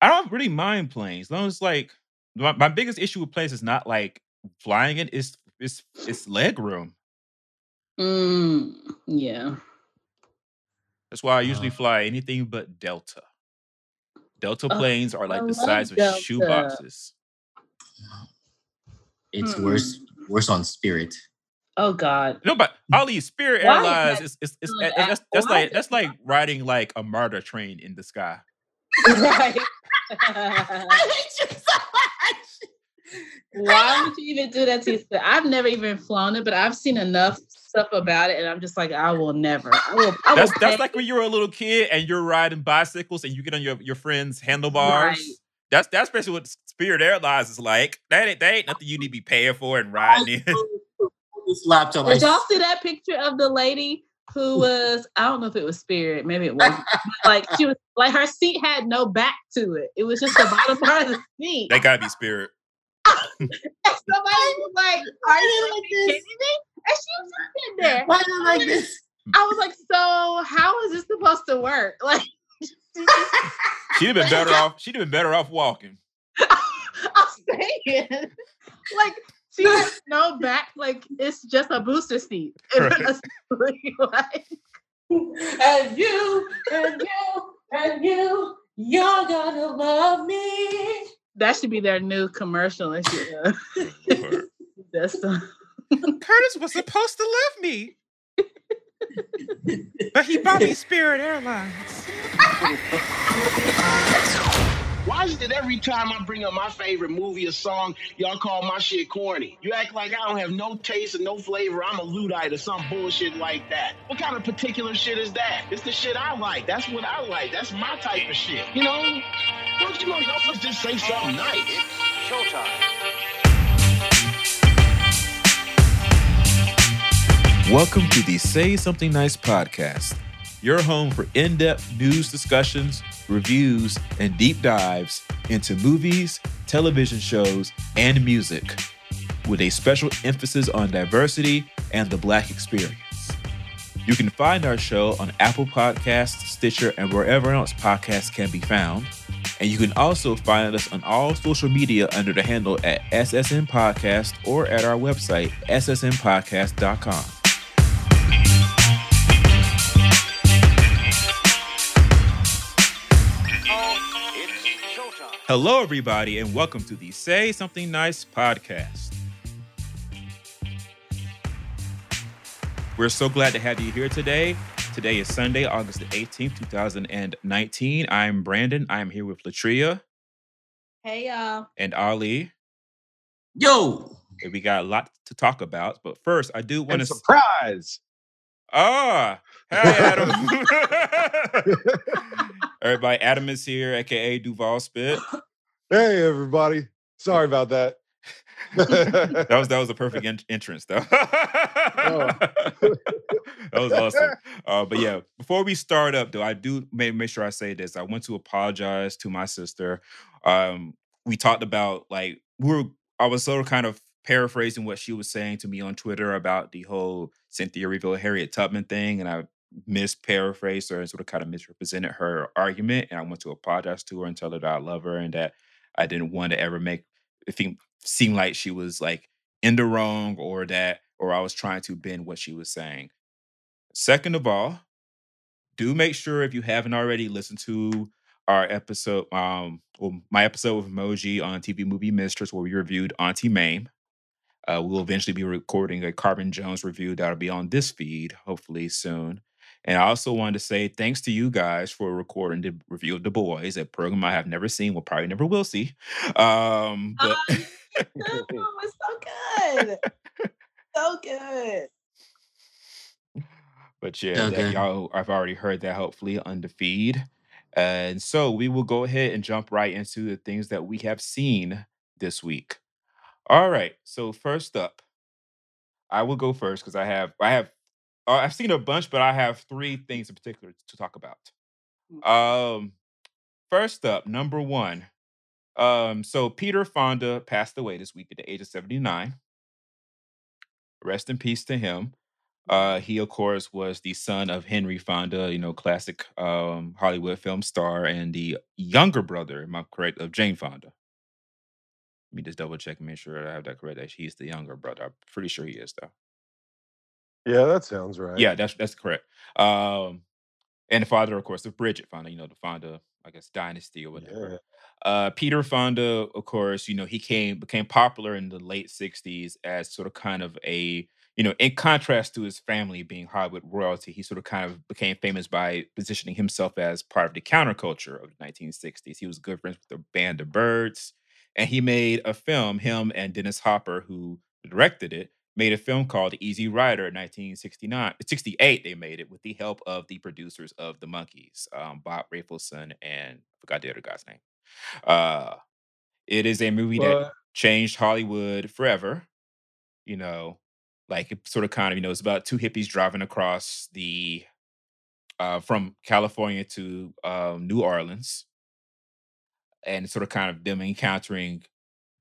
I don't really mind planes. As long as like my, my biggest issue with planes is not like flying it, it's it's it's leg room. Mm, yeah. That's why I usually Uh, fly anything but Delta. Delta Oh, planes are I like the love size of Delta. shoe boxes. it's Mm-mm. worse worse on Spirit. Oh God. No, but Ali Spirit Why Airlines that is is, is, still an that's, that's like that's like riding like a MARTA train in the sky. right. I hate you so much. Why would you even do that to yourself? I've never even flown it, but I've seen enough stuff about it, and I'm just like, I will never. I will. I will That's that's pay- like when you were a little kid and you're riding bicycles and you get on your, your friend's handlebars. Right. That's that's basically what Spirit Airlines is like. That ain't that ain't nothing you need to be paying for and riding in. This laptop. Did y'all see that picture of the lady who was? I don't know if it was Spirit, maybe it was. like she was like her seat had no back to it. It was just the bottom part of the seat. That gotta be Spirit. And somebody was like, "Are you like kidding this? me?" And she was just sitting there. Why do I like this? I was like, "So how is this supposed to work?" Like, She'd have been better off. She'd have been better off walking. I'm saying, like, she has no back. Like, it's just a booster seat. It's like, And you, and you, and you, you're gonna love me. that should be their new commercial and shit. That's the Curtis was supposed to love me, but he bought me Spirit Airlines. Why is it every time I bring up my favorite movie or song, y'all call my shit corny? You act like I don't have no taste and no flavor. I'm a Luddite or some bullshit like that. What kind of particular shit is that? It's the shit I like. That's what I like. That's my type of shit. You know? Don't you know y'all supposed to just say something nice? Showtime. Welcome to the Say Something Nice podcast, your home for in depth news discussions, reviews, and deep dives into movies, television shows, and music, with a special emphasis on diversity and the Black experience. You can find our show on Apple Podcasts, Stitcher, and wherever else podcasts can be found. And you can also find us on all social media under the handle at SSN Podcast or at our website, ssnpodcast.com. Hello, everybody, and welcome to the Say Something Nice podcast. We're so glad to have you here today. Today is Sunday, August the 18th, 2019. I'm Brandon. I'm here with Latria hey y'all. and Ali. Yo, And we got a lot to talk about. But first, I do want And to. surprise! Ah, hey, Adam. Everybody, Adam is here, aka Duval Spit. Hey, everybody. Sorry about that. That was that was a perfect en- entrance, though. that was awesome. Uh, but yeah, before we start up, though, I do make make sure I say this. I want to apologize to my sister. Um, we talked about like we were. I was sort of kind of paraphrasing what she was saying to me on Twitter about the whole Cynthia Erivo Harriet Tubman thing, and I misparaphrased her and sort of kind of misrepresented her argument. And I want to apologize to her and tell her that I love her and that I didn't want to ever make it seem seem like she was like in the wrong or that or I was trying to bend what she was saying. Second of all, do make sure if you haven't already listened to our episode, um, well, my episode with Emoji on TV Movie Mistress, where we reviewed Auntie Mame. Uh, we will eventually be recording a Carmen Jones review that'll be on this feed, hopefully soon. And I also wanted to say thanks to you guys for recording the review of The Boys, a program I have never seen, will probably never will see. Um, but Oh, it was so good. So good. But yeah, that y'all I've already heard that hopefully on the feed. And so we will go ahead and jump right into the things that we have seen this week. All right. So first up, I will go first because I have I have uh, I've seen a bunch, but I have three things in particular to talk about. Um first up, number one. Um, so Peter Fonda passed away this week at the age of 79. Rest in peace to him. Uh, he, of course, was the son of Henry Fonda, you know, classic um, Hollywood film star, and the younger brother, am I correct, of Jane Fonda. Let me just double check and make sure I have that correct. He's the younger brother. I'm pretty sure he is, though. Yeah, that sounds right. Yeah, that's that's correct. Um, and the father, of course, of Bridget Fonda, you know, the Fonda, I guess, dynasty or whatever. Yeah. Uh, Peter Fonda, of course, you know, he came became popular in the late '60s as sort of kind of a, you know, in contrast to his family being Hollywood royalty, he sort of kind of became famous by positioning himself as part of the counterculture of the 1960s. He was good friends with the band of Byrds, and he made a film. Him and Dennis Hopper, who directed it, made a film called Easy Rider in 1969, 68. They made it with the help of the producers of The Monkees, um, Bob Rafelson and I forgot the other guy's name. Uh, it is a movie that changed Hollywood forever. You know, like it sort of kind of, you know, it's about two hippies driving across the uh from California to um New Orleans and sort of kind of them encountering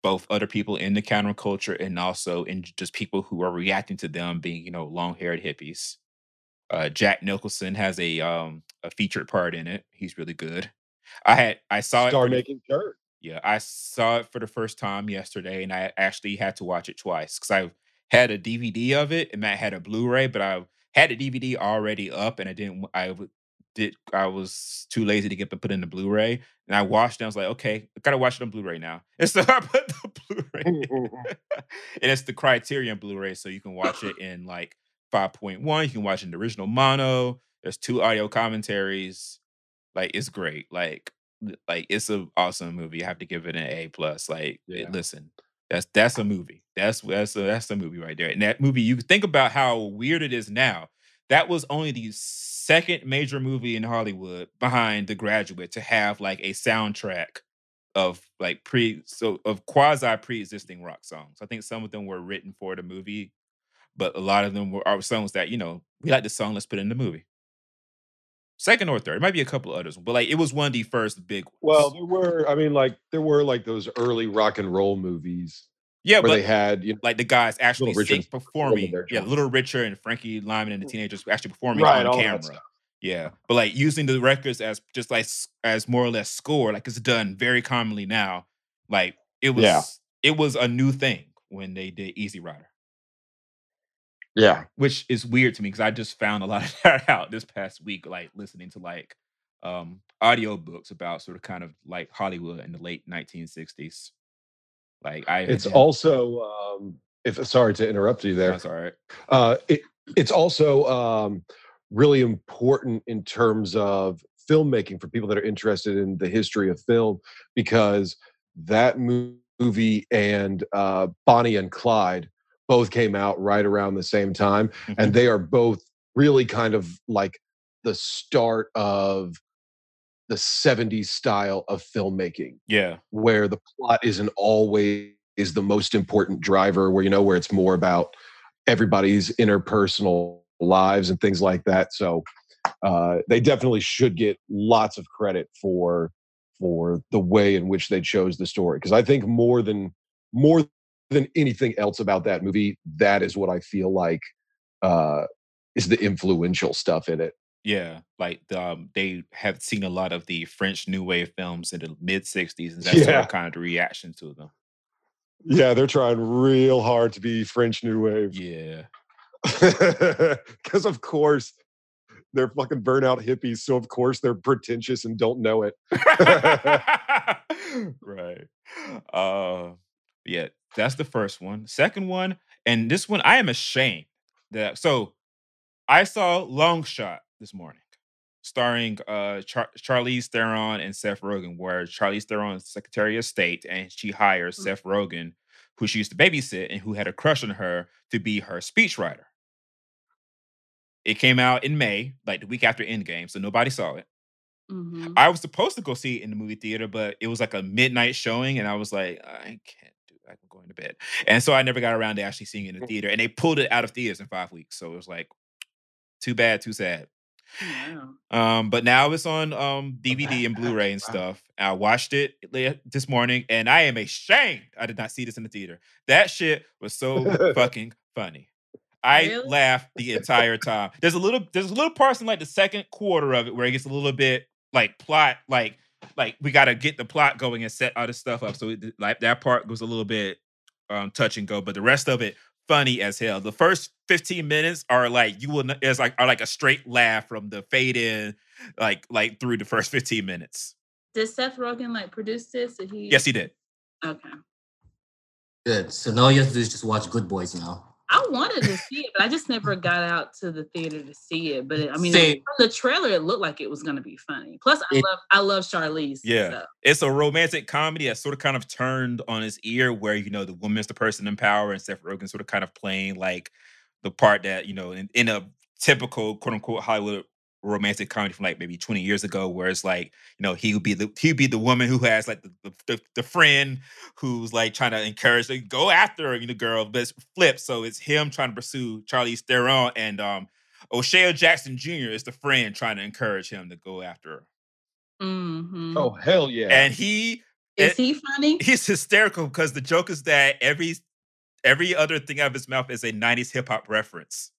both other people in the counterculture and also in just people who are reacting to them being, you know, long-haired hippies. Uh Jack Nicholson has a um a featured part in it. He's really good. I had I saw it star for the making Kurt. yeah, I saw it for the first time yesterday, and I actually had to watch it twice because I had a DVD of it, and I had a Blu-ray, but I had the DVD already up, and I didn't. I did. I was too lazy to get to put in the Blu-ray, and I watched it. I was like, okay, I gotta watch it on Blu-ray now, and so I put the Blu-ray, in. Mm, mm, mm. and it's the Criterion Blu-ray, so you can watch it in like 5.1. You can watch in the original mono. There's two audio commentaries like it's great like like it's an awesome movie i have to give it an a plus like it- Yeah. listen that's that's a movie that's that's a, that's a movie right there and that movie you think about how weird it is now that was only the second major movie in hollywood behind the graduate to have like a soundtrack of like pre so of quasi pre-existing rock songs i think some of them were written for the movie but a lot of them were are songs that you know we like the song let's put in the movie second or third. It might be a couple others, but like it was one of the first big ones. well, there were. I mean, like there were like those early rock and roll movies yeah, where but they had you know, like the guys actually Richard performing. their Yeah. Little Richard and Frankie Lymon and the teenagers actually performing Right, on camera. Yeah, but like using the records as just like as more or less score, like it's done very commonly now. Like it was, Yeah. it was a new thing when they did Easy Rider, yeah. which is weird to me because I just found a lot of that out this past week, like listening to like um audio books about sort of kind of like Hollywood in the late 1960s. Like I, It's had- also um, if sorry to interrupt you there. That's all right. Uh, it, it's also um, really important in terms of filmmaking for people that are interested in the history of film because that movie and uh, Bonnie and Clyde both came out right around the same time, and they are both really kind of like the start of the 70s style of filmmaking yeah, where the plot isn't always is the most important driver where you know where it's more about everybody's interpersonal lives and things like that. So uh, they definitely should get lots of credit for for the way in which they chose the story because i think more than more than anything else about that movie that is what i feel like uh, is the influential stuff in it yeah. Like um, they have seen a lot of the French New Wave films in the mid '60s, and that's Yeah. kind of the reaction to them. yeah they're trying real hard to be french new wave Yeah, because of course they're fucking burnout hippies so of course they're pretentious and don't know it right. Uh, yeah, that's the first one. Second one, and this one, I am ashamed that. So, I saw Long Shot this morning, starring uh Char- Charlize Theron and Seth Rogen, where Charlize Theron is Secretary of State, and she hires Mm. Seth Rogen, who she used to babysit and who had a crush on her, to be her speechwriter. It came out in May, like the week after Endgame, so nobody saw it. Mhm. I was supposed to go see it in the movie theater, but it was like a midnight showing, and I was like, I can't do that. I'm going to bed. And so I never got around to actually seeing it in the theater. And they pulled it out of theaters in five weeks. So it was like, too bad, too sad. Wow. Um, but now it's on um DVD and Blu-ray and Wow. stuff. I watched it this morning, and I am ashamed I did not see this in the theater. That shit was so fucking funny. I Really? laughed the entire time. There's a little there's a little parts in like the second quarter of it where it gets a little bit like plot like like we got to get the plot going and set all this stuff up. So it, like that part was a little bit um touch and go, but the rest of it funny as hell. The first 15 minutes are like you will n- is like are like a straight laugh from the fade in like like through the first 15 minutes. Did Seth Rogen like produce this? Did he? Yes, he did. Okay. Good. So now all you have to do is just watch Good Boys now. I wanted to see it, but I just never got out to the theater to see it. But it, I mean, from the trailer, it looked like it was going to be funny. Plus, I It- love I love Charlize. Yeah. so. It's a romantic comedy that sort of kind of turned on its ear, where you know the woman's the person in power, and Seth Rogen sort of kind of playing like the part that you know in, in a typical quote unquote Hollywood romantic comedy from like maybe 20 years ago, where it's like you know he would be the he would be the woman who has like the the, the, the friend who's like trying to encourage to go after you know girl, but it's flipped. So it's him trying to pursue Charlize Theron, and um O'Shea Jackson Jr. is the friend trying to encourage him to go after her, Mhm. Oh hell yeah! and he Is it- he funny? he's hysterical because the joke is that every every other thing out of his mouth is a 90s hip hop reference.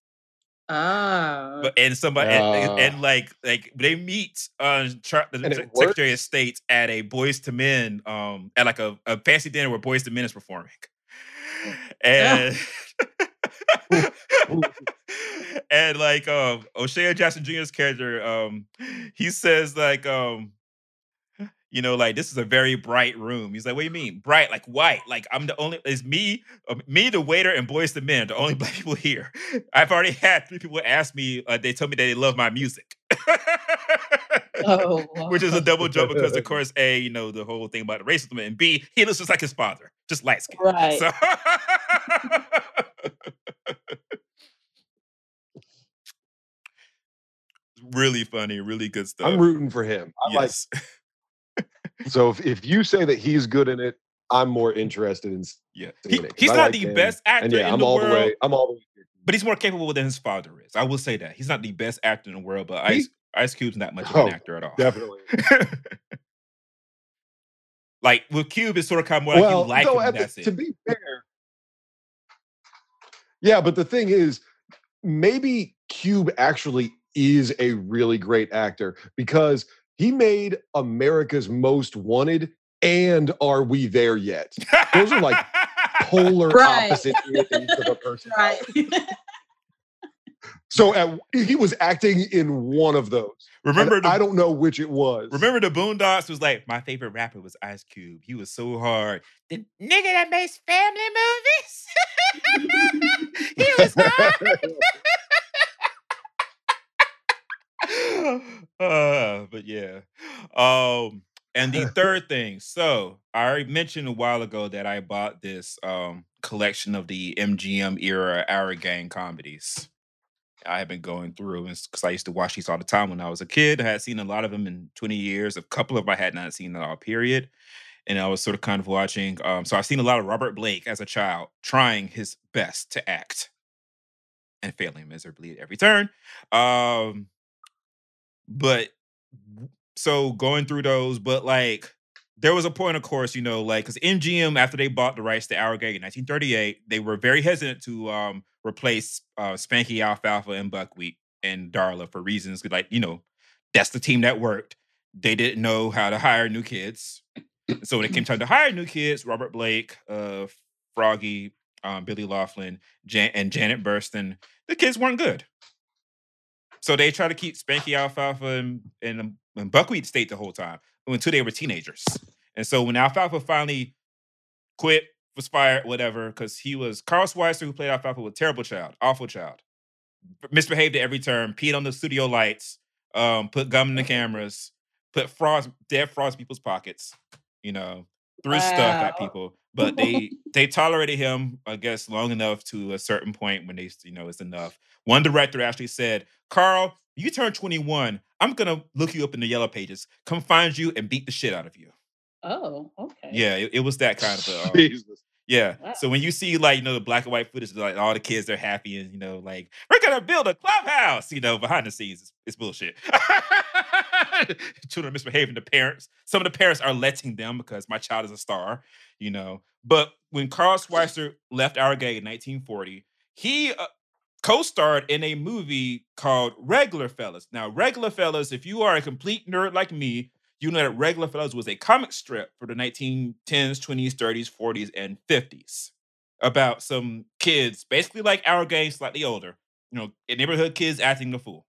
Oh. But and somebody and, and- Ah. and, like like they meet uh Char- the And it Secretary of? State at a Boyz II Men um at like a, a fancy dinner where Boyz II Men is performing. And and like um O'Shea Jackson Jr.'s character, um, he says like um you know, like this is a very bright room. He's like, what do you mean? Bright, like white. Like I'm the only is me, uh, me, the waiter, and boys the men, the only black people here. I've already had three people ask me, uh, they told me that they love my music. oh, Which is a double joke because of course, A, you know, the whole thing about racism, and B, he looks just like his father, just light skin. right. So really funny, really good stuff. I'm rooting for him. I like yes. So if, if you say that he's good in it, I'm more interested in Yeah. He- he's I not like the him, best actor and yeah, in I'm the all world, the way. I'm all the way. but he's more capable than his father is. I will say that. He's not the best actor in the world, but He- Ice Ice Cube's not much of Oh, an actor at all. Definitely. like with Cube, it's sort of kind of more like well, you like no, him. the- That's to be fair, yeah, but the thing is, maybe Cube actually is a really great actor because he made America's Most Wanted and Are We There Yet? Those are like Polar Right. opposite ends of a person. right. So at, he was acting in one of those. remember the I don't know which it was. Remember the Boondocks was like my favorite rapper was Ice Cube. He was so hard. The nigga that makes family movies. he was hard. uh, but yeah. Um, and the third thing, so I already mentioned a while ago that I bought this um collection of the MGM era Our Gang comedies. I have been going through because I used to watch these all the time when I was a kid. I had seen a lot of them in 20 years. A couple of them I had not seen at all, period. And I was sort of kind of watching. Um, so I've seen a lot of Robert Blake as a child trying his best to act and failing miserably at every turn. Um, but so going through those, but like there was a point, of course, you know, like because MGM after they bought the rights to Gang in 1938, they were very hesitant to um replace uh, Spanky Alfalfa and Buckwheat and Darla for reasons like you know that's the team that worked. They didn't know how to hire new kids, so when it came time to hire new kids, Robert Blake, uh, Froggy, um, Billy Laughlin, Jan- and Janet Burston, the kids weren't good. So they tried to keep Spanky Alfalfa and, and, and Buckwheat State the whole time until they were teenagers. And so when Alfalfa finally quit, was fired, whatever, because he was Carl Switzer, who played Alfalfa, was a terrible child, awful child, misbehaved at every turn, peed on the studio lights, um, put gum in the cameras, put frost, dead frost in people's pockets, you know, threw stuff at people. But they they tolerated him, I guess, long enough to a certain point when they, you know, it's enough. One director actually said, Carl, you turn 21. I'm gonna look you up in the yellow pages, come find you and beat the shit out of you. Oh, okay. Yeah, it, it was that kind of a um, Jesus. yeah. Wow. So when you see like you know the black and white footage, like all the kids they're happy and you know like we're gonna build a clubhouse, you know behind the scenes it's, it's bullshit. Children are misbehaving to parents. Some of the parents are letting them because my child is a star, you know. But when Carl Switzer left our gang in 1940, he uh, co-starred in a movie called Reg'lar Fellas. Now, Reg'lar Fellas, if you are a complete nerd like me, you know that Reg'lar Fellas was a comic strip for the 1910s, 20s, 30s, 40s, and 50s about some kids, basically like our gang, slightly older, you know, neighborhood kids acting a fool.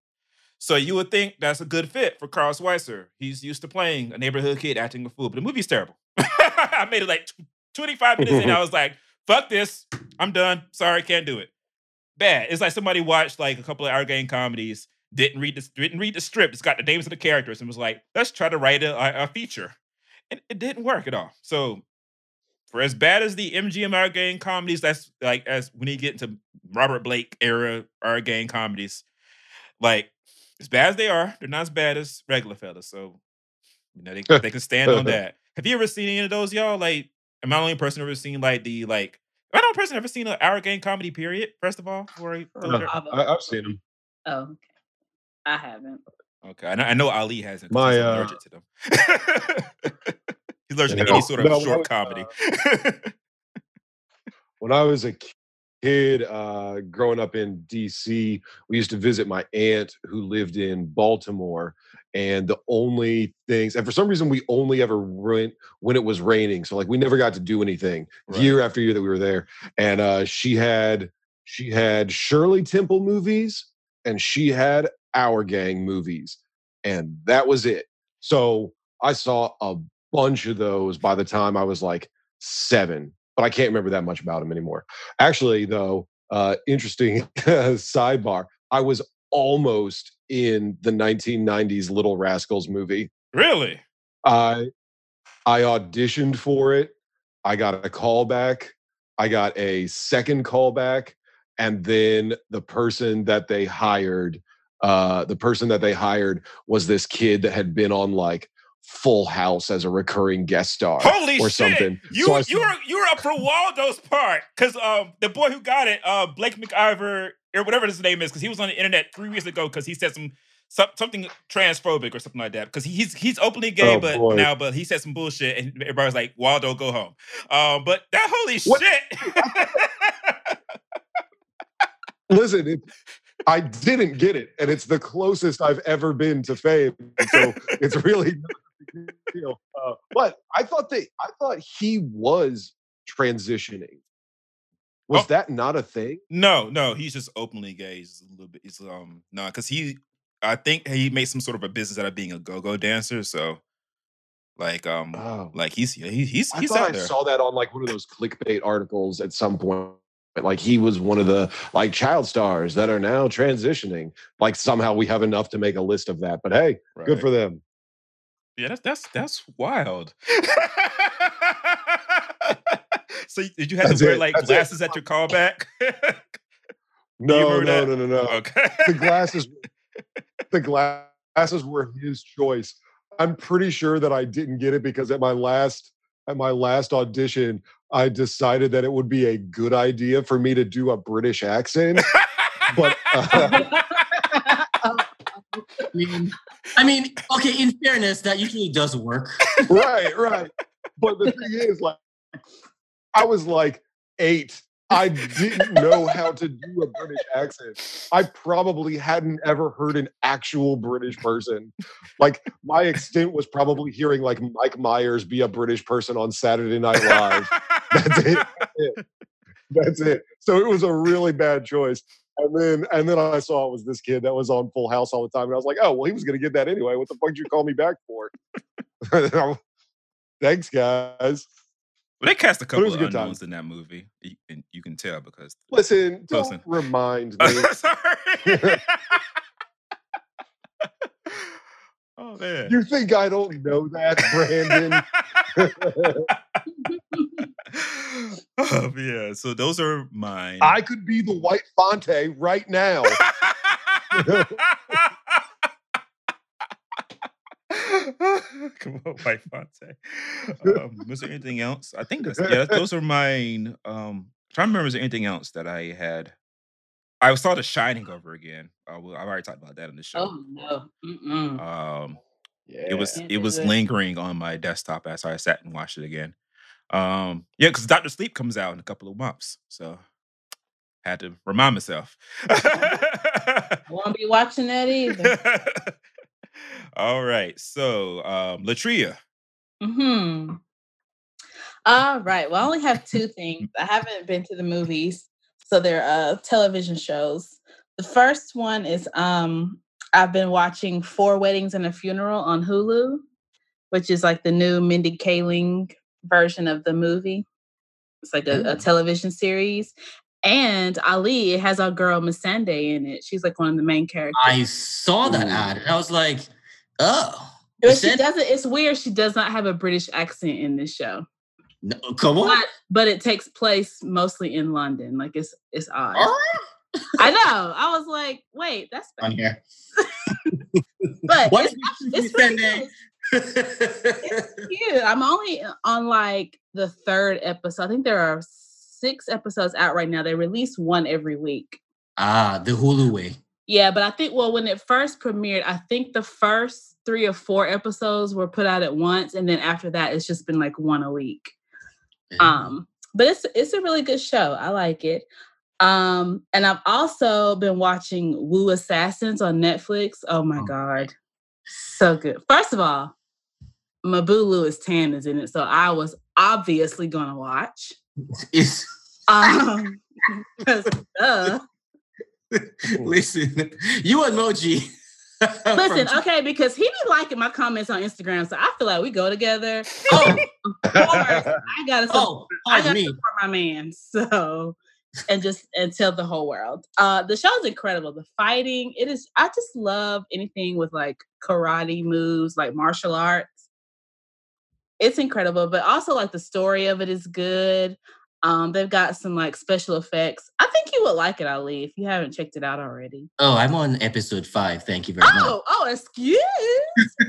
So you would think that's a good fit for Carl Switzer. He's used to playing a neighborhood kid acting a fool, but the movie's terrible. I made it like tw- 25 minutes and I was like, fuck this. I'm done. Sorry, can't do it. Bad. It's like somebody watched like a couple of our gang comedies, didn't read the didn't read the script. It's got the names of the characters and was like, let's try to write a, a- feature. And it didn't work at all. So for as bad as the MGM our gang comedies, that's like as when you get into Robert Blake era our gang comedies, like as bad as they are, they're not as bad as regular fellas. So you know they, they can stand on that. Have you ever seen any of those, y'all? Like, am I the only person who ever seen like the like? Am I the only person ever seen an our gang comedy? Period. First of all, for a, for Uh, I, I've seen them. oh, okay. I haven't. okay, I know, I know Ali hasn't. 'cause My, he's uh, allergic to them. he's allergic to any sort of No, short was, comedy. when I was a kid uh, growing up in DC, we used to visit my aunt who lived in Baltimore. And the only things, and for some reason, we only ever went when it was raining. So like we never got to do anything Right. year after year that we were there. And uh, she had she had Shirley Temple movies, and she had Our Gang movies, and that was it. So I saw a bunch of those by the time I was like seven, but I can't remember that much about him anymore. Actually, though, uh, interesting sidebar. I was almost in the 1990s Little Rascals movie. really? I I auditioned for it. I got a call back. I got a second call back, and then the person that they hired, uh, the person that they hired was this kid that had been on like Full House as a recurring guest star Holy or shit! something. You So you were you were up for Waldo's part because um the boy who got it uh Blake McIver or whatever his name is because he was on the internet three weeks ago because he said some. some something transphobic or something like that because he's he's openly gay Oh, but boy. now but he said some bullshit and everybody's like Waldo go home um but that holy What? shit Listen, it, I didn't get it, and it's the closest I've ever been to fame. So it's really not a big deal. Uh, but I thought that I thought he was transitioning. Was Oh. that not a thing? no no he's just openly gay he's a little bit he's um no because he I think he made some sort of a business out of being a go-go dancer so like um Oh, like he's he, he's I he's out I there saw that on like one of those clickbait articles at some point. Like he was one of the like child stars that are now transitioning. Like somehow we have enough to make a list of that. But hey, good for them. Yeah, that's that's that's wild. so did you have That's to wear it, like that's it. glasses at your callback? No, remember no, that? no, no, no. okay. the glasses the glasses were his choice i'm pretty sure that i didn't get it because at my last at my last audition i decided that it would be a good idea for me to do a british accent but uh, I mean, I mean, okay. In fairness, that usually does work. right right. But the thing is like i was like eight. I didn't know how to do a british accent. I probably hadn't ever heard an actual british person. Like my extent was probably hearing like mike myers be a british person on saturday night live. That's it. that's it. So it was a really bad choice and then and then i saw it was this kid that was on full house all the time and i was like oh well he was going to get that anyway what the fuck did you call me back for thanks guys Well, they cast a couple of good time. unknowns in that movie. You can, you can tell because Listen, Listen. don't remind me. sorry. oh man. You think I don't know that, Brandon? Oh yeah. So those are mine. I could be the White Fonte right now. Come on, White Fonte. Um, was there anything else? I think that's yeah. Those are mine. Um, trying to remember, is there anything else that I had? I saw The Shining over again. Uh, well, I've already talked about that in the show. Oh no. Mm-mm. Um, Yeah. it was it was lingering on my desktop as I sat and watched it again. Um, yeah, because Doctor Sleep comes out in a couple of months, so Had to remind myself. Won't be watching that either. All right. So, um, Latria. Hmm. All right. Well, I only have two things. I haven't been to the movies, so they're uh television shows. The first one is um I've been watching Four Weddings and a Funeral on Hulu, which is like the new Mindy Kaling version of the movie. It's like a, a oh. television series. And Ali, it has our girl Missandei in it. She's like one of the main characters. I saw that oh. ad and I was like, oh. But she doesn't. It's weird. She does not have a British accent in this show, No, come on. but but it takes place mostly in London. Like it's it's odd. Oh, I know. I was like, wait, that's on bad. here. But What it's, is actually- this it's really Missandei? good. It's cute. I'm only on like the third episode. I think there are six episodes out right now. They release one every week. ah, the Hulu way. Yeah, but I think well, when it first premiered, I think the first three or four episodes were put out at once, and then after that, it's just been like one a week. Um, but it's it's a really good show. I like it. Um, and I've also been watching Wu Assassins on Netflix. Oh my Oh. god, so good. First of all, my boo Lewis Tan is in it, so I was obviously gonna watch. It's, Um, duh. listen, you emoji. Listen, okay, because he be liking my comments on Instagram, so I feel like we go together. Oh, of course, I gotta support, oh, I gotta me. support my man. So, and just and tell the whole world. Uh, the show's incredible. The fighting, it is. I just love anything with like karate moves, like martial arts. It's incredible, but also like the story of it is good. Um, they've got some like special effects. I think you would like it, Ali, if you haven't checked it out already. Oh, I'm on episode five. Thank you very much. Oh, oh, excuse.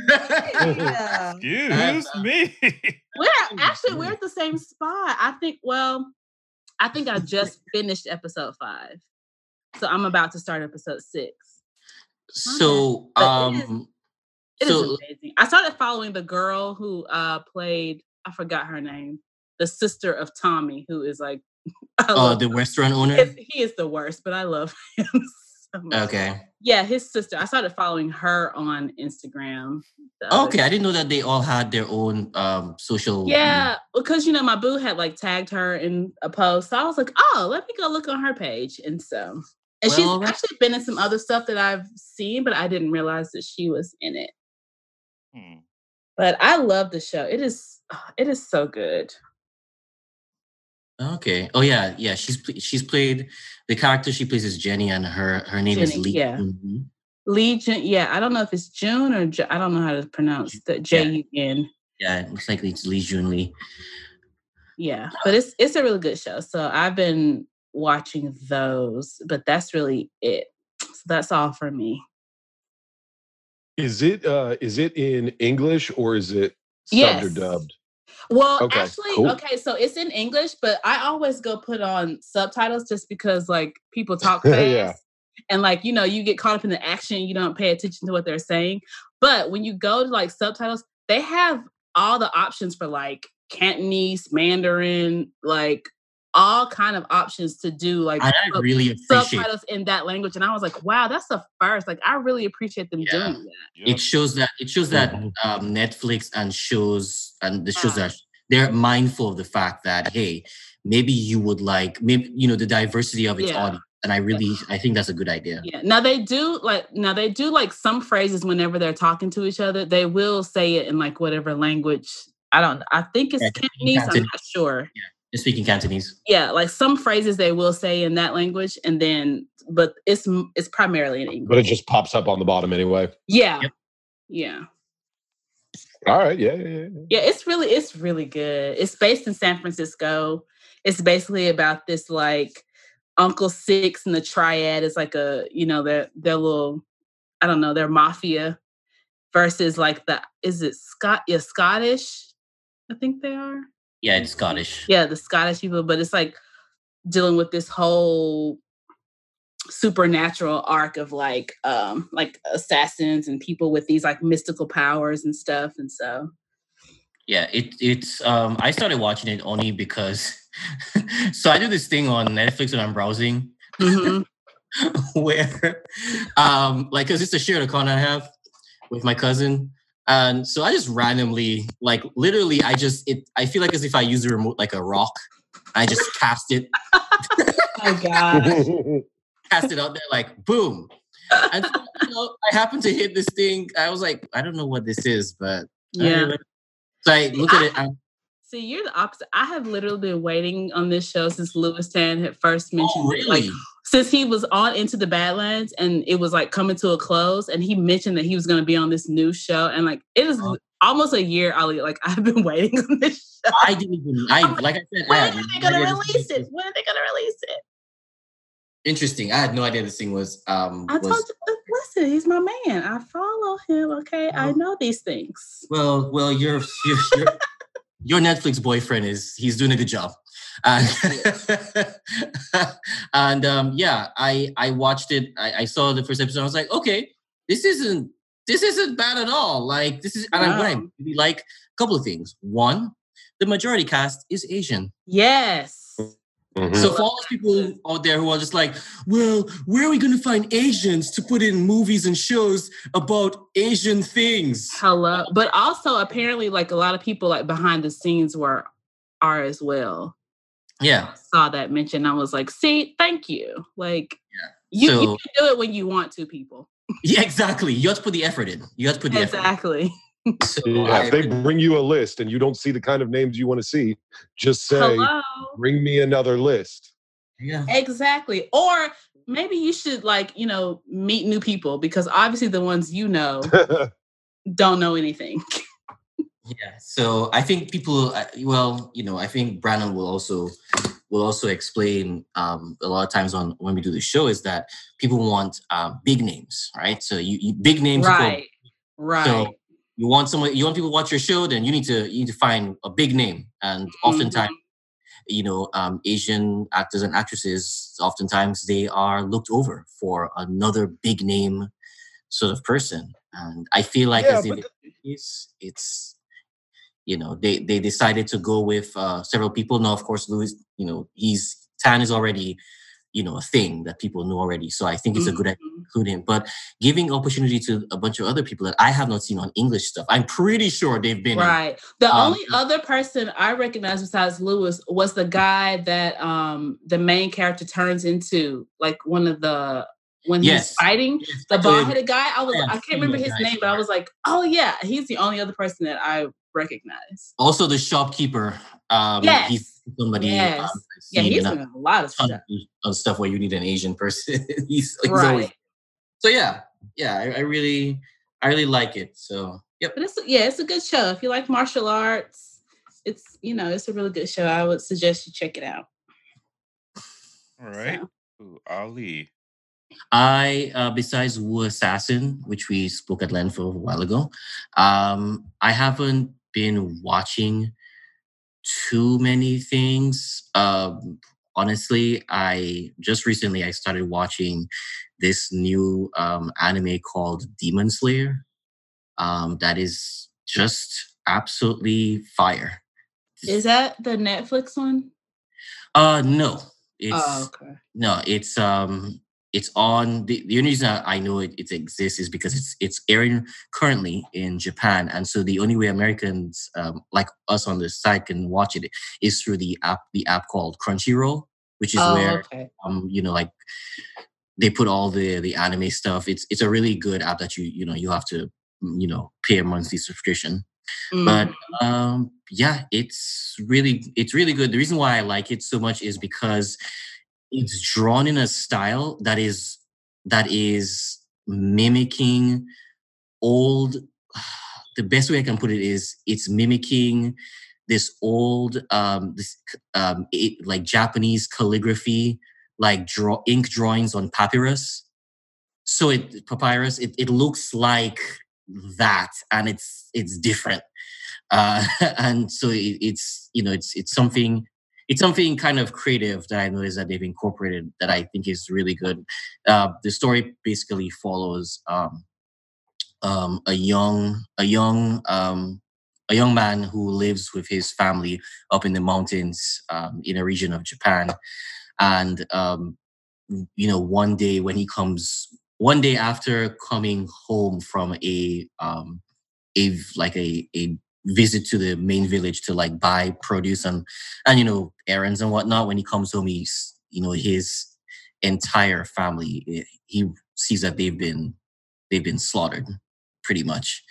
Yeah. Excuse me. We're actually we're at the same spot. I think. Well, I think I just finished episode five, so I'm about to start episode six. so, But it is- um, It is so amazing. I started following the girl who uh played. I forgot her name. The sister of Tommy, who is like. Oh, love the him. restaurant owner. It's- he is the worst, but I love him so much. Okay. Yeah, his sister. I started following her on Instagram. Okay, I didn't know that they all had their own um social. Yeah, because you know my boo had like tagged her in a post, so I was like, oh, let me go look on her page, and so and she's Well, that- actually been in some other stuff that I've seen, but I didn't realize that she was in it. Hmm. But I love the show. It is, it is so good. Okay. Oh yeah, yeah. She's she's played the character she plays is Jenny, and her her name is Lee. yeah. Mhm. Li Jun, yeah, I don't know if it's June or I don't know how to pronounce the J U N. Yeah, it looks like it's Li Jun Li. Yeah, but it's it's a really good show. So I've been watching those, but that's really it. So that's all for me. Is it uh is it in English or is it subbed Yes. or dubbed? Well, Okay, actually, cool. okay, so it's in English, but I always go put on subtitles just because like people talk fast. Yeah. And like, you know, you get caught up in the action, you don't pay attention to what they're saying. But when you go to like subtitles, they have all the options for like Cantonese, Mandarin, like all kind of options to do like And I sub- really appreciate subtitles in that language. And I was like, wow, that's the first. Like, I really appreciate them Yeah. doing that. Yep. it shows that it shows that Mhm. um, Netflix and shows and the shows that they're mindful of the fact that hey, maybe you would like maybe you know the diversity of its Yeah. audience, and I really I think that's a good idea. Yeah. Now they do like now they do like some phrases whenever they're talking to each other. They will say it in like whatever language. I don't. I think it's Yeah, Cantonese. I'm not sure. They're speaking Cantonese. Yeah, like some phrases they will say in that language, and then but it's it's primarily in English. But it just pops up on the bottom anyway. yeah, Yep. yeah, All right, yeah, yeah, yeah. yeah. It's really it's really good. It's based in San Francisco. It's basically about this like Uncle Six and the Triad is like a you know their their little I don't know their mafia versus like the is it Scott yeah Scottish I think they are Yeah, it's Scottish. yeah the Scottish people but it's like dealing with this whole supernatural arc of like um like assassins and people with these like mystical powers and stuff and so Yeah, it it's um I started watching it only because so I do this thing on Netflix when I'm browsing Mhm. where um like because it's a shared account I have with my cousin. And so I just randomly, like literally, I just it I feel like as if I use the remote like a rock. I just cast it, Oh God. cast it out there like boom. And so, you know, I happened to hit this thing. I was like, I don't know what this is, but Yeah. don't. So I look at it. I'm, See, you're the opposite. I have literally been waiting on this show since Lewis Tan had first mentioned oh, it. Like since he was on Into the Badlands and it was like coming to a close, and he mentioned that he was going to be on this new show, and like it is Uh-huh. almost a year. Ali, like I've been waiting on this show. I didn't even. I like I said. When had are they going to idea release it? When are they going to release it? Interesting. I had no idea this thing was. Um, I was, told you. uh, Listen, he's my man. I follow him. Okay, I Oh. know these things. Well, well, your your your, your Netflix boyfriend is he's doing a good job, and, and um, yeah, I I watched it. I, I saw the first episode. I was like, okay, this isn't this isn't bad at all. Like this is, and I, what I Wow. really like a couple of things. One, the majority cast is Asian. Yes. Mhm. So for all those people out there who are just like, well, where are we going to find Asians to put in movies and shows about Asian things? Hello. But also apparently like a lot of people like behind the scenes were are as well. Yeah. Saw that mentioned. I was like, see, thank you. Like you, So- you can do it when you want to, people. Yeah, exactly. You have to put the effort in. You have to put the effort. Exactly. In. So Yeah, if they bring you a list and you don't see the kind of names you want to see, just say, Hello. bring me another list. yeah. Exactly. Or maybe you should like, you know, meet new people because obviously the ones you know don't know anything. Yeah. So I think people, uh, well, you know, I think Brandon will also will also explain um, a lot of times on when we do the show is that people want um, big names, right? So you, you big names. equal- right. Right. So you want someone, you want people to watch your show, then you need to you need to find a big name, and oftentimes. You know, um, Asian actors and actresses, oftentimes they are looked over for another big name sort of person. And I feel like Yeah, as in but the case, it's you know they they decided to go with uh, several people. Now, of course, Lewis, you know, he's Tan is already you know a thing that people know already. So I think it's a good idea Mhm. to include him. But giving opportunity to a bunch of other people that I have not seen on English stuff, I'm pretty sure they've been in. Right. The Um, only other person I recognize besides Lewis was the guy that um the main character turns into, like one of the when Yes. he's fighting Yes, the bald headed guy. I was yeah, I can't remember his guy, name, but I was like, oh yeah, he's the only other person that I recognize. Also, the shopkeeper. Um, Yes. he's somebody. Yes. Um, Yeah, he's in in a lot of stuff. of stuff where you need an Asian person. he's, he's Right. always. So yeah, yeah, I, I really, I really like it. So yep. But it's yeah, it's a good show. If you like martial arts, it's you know, it's a really good show. I would suggest you check it out. All right. So, Ooh, Ali. I, uh, besides Wu Assassin, which we spoke at length for a while ago, um, I haven't been watching too many things. Um, honestly, I just recently I started watching this new um, anime called Demon Slayer. Um, that is just absolutely fire. is that the Netflix one? Uh, no, it's oh, okay. no, it's um, it's on. The, the only reason I know it, it exists is because it's it's airing currently in Japan, and so the only way Americans um, like us on the site can watch it is through the app the app called Crunchyroll, which is oh, where okay. um you know like they put all the the anime stuff. It's it's a really good app that you you know you have to mm, you know pay a monthly subscription but Mhm. um yeah it's really it's really good the reason why i like it so much is because it's drawn in a style that is that is mimicking old the best way i can put it is it's mimicking this old um this um it, like japanese calligraphy like draw ink drawings on papyrus. So it papyrus it, it looks like that and it's it's different. Uh and so it, it's you know it's it's something it's something kind of creative that i noticed that they've incorporated that i think is really good. Uh the story basically follows um um a young a young um a young man who lives with his family up in the mountains um, in a region of japan. And um you know, one day when he comes, one day after coming home from a um, a like a a visit to the main village to like buy produce and and you know errands and whatnot. When he comes home, he's you know his entire family. eh, He sees that they've been they've been slaughtered, pretty much.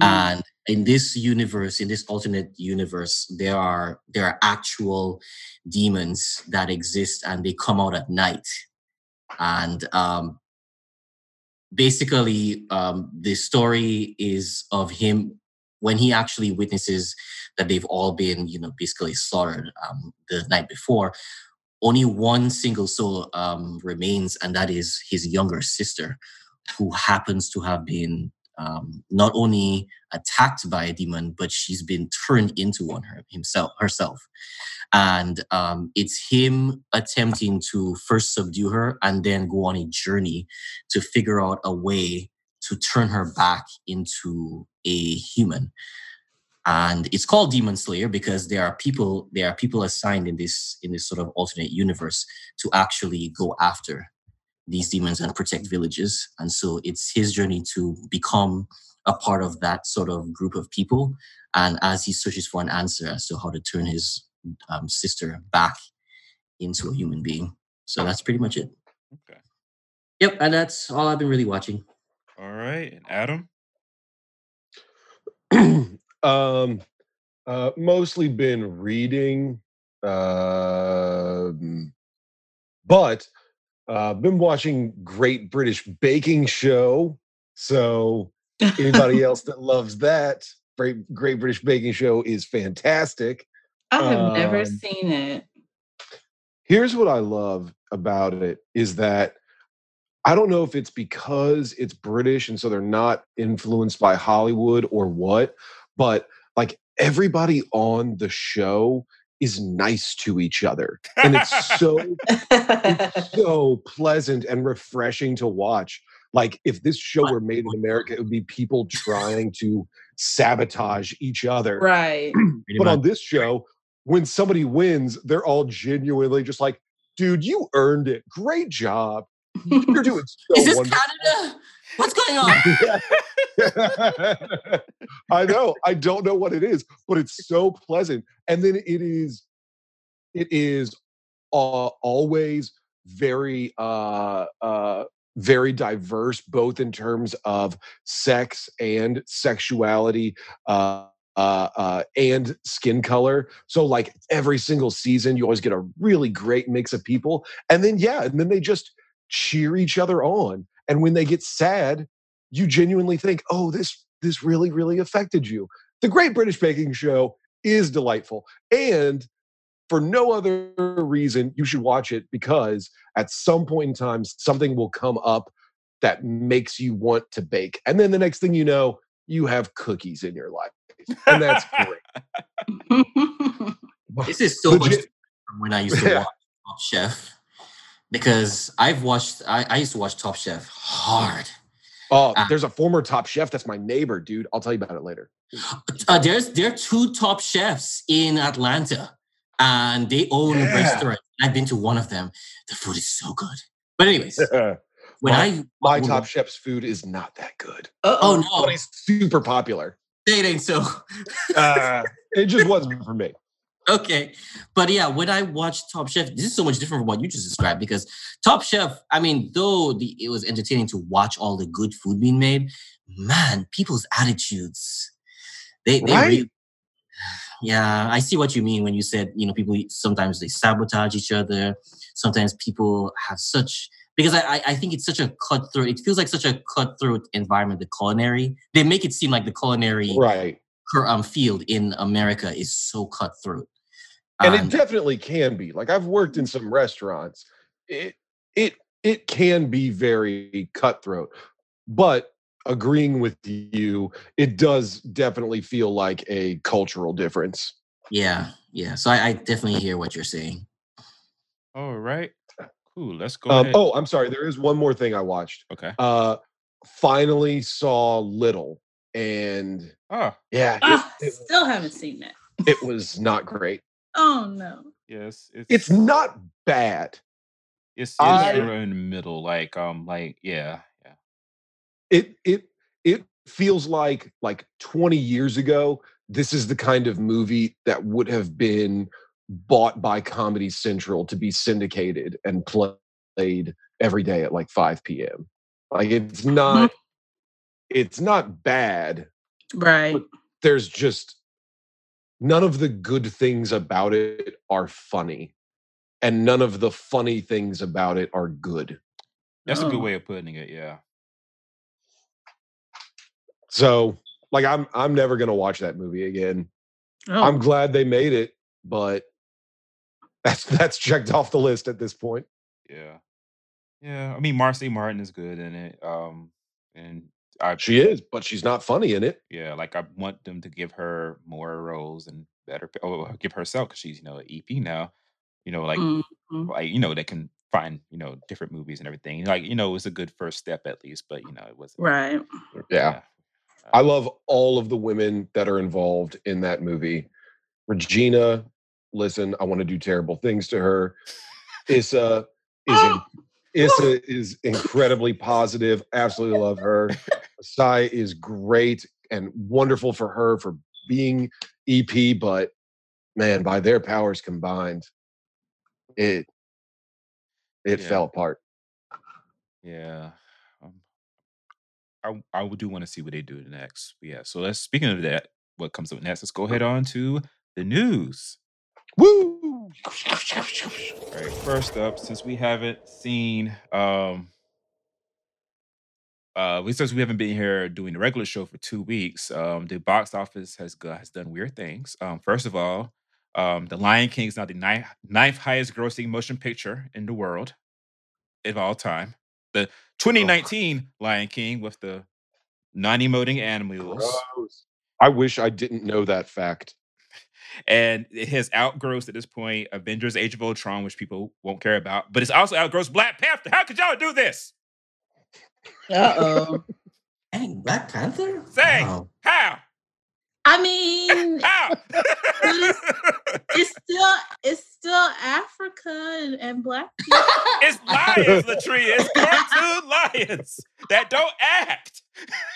Mhm. And in this universe, in this alternate universe, there are there are actual demons that exist, and they come out at night. And um, basically, um, the story is of him when he actually witnesses that they've all been, you know, basically slaughtered um, the night before. Only one single soul um, remains, and that is his younger sister, who happens to have been um, not only attacked by a demon, but she's been turned into one her, himself herself. And um, it's him attempting to first subdue her and then go on a journey to figure out a way to turn her back into a human. And it's called Demon Slayer because there are people there are people assigned in this in this sort of alternate universe to actually go after these demons and protect villages. And so it's his journey to become a part of that sort of group of people. And as he searches for an answer as to how to turn his um, sister back into a human being. So that's pretty much it. Okay. Yep. And that's all I've been really watching. All right. And Adam? um, uh, mostly been reading, um, but uh, been watching Great British Baking Show. So anybody else that loves that, Great Great British Baking Show is fantastic. I have never Um, seen it. Here's what I love about it is that I don't know if it's because it's British and so they're not influenced by Hollywood or what, but like everybody on the show is nice to each other. And it's so it's so pleasant and refreshing to watch. Like if this show were made in America, it would be people trying to sabotage each other. right. But on this show, when somebody wins, they're all genuinely just like, dude, you earned it. Great job. You're doing so Is this wonderful." Canada? What's going on? I know. I don't know what it is, but it's so pleasant. And then it is, it is uh, always very, uh, uh, very diverse, both in terms of sex and sexuality, uh, uh, uh, and skin color. So, like every single season, you always get a really great mix of people. And then, yeah, and then they just cheer each other on. And when they get sad, you genuinely think, "Oh, this this really really affected you." The Great British Baking Show is delightful, and for no other reason, you should watch it because at some point in time, something will come up that makes you want to bake, and then the next thing you know, you have cookies in your life, and that's great. This is so much Legit- different from when I used to watch Top Chef because I've watched. I, I used to watch Top Chef hard. Oh, Ah. there's a former top chef that's my neighbor, dude. I'll tell you about it later. Uh, there's there are two top chefs in Atlanta, and they own a Yeah. restaurant. I've been to one of them. The food is so good. But anyways, when My- I My when- top chef's food is not that good, oh oh no, but he's super popular. it ain't so. Uh, it just wasn't for me. Okay. But yeah, when I watched Top Chef, this is so much different from what you just described because Top Chef, I mean, though the, it was entertaining to watch all the good food being made, man, people's attitudes, they, they Right? really, yeah, I see what you mean when you said, you know, people sometimes they sabotage each other. Sometimes people have such, because I, I- think it's such a cutthroat, it feels like such a cutthroat environment, the culinary. They make it seem like the culinary Right. um, field in America is so cutthroat. And it definitely can be like i've worked in some restaurants it it it can be very cutthroat but agreeing with you it does definitely feel like a cultural difference Yeah, yeah. So I, I definitely hear what you're saying. All right. Cool. Let's go um, ahead. oh i'm sorry there is one more thing i watched Okay. uh finally saw little and Ah, yeah it, Ah, it, still haven't seen that. it was not great Oh no. yes. It's it's not bad It's, it's I- in the middle, like um, like yeah, yeah. it it it feels like like 20 years ago this is the kind of movie that would have been bought by comedy central to be syndicated and played every day at like 5 p.m like it's not it's not bad Right. there's just none of the good things about it are funny and none of the funny things about it are good That's a good Oh. way of putting it. Yeah. so like i'm i'm never going to watch that movie again Oh. I'm glad they made it, but that's that's checked off the list at this point. Yeah. Yeah. I mean, Marsai Martin is good in it. Um, and I She is, but she's not funny in it. yeah, like I want them to give her more roles and better oh give herself because she's, you know, an EP now. You know, like Mhm. like, you know, they can find, you know, different movies and everything. Like, you know, it was a good first step at least, but you know, it wasn't Right. Yeah. I love all of the women that are involved in that movie. Regina, listen, I want to do terrible things to her. Issa is in, Issa is incredibly positive. Absolutely love her. Sai is great and wonderful for her for being EP, but man, by their powers combined, it it Yeah. fell apart. Yeah. Um, I I do want to see what they do next. But yeah. So let's speaking of that, what comes up next? Let's go ahead on to the news. Woo! All right. First up, since we haven't seen um uh we since we haven't been here doing the regular show for two weeks, um the box office has go- has done weird things. Um first of all, um The Lion King is now the ninth, ninth highest grossing motion picture in the world of all time. The 2019 Lion King with the non-emoting animals. Gross. I wish I didn't know that fact. and it has outgrossed at this point Avengers Age of Ultron, which people won't care about, but it's also outgrossed Black Panther. How could y'all do this? Uh oh. Dang, Black Panther? Say, Wow. how? I mean, How? it's still it's still Africa and, and black people. it's lions, Latria. It's cartoon lions that don't act.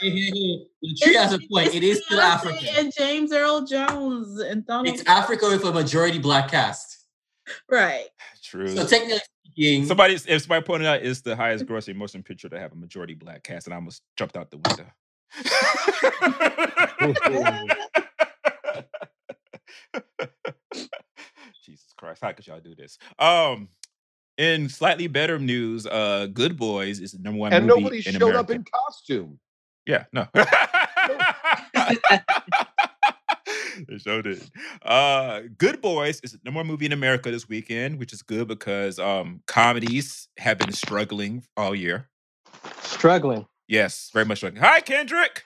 She has a point. It is still Beyonce Africa. And James Earl Jones and Donald. It's Africa with a majority black cast. Right. True. So technically speaking, Somebody, if somebody pointed out, it's the highest grossing motion picture to have a majority black cast, and I almost jumped out the window. Jesus Christ, how could y'all do this? Um, in slightly better news, uh, Good Boys is the number one and movie nobody in showed America. up in costume. Yeah, no. they showed it. Uh Good Boys is the number one movie in America this weekend, which is good because um comedies have been struggling all year. Struggling. Yes, very much struggling. Hi, Kendrick.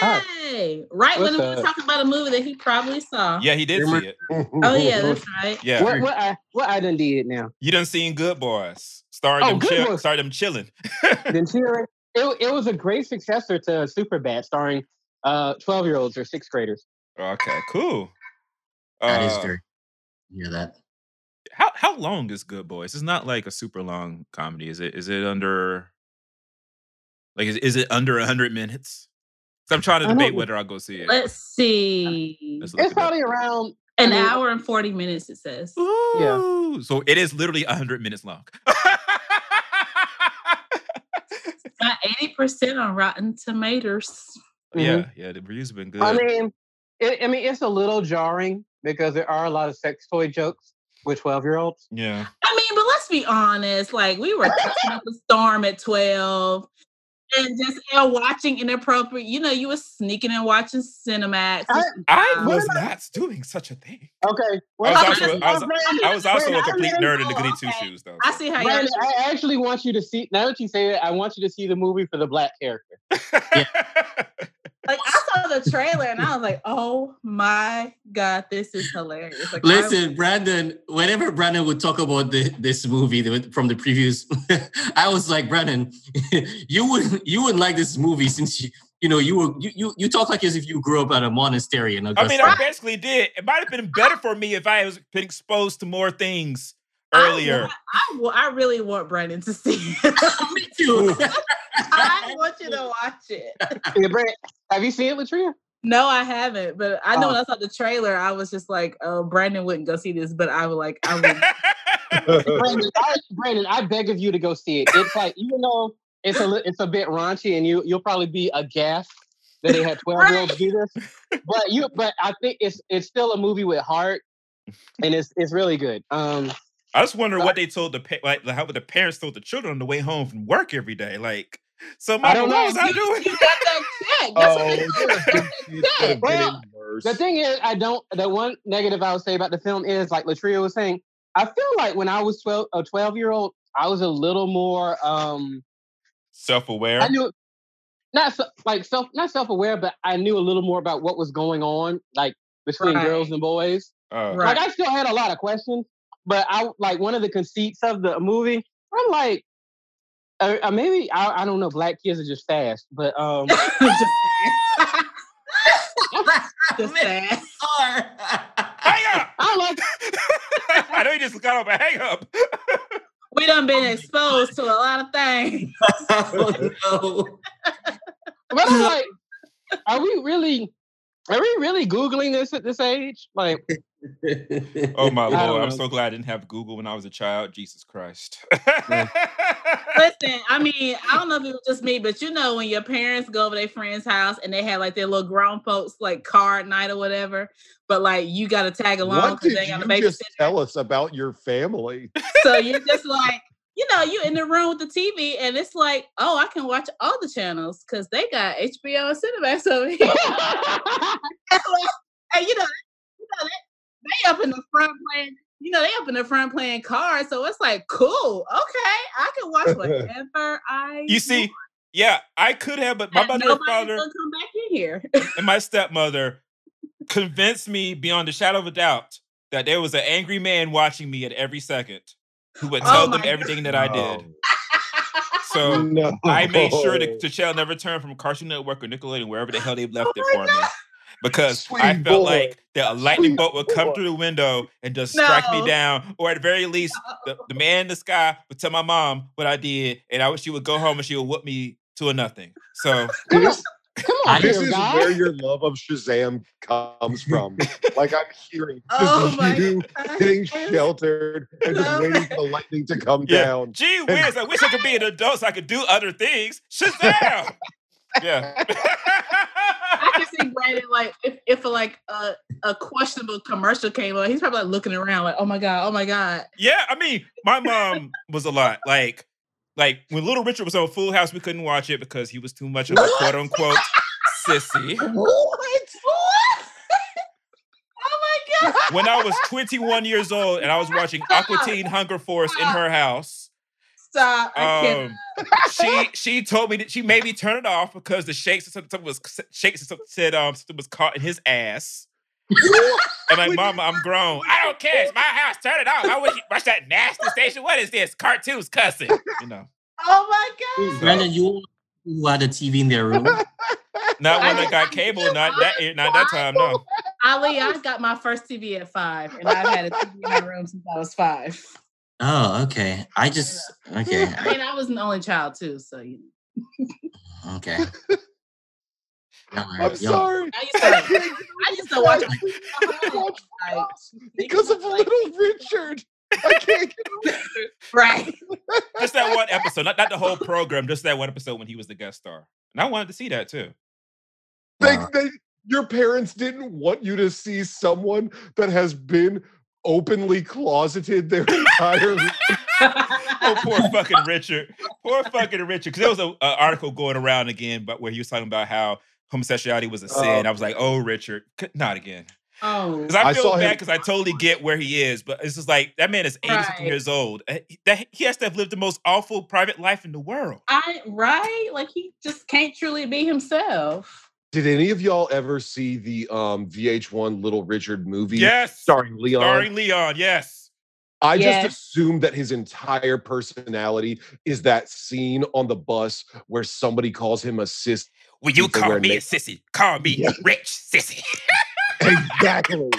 Hey, right when we were talking about a movie that he probably saw. Yeah, he did Remember- see it. Oh yeah, that's right. Yeah. What what I what I done did now? You done seen Good Boys. Starring Oh, them Good chill, Boys. started them chilling. Then cheer. It, it was a great successor to Superbad, starring uh twelve year olds or sixth graders. Okay, cool. that is Uh, very. Yeah, that. how how long is Good Boys? It's not like a super long comedy, is it? Is it under like is, is it under hundred minutes? 'Cause I'm trying to debate whether I'll go see it. Let's see. Let's It's it up. probably around. An I mean- hour and forty minutes. It says. Yeah. Ooh, So it is literally hundred minutes long. Got eighty percent on Rotten Tomatoes. Yeah, yeah, the reviews have been good. I mean, it, I mean, it's a little jarring because there are a lot of sex toy jokes with twelve year olds. yeah. I mean, but let's be honest. Like we were catching up a storm at twelve, and just uh, watching inappropriate. You know, you were sneaking and watching Cinemax. I- I Um, was not doing such a thing. Okay. Well, I was I'm also, I was, Brandon, I was also a complete nerd in the goody two shoes, though. I see how y'all. I actually want you to see. Now that you say it, I want you to see the movie for the black character. Like I saw the trailer and I was like, "Oh my god, this is hilarious!" Like, I- Listen, Brandon. Whenever Brandon would talk about the, this movie the- from the previews, I was like, Brandon, you wouldn't you wouldn't like this movie since you you know you were you you, you talk like as if you grew up at a monastery in I mean, I basically did. It might have been better for me if I was been exposed to more things earlier. I, wa- I really want Brandon to see it. Me too. I want you to watch it. Yeah, Brand, have you seen it, Latria? No, I haven't, but I know Oh. when I saw the trailer, I was just like, "Oh, Brandon wouldn't go see this," but I was like, I would. Brandon, I, Brandon, I beg of you to go see it. It's like even though it's a it's a bit raunchy, and you you'll probably be aghast that they had twelve year olds do this. But you, but I think it's it's still a movie with heart, and it's it's really good. Um, I just wonder what they told the pa- like how would the parents told the children on the way home from work every day. Like, so mama, don't know. was I You, doing? you got that check. That's what they Oh, told us. there are kids that Well, the thing is, I don't. The one negative I would say about the film is, like Latria was saying, I feel like when I was twelve, a twelve year old, I was a little more. um Self-aware. I knew not like self not self aware, but I knew a little more about what was going on, like between Right. girls and boys. Oh. Right. Like I still had a lot of questions, but I like one of the conceits of the movie. I'm like, uh, uh, maybe I, I don't know. Black kids are just fast, but um, just saying. Just saying. Hang up! I like. I know you just got up, but hang up. We done been exposed to a lot of things. oh no. But I'm like, are we really? Are we really googling this at this age? Like, Oh my I don't lord! I'm so glad I didn't have Google when I was a child. Jesus Christ. Listen, I mean, I don't know if it was just me, but you know, when your parents go over their friend's house and they have like their little grown folks like card night or whatever, but like you got to tag along because they ain't got a you just tell us about your family? So you're just like, you know, you in the room with the TV, and it's like, oh, I can watch all the channels because they got HBO and Cinemax over here. and you know, you know, they, they up in the front playing. You know, they up in the front playing cards, so it's like, cool, okay, I can watch whatever I. you see, yeah, I could have, but my want. mother and father come back in here. and my stepmother convinced me beyond a shadow of a doubt that there was an angry man watching me at every second who would Oh tell them my everything that I did. Oh, So no. I made sure the channel never turned from Cartoon Network or Nickelodeon, wherever the hell they left oh it Oh my for me. Because I felt boy. like that a lightning Sweet bolt would come boy. through the window and just strike me down, or at the very least, the, the man in the sky would tell my mom what I did, and I she would go home and she would whoop me to a nothing. So Come on, this here, is guy. where your love of Shazam comes from. like I'm hearing oh this Oh is my you God. getting sheltered and just Oh waiting for the lightning to come yeah, down. gee whiz, I wish I could be an adult so I could do other things. Shazam! yeah. I can see Brandon like if, if like a, a questionable commercial came on, he's probably like looking around like, oh my god, oh my god. Yeah, I mean, my mom was a lot. Like, like when Little Richard was on Full House, we couldn't watch it because he was too much of a quote unquote sissy. What? oh my god. When I was 21 years old and I was watching Aqua Teen Hunger Force in her house, Stop. I can't. um, she she told me that she made me turn it off because the shakes something, something was shakes something said um something was caught in his ass. And like, Mama, I'm grown. I don't care. It's my house. Turn it off. I would you watch that nasty station. What is this? Cartoons cussing. You know. Oh my god. Brandon, you who had a TV in their room. Not when I I got just- cable. Not that. Not that time. No. Ali, I got my first TV at five, and I've had a TV in my room since I was five. Oh, okay. I just okay. I mean, I was an only child too, so you. Okay. Y'all I'm sorry. I used to, I used to watch like, Watch like, because of like- little Richard. I can't get over it. right. Just that one episode. Not not the whole program. Just that one episode when he was the guest star. And I wanted to see that too. They, Wow. they, your parents didn't want you to see someone that has been openly closeted their entire life. Oh, poor fucking Richard. Poor fucking Richard. Because there was an article going around again, but where he was talking about how homosexuality was a sin. Oh. I was like, oh, Richard, not again. Oh, Because I I feel saw bad because I totally get where he is, but it's just like that man is 80 Right. years old. Uh, he- That he has to have lived the most awful private life in the world. I right. Like he just can't truly be himself. Did any of y'all ever see the um, VH1 Little Richard movie Yes. starring Leon? Starring Leon, yes. I Yes. just assumed that his entire personality is that scene on the bus where somebody calls him a sis. Will you call wear me a sissy? Call me Yeah. rich sissy. Exactly.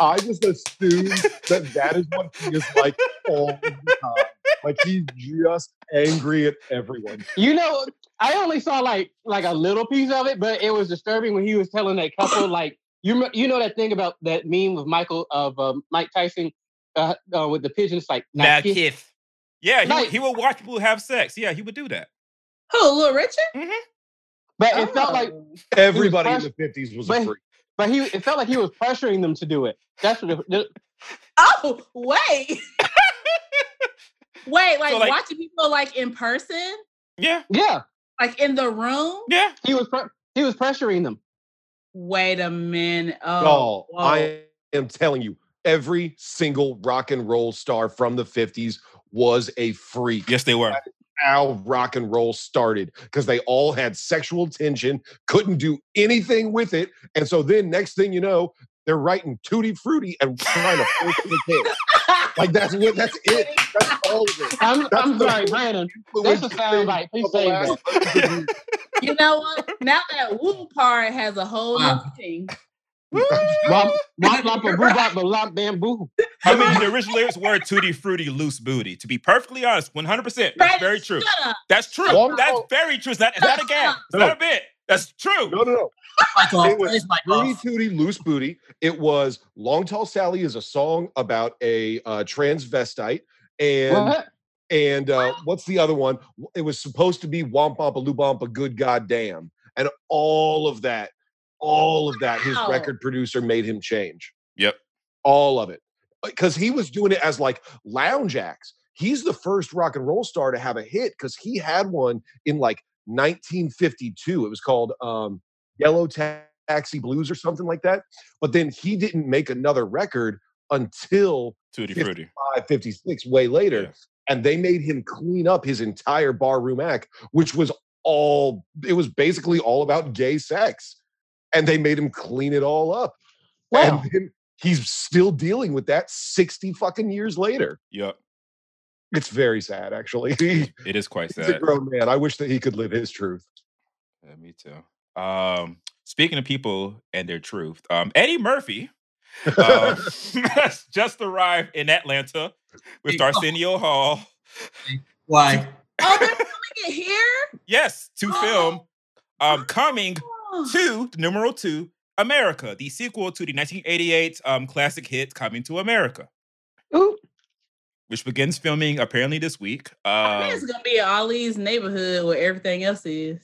I just assumed that that is what he is like all the time. Like he's just angry at everyone. You know, I only saw like like a little piece of it, but it was disturbing when he was telling that couple like you you know that thing about that meme with Michael of um, Mike Tyson uh, uh, with the pigeons like Now, "Now kiss." kiss. Yeah, he, would- Like- he would watch people have sex. Yeah, he would do that. Who, Little Richard? but it felt like Oh. Everybody in the fifties was but- a freak. but he it felt like he was pressuring them to do it. That's what it, Oh, wait. wait, like, like- watching people like in person? Yeah, yeah, Like in the room? yeah. he was pre- he was pressuring them. Wait a minute. Oh, Y'all, whoa. I am telling you, every single rock and roll star from the 50s was a freak. Yes, they were. How rock and roll started because they all had sexual tension, couldn't do anything with it. And so then, next thing you know, they're writing Tutti Frutti and trying to force it a kid. Like, that's what, that's it. That's all of it. I'm, That's I'm the sorry, Brandon. That's a sound bite. Please save that. you know what? Now that woo part has a whole new thing. Womp womp lump a boo bop a lump bamboo. I mean, the original lyrics were "tutti frutti, loose booty." To be perfectly honest, one hundred percent. That's very true. That's true. Long- That's very true. It's not, it's not a gag. It's not a bit. That's true. No, no, no. It was Praise mic Fruity. Tooty Loose Booty. It was Long Tall Sally is a song about a uh, transvestite. And What? and uh, what's the other one? It was supposed to be Womp Wompa Loo Bompa Good Goddamn. And all of that, all of that, his record producer made him change. Yep. All of it. Because he was doing it as like lounge acts. He's the first rock and roll star to have a hit because he had one in like 1952. It was called um, Yellow Taxi Blues or something like that. But then he didn't make another record until Tutti Fifty- frutti. 5, 56, way later. Yeah. And they made him clean up his entire barroom act, which was all, it was basically all about gay sex. And they made him clean it all up. Wow. And then he's still dealing with that 60 fucking years later. Yep. It's very sad, actually. It is quite sad. a grown man. I wish that he could live his truth. Yeah, me too. Um, speaking of people and their truth, um, Eddie Murphy um, has just arrived in Atlanta with Hey, oh. Arsenio Hall. Why? Oh, they're filming it here? Yes, to film. Um, coming To numero two, America, the sequel to the 1988 um, classic hit "Coming to America," Ooh. which begins filming apparently this week. I think Um, it's gonna be Ollie's neighborhood where everything else is.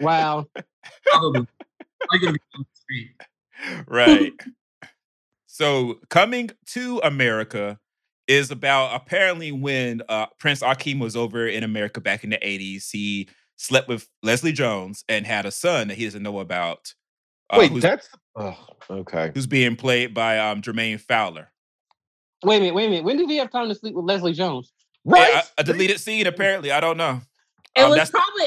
Wow. Probably. Probably gonna be on the street. right. So, coming to America is about apparently when uh, Prince Akeem was over in America back in the 80s, he slept with Leslie Jones and had a son that he doesn't know about. uh, Wait, that's. Oh, okay. who's being played by um, Jermaine Fowler. Wait a minute, wait a minute. When did he have time to sleep with Leslie Jones? Right. Yeah, a, a deleted scene, apparently. I don't know. It Um, was probably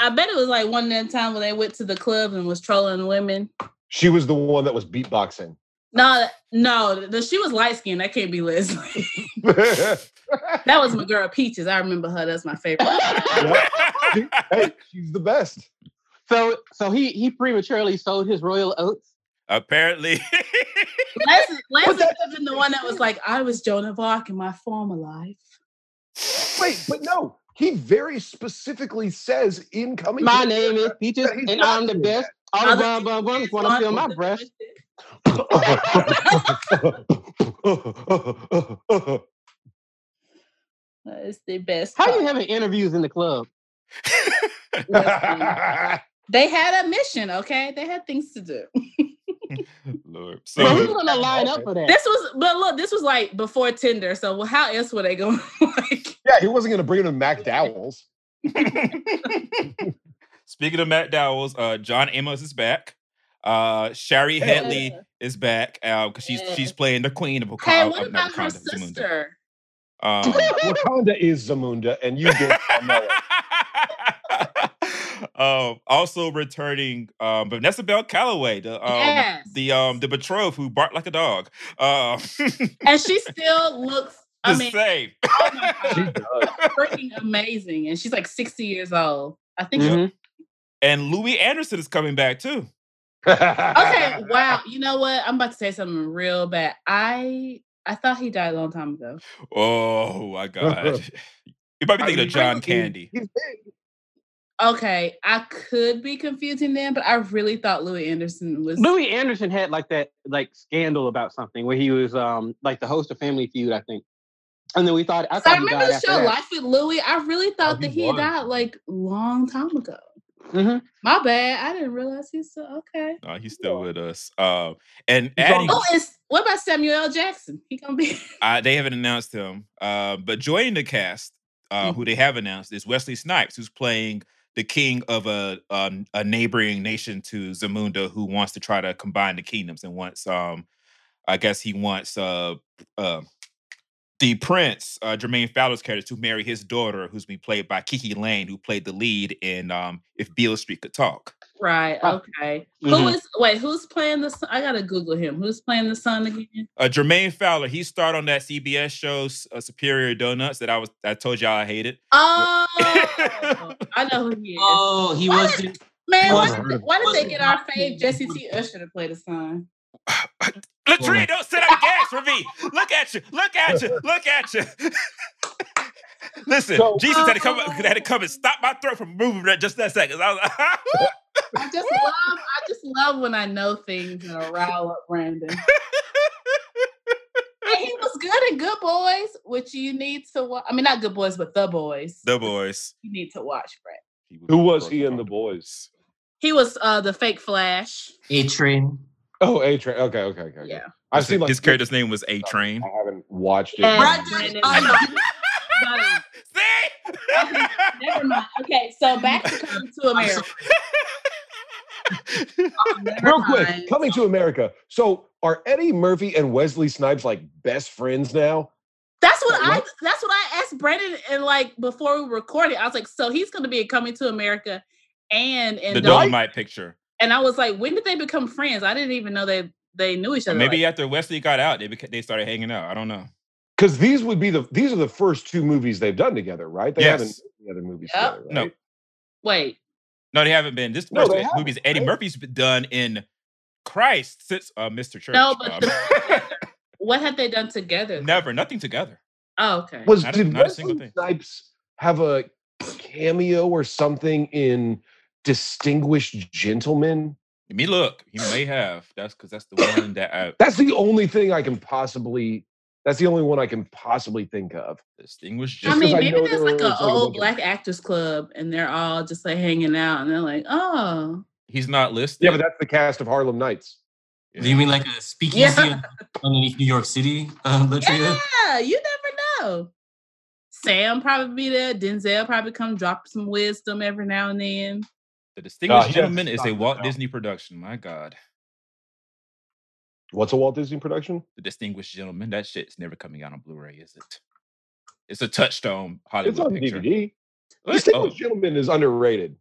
I bet it was like one of them times when they went to the club and was trolling women. she was the one that was beatboxing. No, no, the, she was light skinned. That can't be Leslie. that was my girl Peaches. I remember her. That's my favorite. hey, she's the best. So so he he prematurely sold his royal oats. apparently. Leslie, Leslie that was in the one that was like, I was Joan of Arc in my former life. Wait, but no, he very specifically says in coming. My to name is Peaches, that and I'm the doing best. All the Other bum bum bums want to feel my on- breast. It's the best. How part. you having interviews in the club? They had a mission, okay? They had things to do. Lord. So who's gonna line up for that? This was, but look, this was like before Tinder. So how else were they going? like, yeah, he wasn't going to bring him to McDowell's. speaking of McDowell's, uh, John Amos is back. Uh, Shari Headley is back because she's Yeah. she's playing the queen of Wakanda. hey, uh, what uh, about her Wakanda, Zamunda. sister? Um, Wakanda is Zamunda, and you did not know it. Um, also returning um, Vanessa Bell Calloway, the um, yes. the um, the betrothed who barked like a dog. Uh, and she still looks, I the mean, same. oh my God, freaking amazing. And she's like 60 years old. I think. Mm-hmm. Mhm. and Louie Anderson is coming back too. Okay, wow. You know what? I'm about to say something real bad. I I thought he died a long time ago. Oh my god. You might be I thinking mean, of John he- Candy. He's big. Okay, I could be confusing them, but I really thought Louie Anderson was. Louis Anderson had like that like scandal about something where he was um like the host of Family Feud, I think. And then we thought I So thought I he remember died the show that. Life with Louie. I really thought Oh, that he he died like long time ago. Mhm. My bad. I didn't realize he's still okay. No, he's still with us. Um, and adding, Oh, is what about Samuel L. Jackson? He gonna be uh, they haven't announced him. Uh, but joining the cast, uh, who they have announced is Wesley Snipes, who's playing the king of a um, a neighboring nation to Zamunda, who wants to try to combine the kingdoms and wants um, I guess he wants uh, uh, the prince, uh, Jermaine Fowler's character, to marry his daughter, who's been played by KiKi Layne, who played the lead in um, If Beale Street Could Talk. Right. Oh. Okay. Who Mhm. is wait? Who's playing the? son? I gotta Google him. Who's playing the son again? Uh, Jermaine Fowler, he starred on that CBS show uh, Superior Donuts that I was I told y'all I hated. Oh, I know who he is. Oh, he Why was. did- in- Man, why, Never heard did, of why did they get our Rocky fave Jesse Wood- T. Usher to play the son? Latrina, don't sit on gas for me. Look at you. Look at you. Look at you. Listen, So- Jesus had to come had to come and stop my throat from moving that just that second. I was like, I just love. I just love when I know things and rile up Brandon. And he was good in Good Boys, which you need to watch. I mean, not Good Boys, but The Boys. the boys. You need to watch, Brett. Who was he in the boys? He was uh the fake Flash. A Train. Oh, A Train. Okay, okay, okay. okay. Yeah. I've seen like his character's name was A Train. I haven't watched it. And Brandon- I Never mind. Okay, so back to Coming to America. Oh, never Real quick, mind. coming to America. So are Eddie Murphy and Wesley Snipes like best friends now? That's what I. That's what I asked Brandon, and like before we recorded, I was like, "So he's going to be in Coming to America, and and the Dol- Dolomite picture. and I was like, when did they become friends? I didn't even know they they knew each other. maybe like- after Wesley got out, they beca- they started hanging out. I don't know. Because these would be the these are the first two movies they've done together, right? They haven't Yes. done the other movies Yep. together, No. wait. No, they haven't been. This is the No, first they movies Eddie right? Murphy's been done in Christ since uh, Mr. Church. No, but Um, the- What had they done together? never, nothing together. Oh, okay. Was Not a- did not a single Wesley thing. Snipes have a cameo or something in Distinguished Gentleman? Let me look. He may have. That's because that's the one that I That's the only thing I can possibly. That's the only one I can possibly think of. distinguished. I just 'cause mean, I maybe know there's there like was, an like, a old of- black actors club, and they're all just like hanging out, and they're like, oh, He's not listed. Yeah, but that's the cast of Harlem Nights. Do you mean like a speakeasy Yeah. underneath New York City, uh, Latria? yeah, you never know. Sam probably be there. Denzel probably come drop some wisdom every now and then. the distinguished he has gentleman is a Walt now. Disney production. My God, What's a Walt Disney production? the distinguished gentleman. That shit's never coming out on Blu-ray, is it? It's a touchstone Hollywood It's on picture. DVD. What? Distinguished Oh, Gentleman is underrated.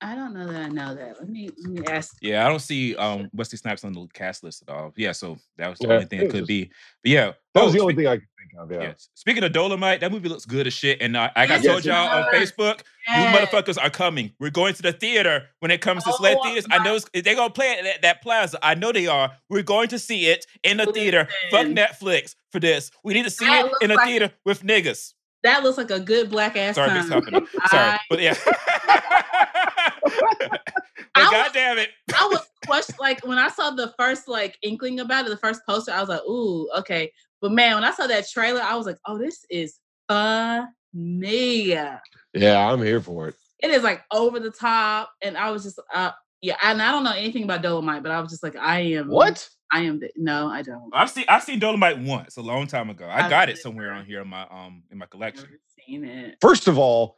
I don't know that I know that. Let me let me ask. yeah, I don't see um Wesley Snipes on the cast list at all. Yeah, so that was the Yeah, only thing it it could just- be. But yeah, That oh, was the only speak- thing I could think of. Yeah. Yes. Speaking of Dolomite, that movie looks good as shit. And I, like I told y'all on. Facebook, Yes. you motherfuckers are coming. We're going to the theater when it comes to sled Oh theaters. I know they're gonna play it at that plaza. I know they are. We're going to see it in the theater. Fuck Netflix for this. We need to see That it in a like- theater with niggas. That looks like a good black ass Sorry, time. Miss Sorry, I- but yeah. but was- God damn it. I was question like when I saw the first like inkling about it, the first poster, I was like, ooh, okay. But man, when I saw that trailer, I was like, oh, this is funny. It Yeah, I'm here for it. it. is like over the top. And I was just uh yeah, and I don't know anything about Dolomite, but I was just like, I am What? I am the no, I don't. I've seen I've seen Dolomite once a long time ago. I I've got it somewhere on here in my um in my collection. It. First of all,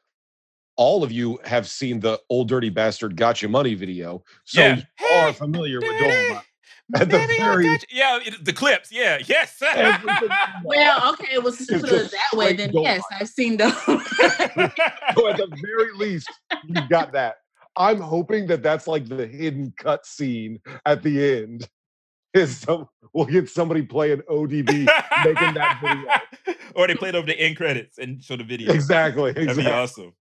all of you have seen the Ol' Dirty Bastard got your money video, so Yeah. you are familiar with Dolomite. At the Baby, I very- yeah, it- the clips. Yeah, yes. Well, okay, it was to put it that way, then Dolomite. yes, I've seen those. so at the very least, you got that. I'm hoping that that's like the hidden cut scene at the end. Is some we'll get somebody playing ODB making that video. or they played over the end credits and show the video. Exactly. That'd be Exactly. awesome.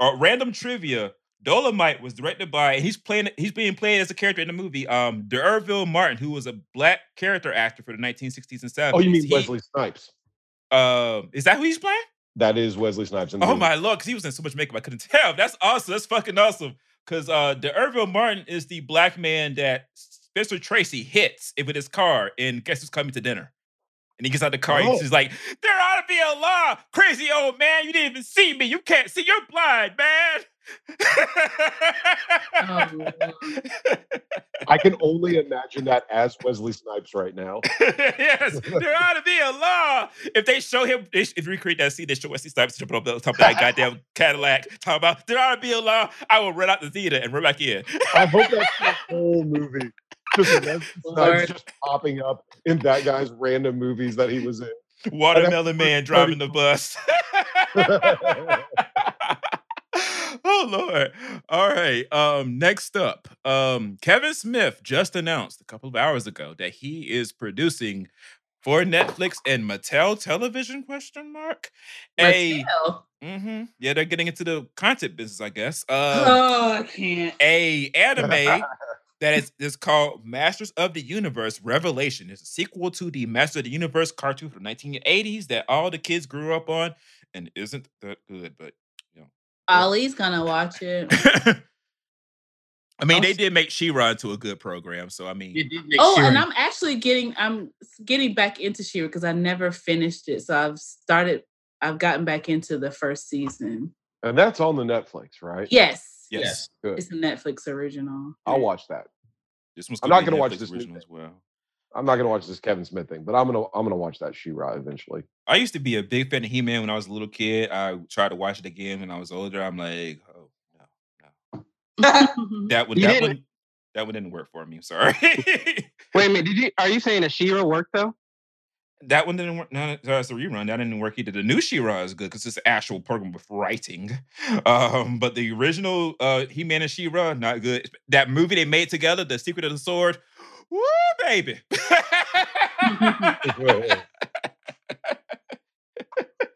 Uh, random trivia: Dolomite was directed by, and he's playing. He's being played as a character in the movie. Um, D'Urville Martin, who was a black character actor for the 1960s and 70s. Oh, you mean He- Wesley Snipes? Um, is that who he's playing? That is Wesley Snipes. In the Oh movie. my lord, because he was in so much makeup, I couldn't tell. That's awesome. That's fucking awesome. Because uh, D'Urville Martin is the black man that Spencer Tracy hits with his car in Guess Who's Coming to Dinner. And he gets out the car. Oh. He's like, "There ought to be a law, crazy old man. You didn't even see me. You can't see. You're blind, man." Lord. I can only imagine that as Wesley Snipes right now. yes, there ought to be a law. If they show him, if you recreate that scene, they show Wesley Snipes jumping up the top of that goddamn Cadillac, talking about there ought to be a law. I will run out the theater and run back in. I hope that's the whole movie. Just Wesley just popping up in that guy's random movies that he was in. Watermelon Man driving the bus. oh Lord. All right. Um, next up, um, Kevin Smith just announced a couple of hours ago that he is producing for Netflix and Mattel Television question mark. A Mattel. hmm yeah, they're getting into the content business, I guess. Uh, oh, I can't. a anime that is, is called Masters of the Universe Revelation. It's a sequel to the Master of the Universe cartoon from the 1980s that all the kids grew up on and isn't that good, but you know. Ollie's gonna watch it. I mean, oh, they did make She-Ra into a good program, so I It mean, did make Oh, sure- and I'm actually getting I'm getting back into She-Ra because I never finished it. So I've started I've gotten back into the first season. And that's on the Netflix, right? Yes. Yes, Yes. Good. It's a Netflix original. I'll watch that. this one's I'm not gonna watch Netflix this new original thing. as well. I'm not gonna watch this Kevin Smith thing, but I'm gonna I'm gonna watch that She-Ra eventually. I used to be a big fan of He-Man when I was a little kid. I tried to watch it again when I was older. I'm like, oh no, no. That one, You that didn't- one, that one didn't work for me. Sorry. Wait a minute. Did you? Are you saying Ashira worked though? That one didn't work. No, that's a rerun. That didn't work either. The new She-Ra is good because it's an actual program with writing. Um, but the original uh He-Man and She-Ra, not good. That movie they made together, The Secret of the Sword, woo, baby.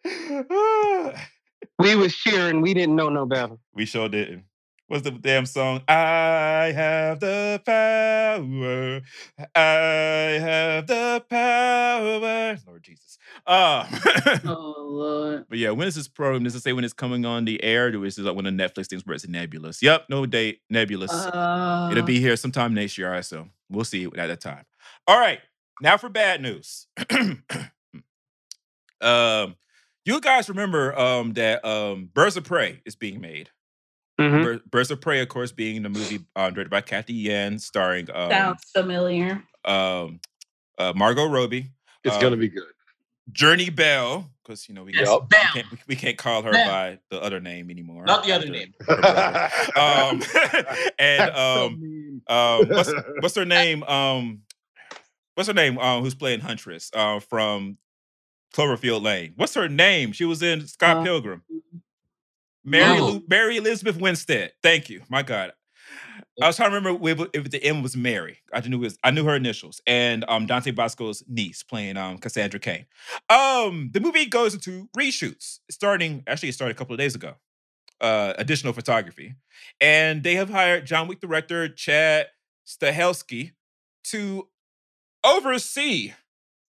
We was cheering. We didn't know no better. we sure didn't. What's the damn song? I have the power. I have the power. Lord Jesus. Um, oh Lord. But yeah, when is this program? Does it say when it's coming on the air? Or is it like one of the Netflix things where it's nebulous? Yep, no date, nebulous. Uh, It'll be here sometime next year, so we'll see at that time. All right, now for bad news. um, you guys remember um that um Birds of Prey is being made. Mhm. Bir- Birds of Prey, of course, being the movie uh, directed by Cathy Yan, starring um, sounds familiar. um uh, Margot Robbie, It's Uh, gonna be good. Jurnee Bell, because you know we, Yes, can't, we, can't, we can't call her Bam. by the other name anymore. Not the other name. um, and um, um, what's what's her name? Um, what's her name? Um, who's playing Huntress? Uh, from Cloverfield Lane. What's her name? She was in Scott Uh, Pilgrim. Mary Oh. Lu- Mary Elizabeth Winstead. Thank you. My God. I was trying to remember if, if the M was Mary. I knew it was, I knew her initials. And um Dante Basco's niece playing um Cassandra Cain. Um the movie goes into reshoots starting actually it started a couple of days ago. Uh additional photography. And they have hired John Wick director Chad Stahelski to oversee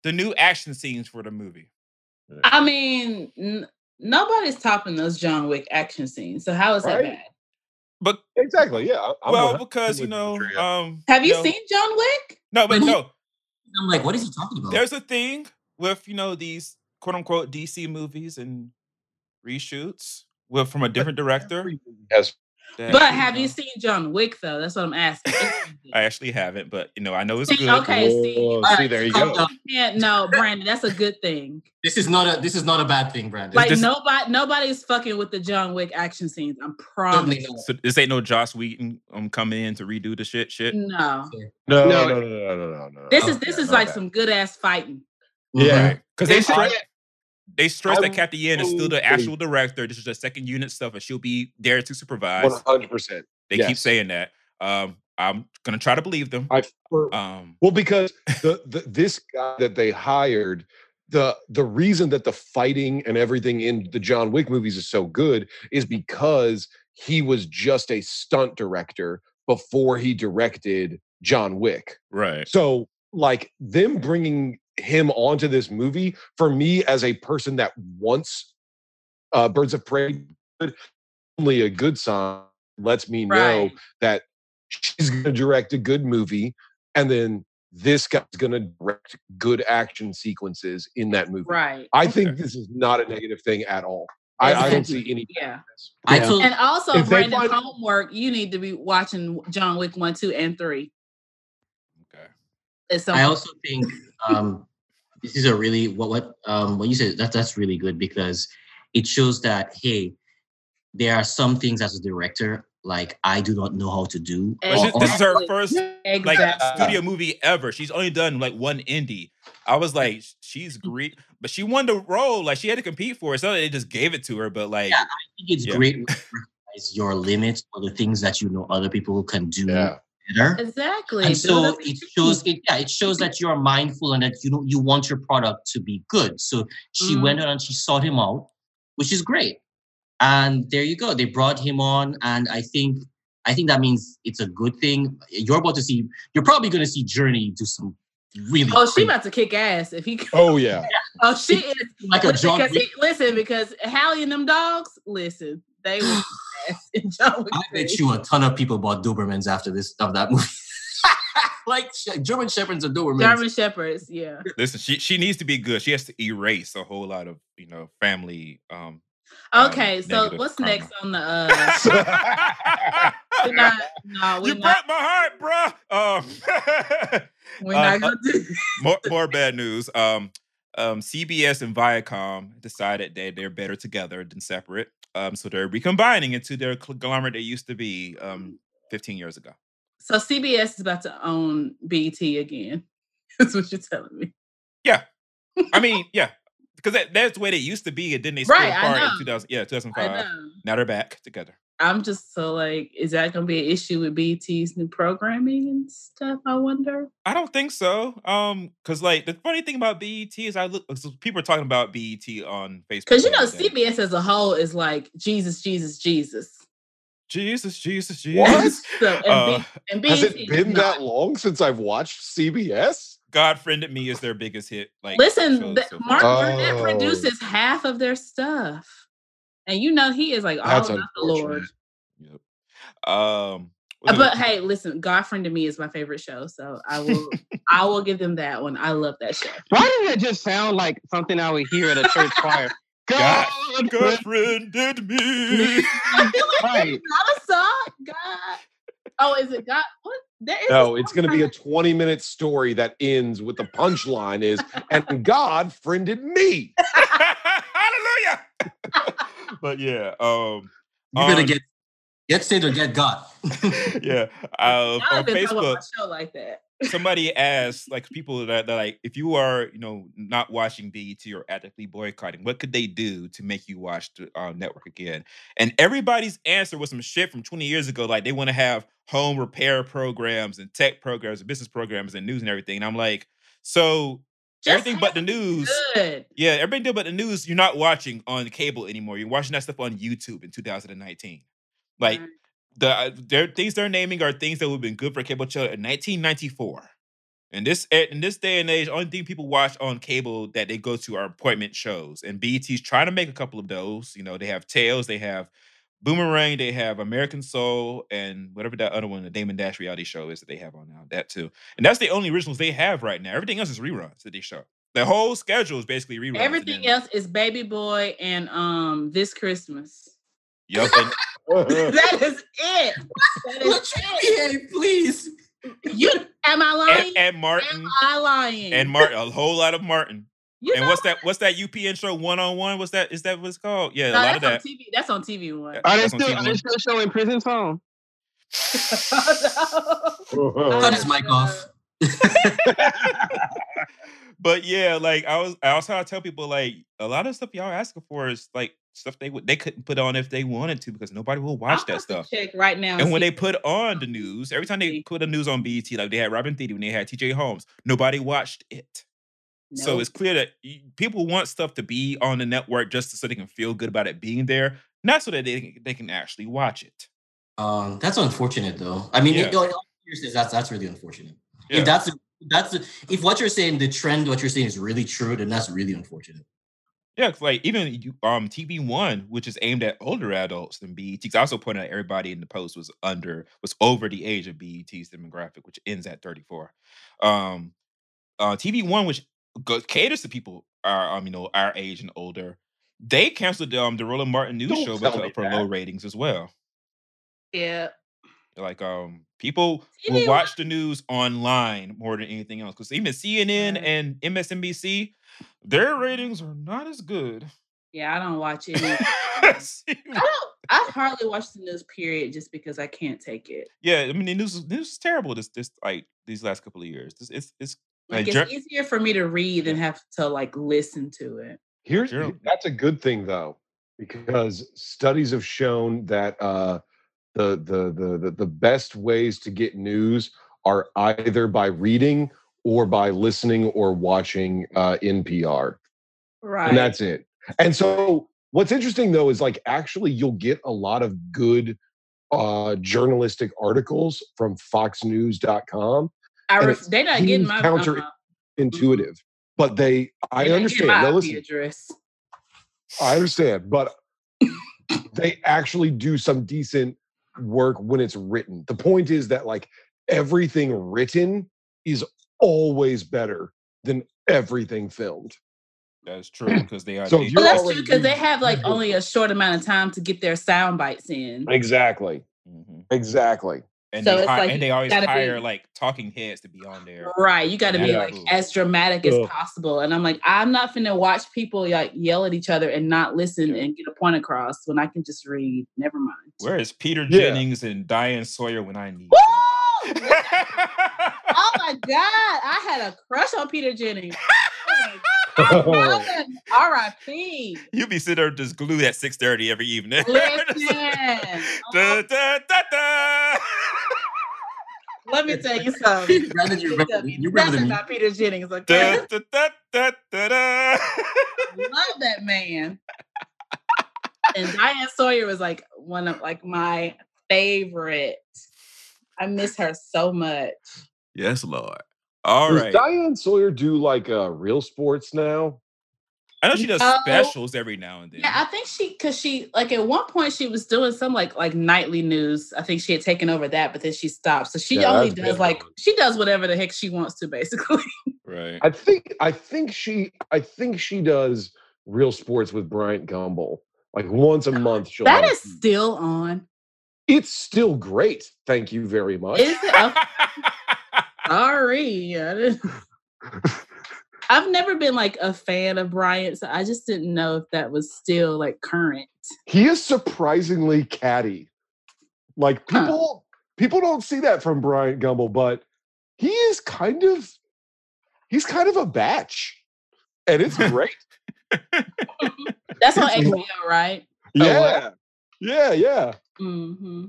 the new action scenes for the movie. I mean, n- nobody's topping those John Wick action scenes. So how is that bad? But exactly, yeah. I- I'm well, because you know, um Have you know- seen John Wick? No, but But no. I'm like, what is he talking about? there's a thing with you know these quote unquote DC movies and reshoots with from a different director. Yes. That, But have you know, seen John Wick though? That's what I'm asking. I actually haven't, but you know I know it's See, good. okay. see, Oh, see, there you go. down. Yeah, no, Brandon, that's a good thing. This is not a this is not a bad thing, Brandon. Like just- nobody, nobody's fucking with the John Wick action scenes. I'm Certainly promise. not. So this ain't no Joss Whedon um coming in to redo the shit. Shit. No, No, No, no, no, no, no, no, no, no. this no, is this no, is no, like no. some good ass fighting. Yeah. Because they It's stress like- they stress that Cathy Yan is still the actual director. This is just second unit stuff, and she'll be there to supervise. One hundred percent. They keep saying that. Um, I'm gonna try to believe them. I Um, well because the, the this guy that they hired the the reason that the fighting and everything in the John Wick movies is so good is because he was just a stunt director before he directed John Wick. Right. So, like them bringing him onto this movie for me as a person that wants uh, Birds of Prey, only a good sign lets me know that she's going to direct a good movie, and then this guy's going to direct good action sequences in that movie. Right. I Okay. think this is not a negative thing at all. I, I don't see any. Yeah. I Yeah. told And also, If Brandon, find- homework, you need to be watching John Wick 1, 2, and 3. Okay. It's I also think um, this is a really what what um, what you said that that's really good because it shows that hey, there are some things as a director like I do not know how to do. But or- this is her Exactly. first like studio movie ever. She's only done like one indie. I was like, she's great, but she won the role. Like she had to compete for it. So they just gave it to her. But like, Yeah. I think it's Yeah. great when you recognize your limits or the things that you know other people can do Yeah. Better. Exactly. And so it shows it yeah, it shows that you're mindful and that you know you want your product to be good. So she Mhm. went on and she sought him out, which is great. And there you go. They brought him on, and I think I think that means it's a good thing. You're about to see. You're probably going to see Jurnee do some really. Oh, she about to kick ass if he. Oh yeah. Oh, she is. like a Listen, John. because he, listen, because Halle and them dogs, listen, they will kick ass in John Wick. I bet you a ton of people bought Dobermans after this of that movie. like German Shepherds or Dobermans. German Shepherds, yeah. listen, she she needs to be good. She has to erase a whole lot of you know family. um Um, Okay, so what's karma. next on the uh we're not no, you we're not broke my heart, bruh. Um, we're not gonna do more more bad news. Um, um, CBS and Viacom decided that they're better together than separate. Um, so they're recombining into their conglomerate they used to be um 15 years ago. so CBS is about to own BET again. That's what you're telling me. Yeah, I mean, yeah, because that, that's the way they used to be, and then they split Right, apart in know. 2000. Yeah, 2005. Now they're back together. I'm just so like, is that gonna be an issue with BET's new programming and stuff? I wonder. I don't think so. Um, because like the funny thing about BET is I look, so people are talking about BET on Facebook. Because you know. CBS as a whole is like Jesus, Jesus, Jesus. Jesus, Jesus, What? Jesus. So and, Uh, B, and Has it it is been not. that long since I've watched CBS? God friended me is their biggest hit. Like Listen, show the, so Mark. Burnett Oh. produces half of their stuff, and you know he is like all That's about the Lord. Yep. Um, Uh, But hey, listen, God friend to me is my favorite show, so I will I will give them that one. I love that show. Why does that just sound like something I would hear at a church choir? God- God, God friended me. I feel like Right. it's not a song. God. Oh, is it God? What? There is No, it's going to be a 20 minute story that ends with the punchline is, and God friended me. Hallelujah. But yeah, um, You better on- get get saved or get God. yeah, uh, on been talking about Facebook, my show like that. somebody asked like people that, that like if you are you know not watching BET or actively boycotting, what could they do to make you watch the uh, network again? And everybody's answer was some shit from 20 years ago. Like they want to have home repair programs and tech programs and business programs and news and everything. And I'm like, so Just everything but the news. Good. Yeah, everything but the news, you're not watching on cable anymore. You're watching that stuff on YouTube in 2019. Like Right. the uh, their things they're naming are things that would have been good for cable channel in 1994. In this eh, in this day and age, only thing people watch on cable that they go to are appointment shows. And BET's trying to make a couple of those. You know, they have Tales, they have Boomerang, they have American Soul, and whatever that other one, the Damon Dash reality show is that they have on now. That too. And that's the only originals they have right now. Everything else is reruns that they show. The whole schedule is basically reruns. and Everything else is Baby Boy and um this Christmas. Yep. And that is it. That is it. behave, please. You am I lying? and, and Martin am I lying? and Martin, a whole lot of Martin. You and know what's that? What's that UP intro? One on one? What's that? Is that what's called? Yeah, No, a lot of that. on TV. That's on TV one. Yeah. Are they That's on still TV are they still showing prison song? Oh, oh. Cut his mic off. But yeah, like I was, I also I tell people like a lot of stuff y'all asking for is like stuff they would they couldn't put on if they wanted to because nobody will watch I'm that stuff. Check right now. And when they put on the news, every time they See. put the news on BET, like they had Robin Thede when they had TJ Holmes, nobody watched it. So it's clear that people want stuff to be on the network just so they can feel good about it being there. not so that they they can actually watch it. Um, that's unfortunate, though. I mean, Yeah. it, seriousness, that's that's really unfortunate. Yeah. If that's that's if what you're saying, the trend, what you're saying is really true, then that's really unfortunate. Yeah, like even you- um TV One, which is aimed at older adults than BET. 'cause I also pointed out everybody in the post was under was over the age of BET's demographic, which ends at 34. Um, uh, TV One, which go, caters to people are um you know our age and older, they canceled um the Roland Martin news Don't show because for that. low ratings as well. Yeah. Like um people will watch the news online more than anything else because even CNN and MSNBC, their ratings are not as good. Yeah, I don't watch it. I don't. I hardly watch the news. Period, just because I can't take it. yeah, I mean the news is- news is terrible this this like these last couple of years. This it's it's Like Like, it's easier for me to read than have to like listen to it. Here's Sure. that's a good thing though, because studies have shown that uh, the, the the the the best ways to get news are either by reading or by listening or watching uh, NPR, Right. and that's it. And so, what's interesting though is like actually you'll get a lot of good uh, journalistic articles from FoxNews.com. I and ref- it they not getting my counter- uh, Intuitive, but they I they understand. Now listen, address. I understand, but they actually do some decent work when it's written. The point is that like everything written is always better than everything filmed. that's true because they are So Well, that's true because they have like only a short amount of time to get their sound bites in. Exactly. Mhm. Exactly. And So they it's hi- like and they always gotta be- hire like talking heads to be on there. Right. You got to be Yeah. like as dramatic as Ugh. possible. And I'm like, I'm not finna watch people like yell at each other and not listen and get a point across when I can just read. Never mind. Where is Peter Yeah. Jennings and Diane Sawyer when I need Woo! them? oh my God. I had a crush on Peter Jennings. Oh my R.I.P. you be sitting there just glued at 6:30 every evening. Listen. Da, da, da, da. Let me tell you something. Brandon, you remember, you remember the about Peter Jennings, okay? Da, da, da, da, da, da. Love that man. And Diane Sawyer was like one of like my favorite. I miss her so much. Yes, Lord. All Does right. Diane Sawyer do like uh, real sports now? I know she does No. specials every now and then. Yeah, I think she because she like at one point she was doing some like like nightly news. I think she had taken over that, but then she stopped. So she Yeah, only does been like on. she does whatever the heck she wants to, basically. right. I think I think she I think she does real sports with Bryant Gumbel. Like once a month she'll that have is a- still on. it's still great. Thank you very much. Is it? Sorry. I didn't- I've never been like a fan of Bryant, so I just didn't know if that was still like current. he is surprisingly catty. Like Huh. people people don't see that from Bryant Gumbel, but he is kind of he's kind of a batch. And it's great. That's on It's- HBO, right? yeah. Yeah, yeah. hmm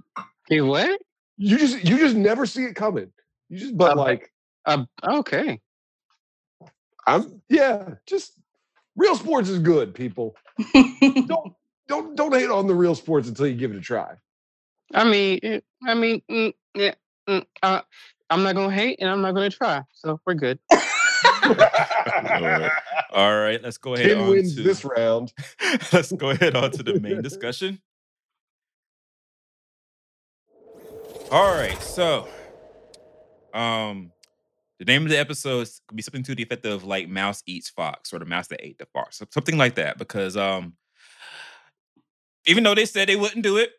Hey, what? You just you just never see it coming. You just but Okay. like Uh, okay. I'm yeah, just real sports is good, people. Don't don't don't hate on the real sports until you give it a try. I mean, eh, I mean, mm, yeah, mm, uh, I'm not gonna hate and I'm not gonna try, so we're good. Lord. All right, let's go ahead Ten on wins to this round. let's go ahead on to the main discussion. All right, so um the name of the episode could be something to the effect of like mouse eats fox or the mouse that ate the fox, something like that. Because um even though they said they wouldn't do it,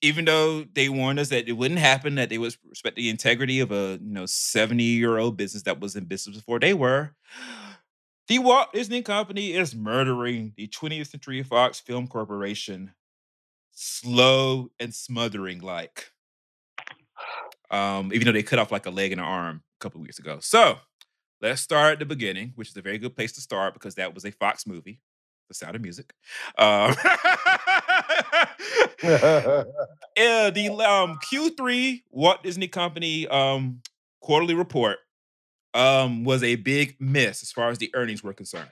even though they warned us that it wouldn't happen, that they would respect the integrity of a you know 70 year old business that was in business before they were. The Walt Disney Company is murdering the 20th Century Fox Film Corporation, slow and smothering like. Um, even though they cut off like a leg and an arm a couple of weeks ago. So let's start at the beginning, which is a very good place to start because that was a Fox movie, The Sound of Music. Um, yeah, the um, Q3 Walt Disney Company um, quarterly report um, was a big miss as far as the earnings were concerned.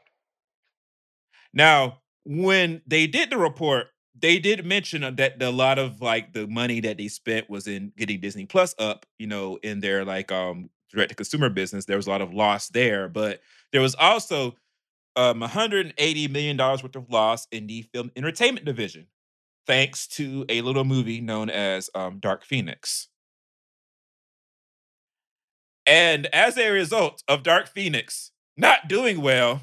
Now, when they did the report, they did mention uh, that a lot of like the money that they spent was in getting Disney Plus up, you know, in their like um direct to consumer business. There was a lot of loss there, but there was also um 180 million dollars worth of loss in the film entertainment division, thanks to a little movie known as um, Dark Phoenix. And as a result of Dark Phoenix not doing well,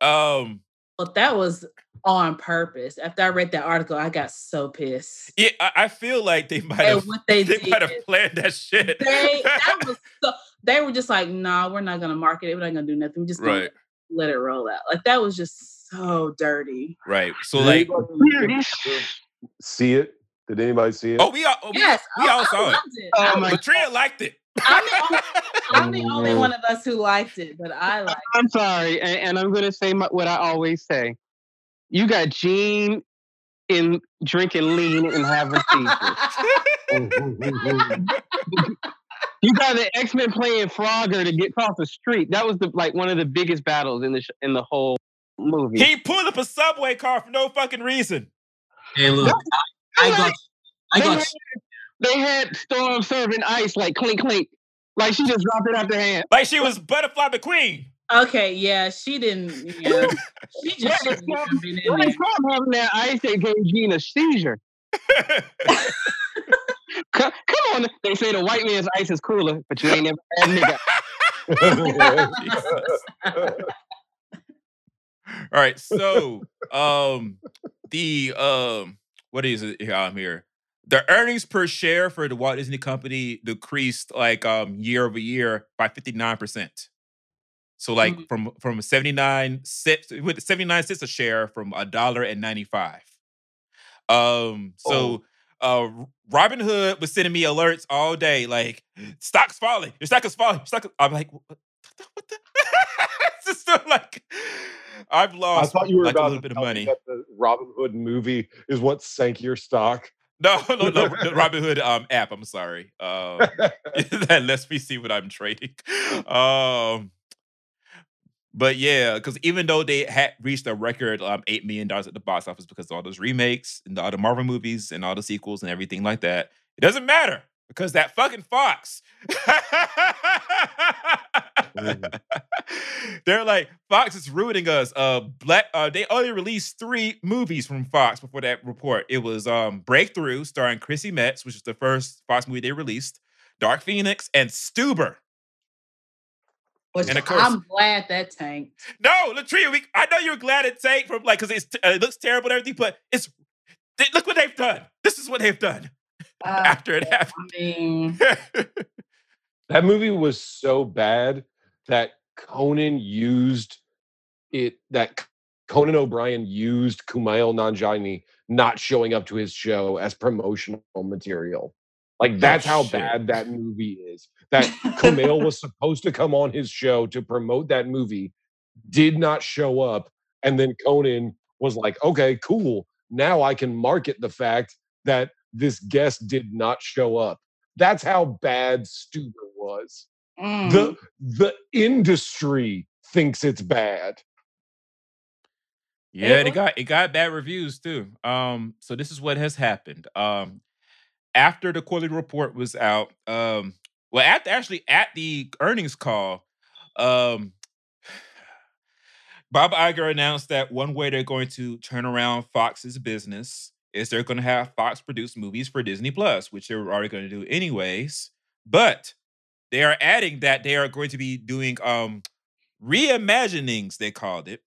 um, But that was on purpose. After I read that article, I got so pissed. yeah, I, I feel like they might have what they they might have planned that shit. they that was so they were just like, nah, we're not gonna market it. We're not gonna do nothing. We're just gonna right, let it roll out. Like that was just so dirty. right. So like, see it? Did anybody see it? oh, we all oh, Yes, we I, all I saw it. it. Oh my- loved Latria liked it. I'm the, only, I'm the oh, only one of us who liked it, but I liked I'm sorry, and, and I'm gonna say my, what I always say. You got Jean in drinking lean and having seizures. You got the X Men playing Frogger to get across the street. That was the like one of the biggest battles in the sh- in the whole movie. he pulled up a subway car for no fucking reason. Hey, look, I, I got, I got. Had, they had Storm serving ice like clink clink, like she just dropped it out their hand. Like she was Butterfly McQueen. Okay, yeah, she didn't. Yeah, she just When shouldn't even been in there. Storm having that ice, they gave Jean a seizure. Co- Come on, they say the white man's ice is cooler, but you ain't never had nigga. All right, so um the um what is it here I'm here? The earnings per share for the Walt Disney Company decreased like um year over year by 59%. So like Mm. from from 79 cents with 79 cents a share from a dollar and 95. Um so uh Robinhood was sending me alerts all day like stock's falling, your stock is falling, stock is-" I'm like what the, what the? it's just so like I've lost I thought you were like a little bit of money. the Robin Hood movie is what sank your stock. No, no, no, the Robinhood um app. I'm sorry. Um, that lets me see what I'm trading. Um, but yeah, because even though they had reached a record um eight million dollars at the box office because of all those remakes and all the Marvel movies and all the sequels and everything like that, it doesn't matter because that fucking Fox. They're like Fox is ruining us. Uh, Black. Uh, they only released three movies from Fox before that report. It was um Breakthrough, starring Chrissy Metz, which is the first Fox movie they released. Dark Phoenix and Stuber. Which And of course- I'm glad that tanked. No, Latria, we, I know you're glad it tanked from like because uh, it looks terrible and everything, but it's they, look what they've done. This is what they've done Uh, after it I mean, happened. That movie was so bad that Conan used it. That Conan O'Brien used Kumail Nanjiani not showing up to his show as promotional material. Like oh, that's how Oh, bad that movie is. That Kumail was supposed to come on his show to promote that movie, did not show up, and then Conan was like, "Okay, cool. Now I can market the fact that this guest did not show up." That's how bad Stuber was. mm. The the industry thinks it's bad. Yeah, it got it got bad reviews too. Um, so this is what has happened. Um, after the quarterly report was out, um, well, at actually at the earnings call, um, Bob Iger announced that one way they're going to turn around Fox's business is they're going to have Fox produce movies for Disney Plus, which they were already going to do anyways. But they are adding that they are going to be doing um reimaginings, they called it,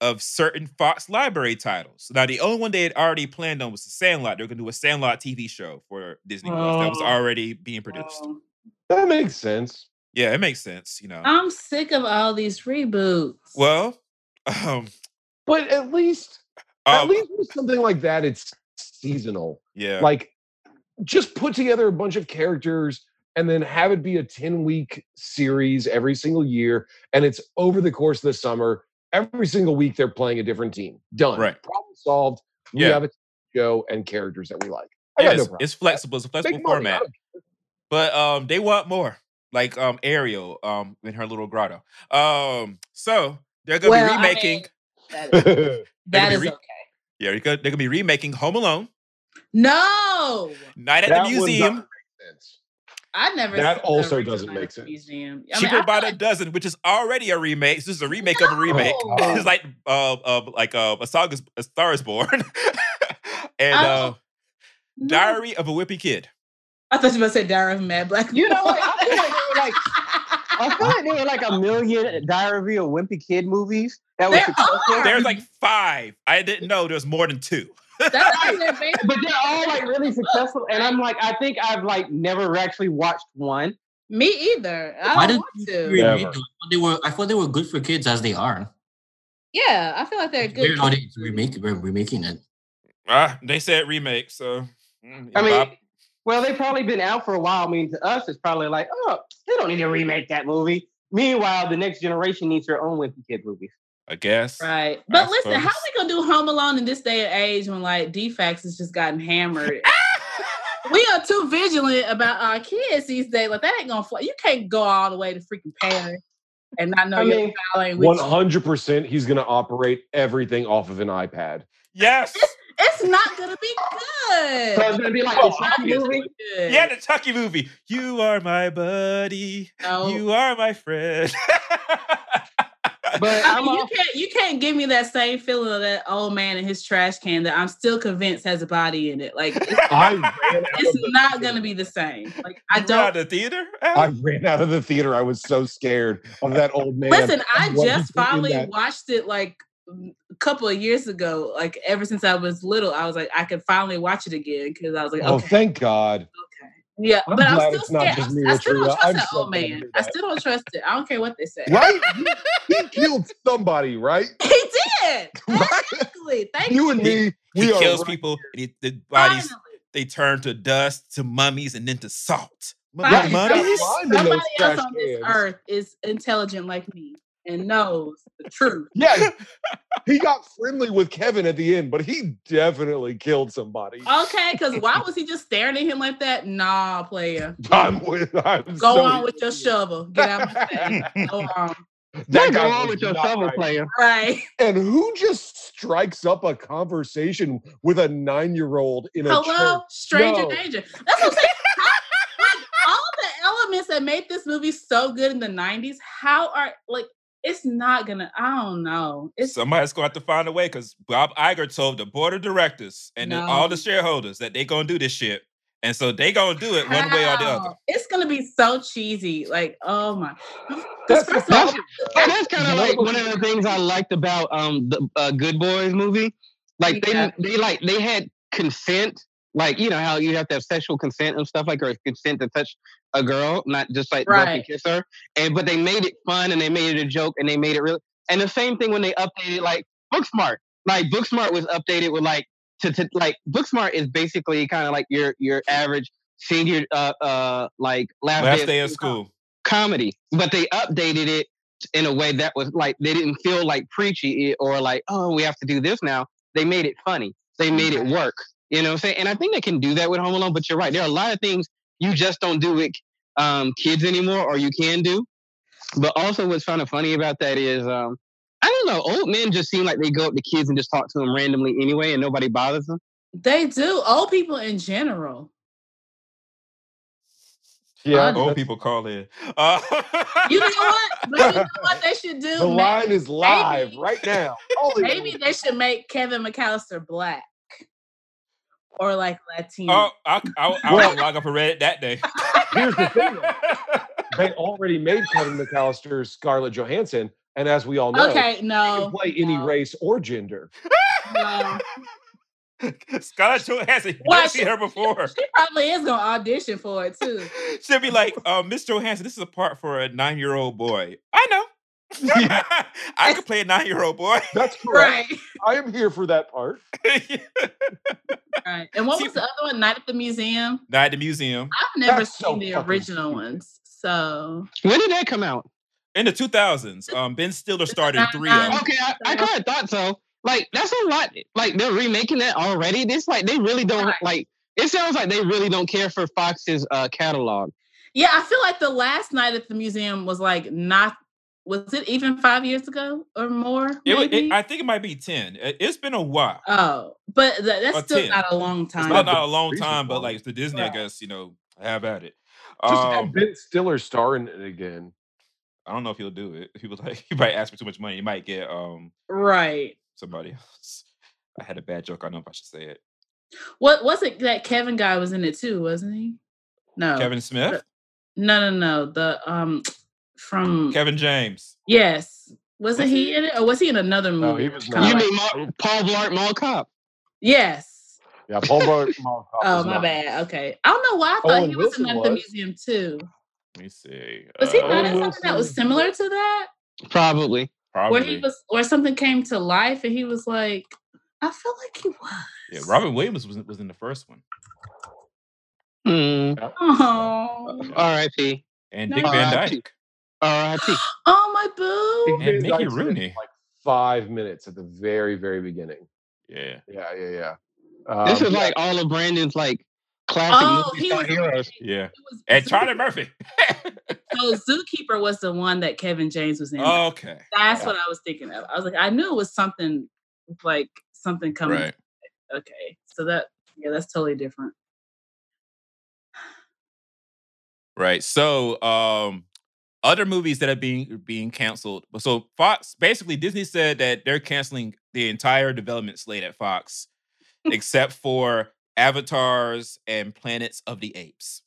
of certain Fox library titles. Now, the only one they had already planned on was the Sandlot. They're going to do a Sandlot TV show for Disney Plus that was Oh. already being produced. Oh. That makes sense. Yeah, it makes sense, you know. I'm sick of all these reboots. well, um, But at least at um, least with something like that, it's seasonal. yeah, Like just put together a bunch of characters and then have it be a 10 week series every single year. And it's over the course of the summer. Every single week they're playing a different team. Done. Right. Problem solved. We Yeah. have a show and characters that we like. I yeah, got no it's, problem. it's flexible. It's a flexible Make format. don't but um they want more like um ariel um in her little grotto um so they're gonna Well, be I remaking mean, that is, care. that be is re- okay. Yeah, they're gonna, they're gonna be remaking Home Alone, No, Night at That the Museum, doesn't make sense. I never. That seen also original doesn't make sense. Museum. I mean, Cheaper by feel the like- Dozen, which is already a remake. This is a remake of a remake. No. it's like uh, uh like uh, a song is a Star is Born, and uh, No. Diary of a Wimpy Kid. I thought you were gonna say Diary of a Mad Black. You know what? I feel like they were like I feel like there were like a million Diary of a Wimpy Kid movies that were There successful. are. There's like five. I didn't know there's more than two. That's what they're based but they're all like really successful. And I'm like, I think I've like never actually watched one. Me either. I Why don't did want to. remake Never. them? I thought they were. I thought they were good for kids as they are. Yeah, I feel like they're It's good. weird how they kids. remake we're remaking it. Ah, they said remake, so mm, I mean, Bob- well, they've probably been out for a while. I mean, to us, it's probably like, oh, they don't need to remake that movie. Meanwhile, the next generation needs their own Wimpy Kid movies. I guess. Right. But I listen, how suppose. we gonna do Home Alone in this day and age when like DFACS has just gotten hammered? we are too vigilant about our kids these days. Like that ain't gonna fly. You can't go all the way to freaking Paris and not know I your mean, child ain't with One you. hundred percent, he's going to operate everything off of an iPad. Yes. It's not gonna be good. So it's gonna be like Oh, the Chucky movie. good. Yeah, the Chucky movie. You are my buddy. No. You are my friend. But I mean, you can't you can't give me that same feeling of that old man in his trash can that I'm still convinced has a body in it. Like it's, I ran out of it's the not theater. gonna be the same. Like I You were out don't of the theater. I ran out of the theater. I was so scared of that old man. listen. I what just finally that- watched it like a couple of years ago. Like ever since I was little, I was like I could finally watch it again because I was like, Oh, thank God. Okay, yeah. I'm but I'm still it's not scared. just I- me, I, still don't trust I'm that old man. hear I still don't trust it. I don't care what they say. Right? he, he killed somebody, right? He did. Right? Exactly. Thank You you. and me, He we are kills right people. And he, the bodies Finally. they turn to dust, to mummies, and then to salt. Mu- Finally, Mummies. Find in those Somebody else on this earth is intelligent like me and knows the truth. Yeah, he got friendly with Kevin at the end, but he definitely killed somebody. Okay, because why was he just staring at him like that? Nah, player. I'm with. I'm Go so on with your shovel. Get out my face. Go on. That Don't guy go on with your shovel right. player. Right. And who just strikes up a conversation with a nine-year-old in a Hello, church? stranger No. danger. That's what I'm saying. How- like all the elements that made this movie so good in the 90s, how are like it's not gonna, I don't know. It's Somebody's going to have to find a way because Bob Iger told the board of directors and then all the shareholders that they gonna do this shit, and so they gonna do it one way or the other. It's gonna be so cheesy. Like, oh my. That's Because the first of all, thing. And that's kind of like one of the things I liked about um the uh, Good Boys movie. Like they Yeah. they like they had consent, like you know how you have to have sexual consent and stuff like or consent to touch a girl, not just like go up and kiss her. And but they made it fun and they made it a joke and they made it real. And the same thing when they updated like Booksmart. Like Booksmart was updated with like to, to like Booksmart is basically kind of like your your average senior uh uh like last, Last of day of school school. comedy, but they updated it in a way that was like they didn't feel like preachy or like oh we have to do this now. They made it funny. They made it work. You know what I'm saying? And I think they can do that with Home Alone. But you're right. There are a lot of things you just don't do with um, kids anymore, or you can do. But also, what's kind of funny about that is um, I don't know. Old men just seem like they go up to kids and just talk to them randomly anyway, and nobody bothers them. they do. Old people in general. Yeah, Old Old people call in. Uh, You know what? But you know what they should do? the line Maybe- is live maybe- right now. Holy Maybe they should make Kevin McAllister black or like Latino. oh, I, I, I Well- would log up and read it that day. Here's the thing, they already made Kevin McAllister Scarlett Johansson, and as we all know, okay, he can no. play any no, race or gender. no. Scarlett Johansson, Why, never seen her before. She probably is gonna audition for it too. She'll be like, uh, Miss Johansson, this is a part for a nine-year-old boy. I know. I could play a nine-year-old boy. That's correct. Right. I am here for that part. Right. And what See- was the other one? Night at the Museum? Night at the museum I've never That's so seen the original stupid. ones. So When did that come out? in the 2000s. Um, Ben Stiller started three of them. Okay, I, I kind of thought so. Like that's a lot. Like they're remaking that already. This like they really don't Right. like. It sounds like they really don't care for Fox's uh, catalog. yeah, I feel like the last night at the museum was like not was it even five years ago or more? It, maybe? it, I think it might be ten. It, has been a while. oh, but tha- that's Or still 10. not a long It's time. not, not a long time, but one. like the Disney, I guess you know, have at it. Just Um, have Ben Stiller star in it again. I don't know if he'll do it. People like he might ask for too much money. He might get um right. somebody else. I had a bad joke. I don't know if I should say it. What was it that Kevin guy was in it too, wasn't he? No. Kevin Smith, No, no, no. The um from Kevin James. Yes. Wasn't he in it? Or was he in another movie? No, he was Kinda not. You like- mean Mar- Paul Blart Mall Cop? Yes. Yeah, Paul Blart Mall Cop Oh my not. bad. Okay. I don't know why I Oh, thought and he was in Wilson at the was. museum too. Let me see. Was he Uh, not in Owen something that was similar to that? Probably. Probably. Where he was or something came to life and he was like, I feel like he was. yeah, Robin Williams was was in the first one, Hmm. Oh, R.I.P. and No. Dick Van R.I.P.. Dyke R.I.P. oh my boo. And Mickey Dyke's Rooney. Like five minutes at the very, very beginning. Yeah. Yeah, yeah, yeah. This Um, is yeah, like all of Brandon's like classic Oh, movie he was heroes. Yeah. Was And Charlie Murphy. So Zookeeper was the one that Kevin James was in. okay. That's yeah. what I was thinking of. I was like, I knew it was something like something coming. Right. Okay. So that yeah, that's totally different. Right. So, um, other movies that are being being canceled. So Fox basically Disney said that they're canceling the entire development slate at Fox, except for Avatars and Planets of the Apes.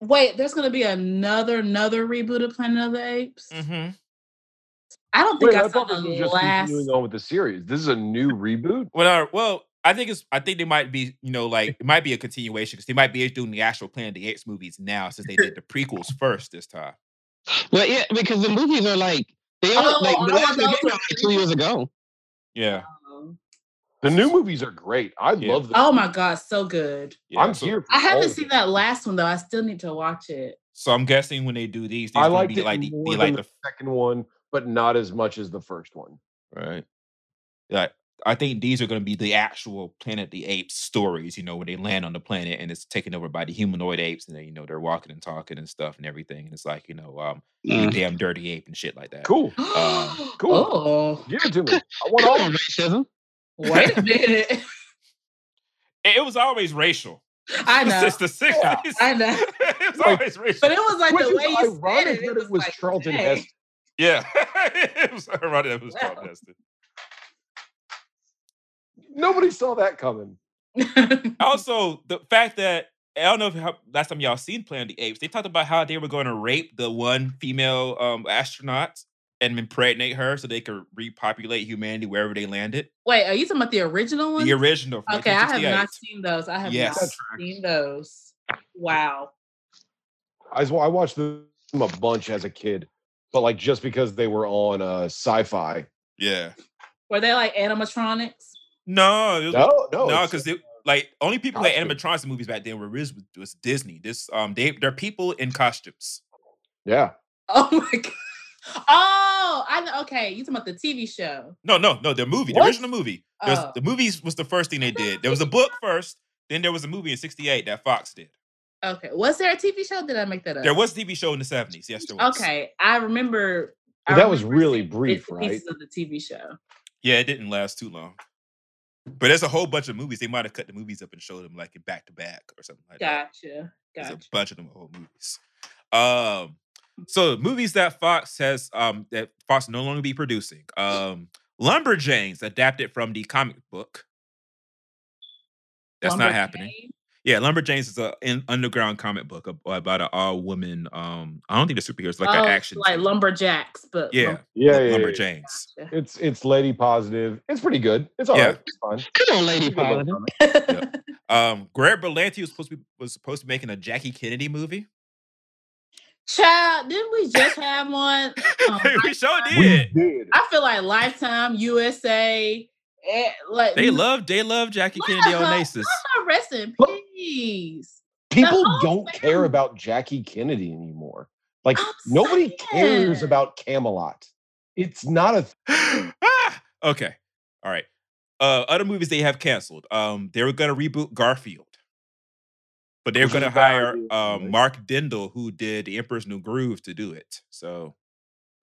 Wait, there's gonna be another another reboot of Planet of the Apes. Mm-hmm. I don't think Wait, I, I saw thought this was the just last. continuing on with the series. This is a new reboot. Well, uh, well, I think it's. I think they might be. You know, like it might be a continuation because they might be doing the actual Planet of the Apes movies now since they did the prequels first this time. Well, yeah, because the movies are like they only, Oh, like oh, the oh, last those one came are out like two years ago. Yeah. Oh. The new movies are great. I Yeah. love them. Oh my god, so good. yeah. I'm so, here. For I haven't seen that last one though. I still need to watch it. so I'm guessing when they do these, these I liked be like the, more be than like the the second one, but not as much as the first one. Right. Yeah, I think these are going to be the actual Planet of the Apes stories. You know, where they land on the planet and it's taken over by the humanoid apes, and then you know they're walking and talking and stuff and everything. And it's like you know, um, you Mm. damn dirty ape and shit like that. Cool. Um, cool. Oh, Give it to me. I want all of it. racism. wait a minute. It, it was always racial. I know. Since the Yeah, sixties, I know. it was Like, always racial. But it was like Which the way you said ironic it. that it was like, Charlton hey. Heston. yeah, it was ironic. It was Wow. Charlton Heston. Nobody saw that coming. Also, the fact that I don't know if how, last time y'all seen Planet of the Apes, they talked about how they were going to rape the one female um, astronaut and impregnate her so they could repopulate humanity wherever they landed. Wait, are you talking about the original one? The original. From Okay, I have not seen those. I have Yes. not seen those. Wow. I watched them a bunch as a kid, but like just because they were on uh, sci-fi. Yeah. Were they like animatronics? No, was, No, no, no, it's- because like only people that costume. animatronics in movies back then were was, was Disney. This um they they're people in costumes. Yeah, Oh my god. Oh, I know. Okay, you talking about the TV show? No, no, no. The movie, the original movie. There's, Oh. The movies was the first thing they did. There was a book first, then there was a movie in '68 that Fox did. Okay, was there a TV show? Did I make that up? There was a TV show in the '70s. Yes, there was. Okay, I remember. I But that was really brief, right? Pieces of the TV show. Yeah, it didn't last too long. But there's a whole bunch of movies. They might have cut the movies up and showed them like back to back or something like that. Gotcha. There's Gotcha. a bunch of them whole movies. Um, so movies that Fox has um that Fox no longer be producing. Um, Lumberjanes adapted from the comic book. That's not happening. Lumberjane? Yeah, Lumberjanes is a in, underground comic book about an all woman. Um, I don't think the superheroes like oh, an action. like team. lumberjacks, but Yeah, lum- yeah, yeah, yeah, yeah. Lumberjanes. It's it's lady positive. It's pretty good. It's all Yeah. right. It's fine. Come on, lady It's a good little positive. comic. Um, Greg Berlanti was supposed to be was supposed to be making a Jackie Kennedy movie. Child, didn't we just have one? Um, we sure We did. did. I feel like Lifetime, USA, eh, like They love they love Jackie Kennedy Let her- Onassis. Rest in peace. People don't care about Jackie Kennedy anymore. Like I'm nobody cares about Camelot. It's not a Ah! okay. All right. Uh other movies they have canceled. Um they were gonna reboot Garfield. But they're gonna hire idea, um. Mark Dindal, who did The Emperor's New Groove, to do it. So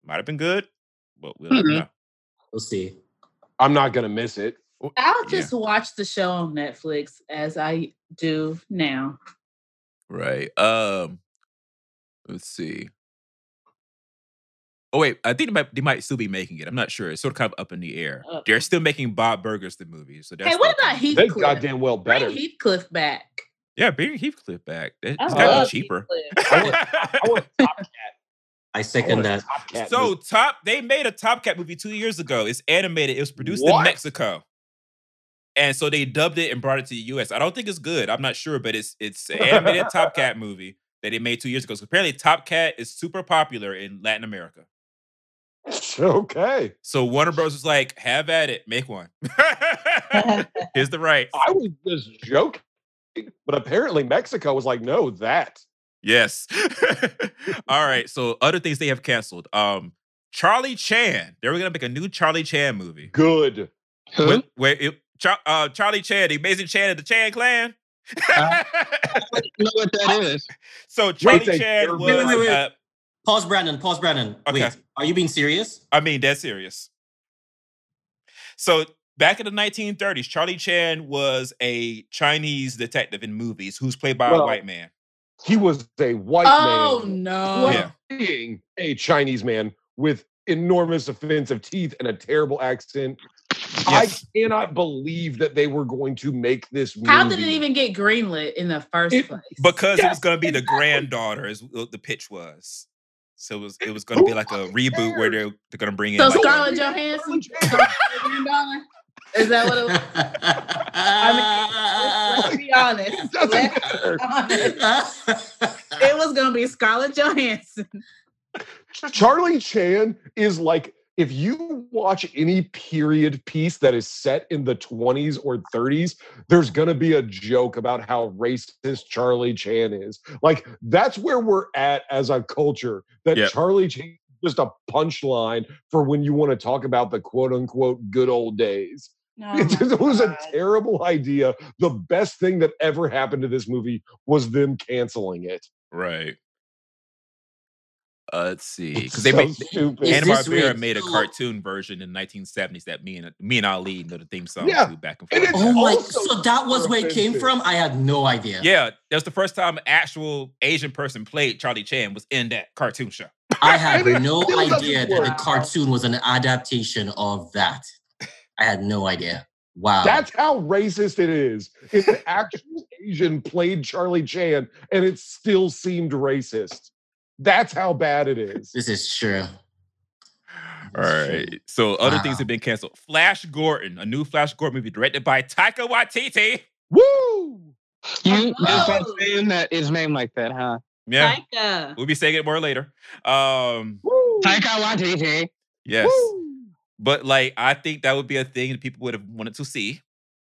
Might have been good, but we'll never Mhm. know. We'll see. I'm not gonna miss it. I'll Yeah. just watch the show on Netflix as I do now. Right. Um. Let's see. Oh wait, I think they might they might still be making it. I'm not sure. It's sort of kind of up in the air. Uh, They're still making Bob Burgers the movie. So Hey, what about coming. They Heathcliff? goddamn well better. Bring Heathcliff back. Yeah, bring Heathcliff back. It- I It's gotta love be cheaper. I want, I want Top Cat. I I second want that. Top so movie. top they made a Top Cat movie two years ago. It's animated. It was produced in Mexico. And so they dubbed it and brought it to the US. I don't think it's good. I'm not sure, but it's it's an animated Top Cat movie that they made two years ago. So apparently Top Cat is super popular in Latin America. okay. So Warner Bros. was like, have at it, make one. Here's the right. I was just joking, but apparently Mexico was like, no, that. Yes. All right. So other things they have canceled. Um, Charlie Chan. They were gonna make a new Charlie Chan movie. Good. Who? Where, where it, Char- uh, Charlie Chan, the amazing Chan of the Chan clan. Uh, I don't know what that is. so Charlie Wait, Chan they're- was. Wait, wait, wait. Uh, Pause, Brandon. Pause, Brandon. Okay. Wait, are you being serious? I mean, that's serious. So back in the 1930s, Charlie Chan was a Chinese detective in movies who's played by a white man. He was a white man. oh man no! Yeah. playing a Chinese man with enormous offensive teeth and a terrible accent. Yes. I cannot believe that they were going to make this movie. How did it even get greenlit in the first It- place? because it was going to be the granddaughter is what the pitch was so it was it was going to be like a reboot where they're, they're going to bring in so like Scarlett Johansson. Is that what it was? Let's be honest. It Let's be honest. It was gonna be Scarlett Johansson. Charlie Chan is like if you watch any period piece that is set in the 20s or 30s, there's going to be a joke about how racist Charlie Chan is. Like that's where we're at as a culture. That Yep. Charlie Chan is just a punchline for when you want to talk about the quote unquote good old days. Oh it, my just was a terrible idea. The best thing that ever happened to this movie was them canceling it. right uh, let's see because they so made stupid. Is Hanna Barbera real? made a cartoon version in the 1970s that me and me and Ali know the theme song Yeah, to back and and forth. it's oh my! So that was where it came from. I had no idea. yeah, that was the first time an actual Asian person played Charlie Chan was in that cartoon show. I had no idea that the cartoon was an adaptation of that. I had no idea. Wow. That's how racist it is. If an actual Asian played Charlie Chan and it still seemed racist. That's how bad it is. this is true. All right. True. right. So other things have been canceled. Flash Gordon, a new Flash Gordon movie directed by Taika Waititi. Woo! You just been saying that his name like that, huh? Yeah, Taika. we'll be saying it more later. Um, Woo! Taika Waititi. yes, Woo! but like I think that would be a thing that people would have wanted to see.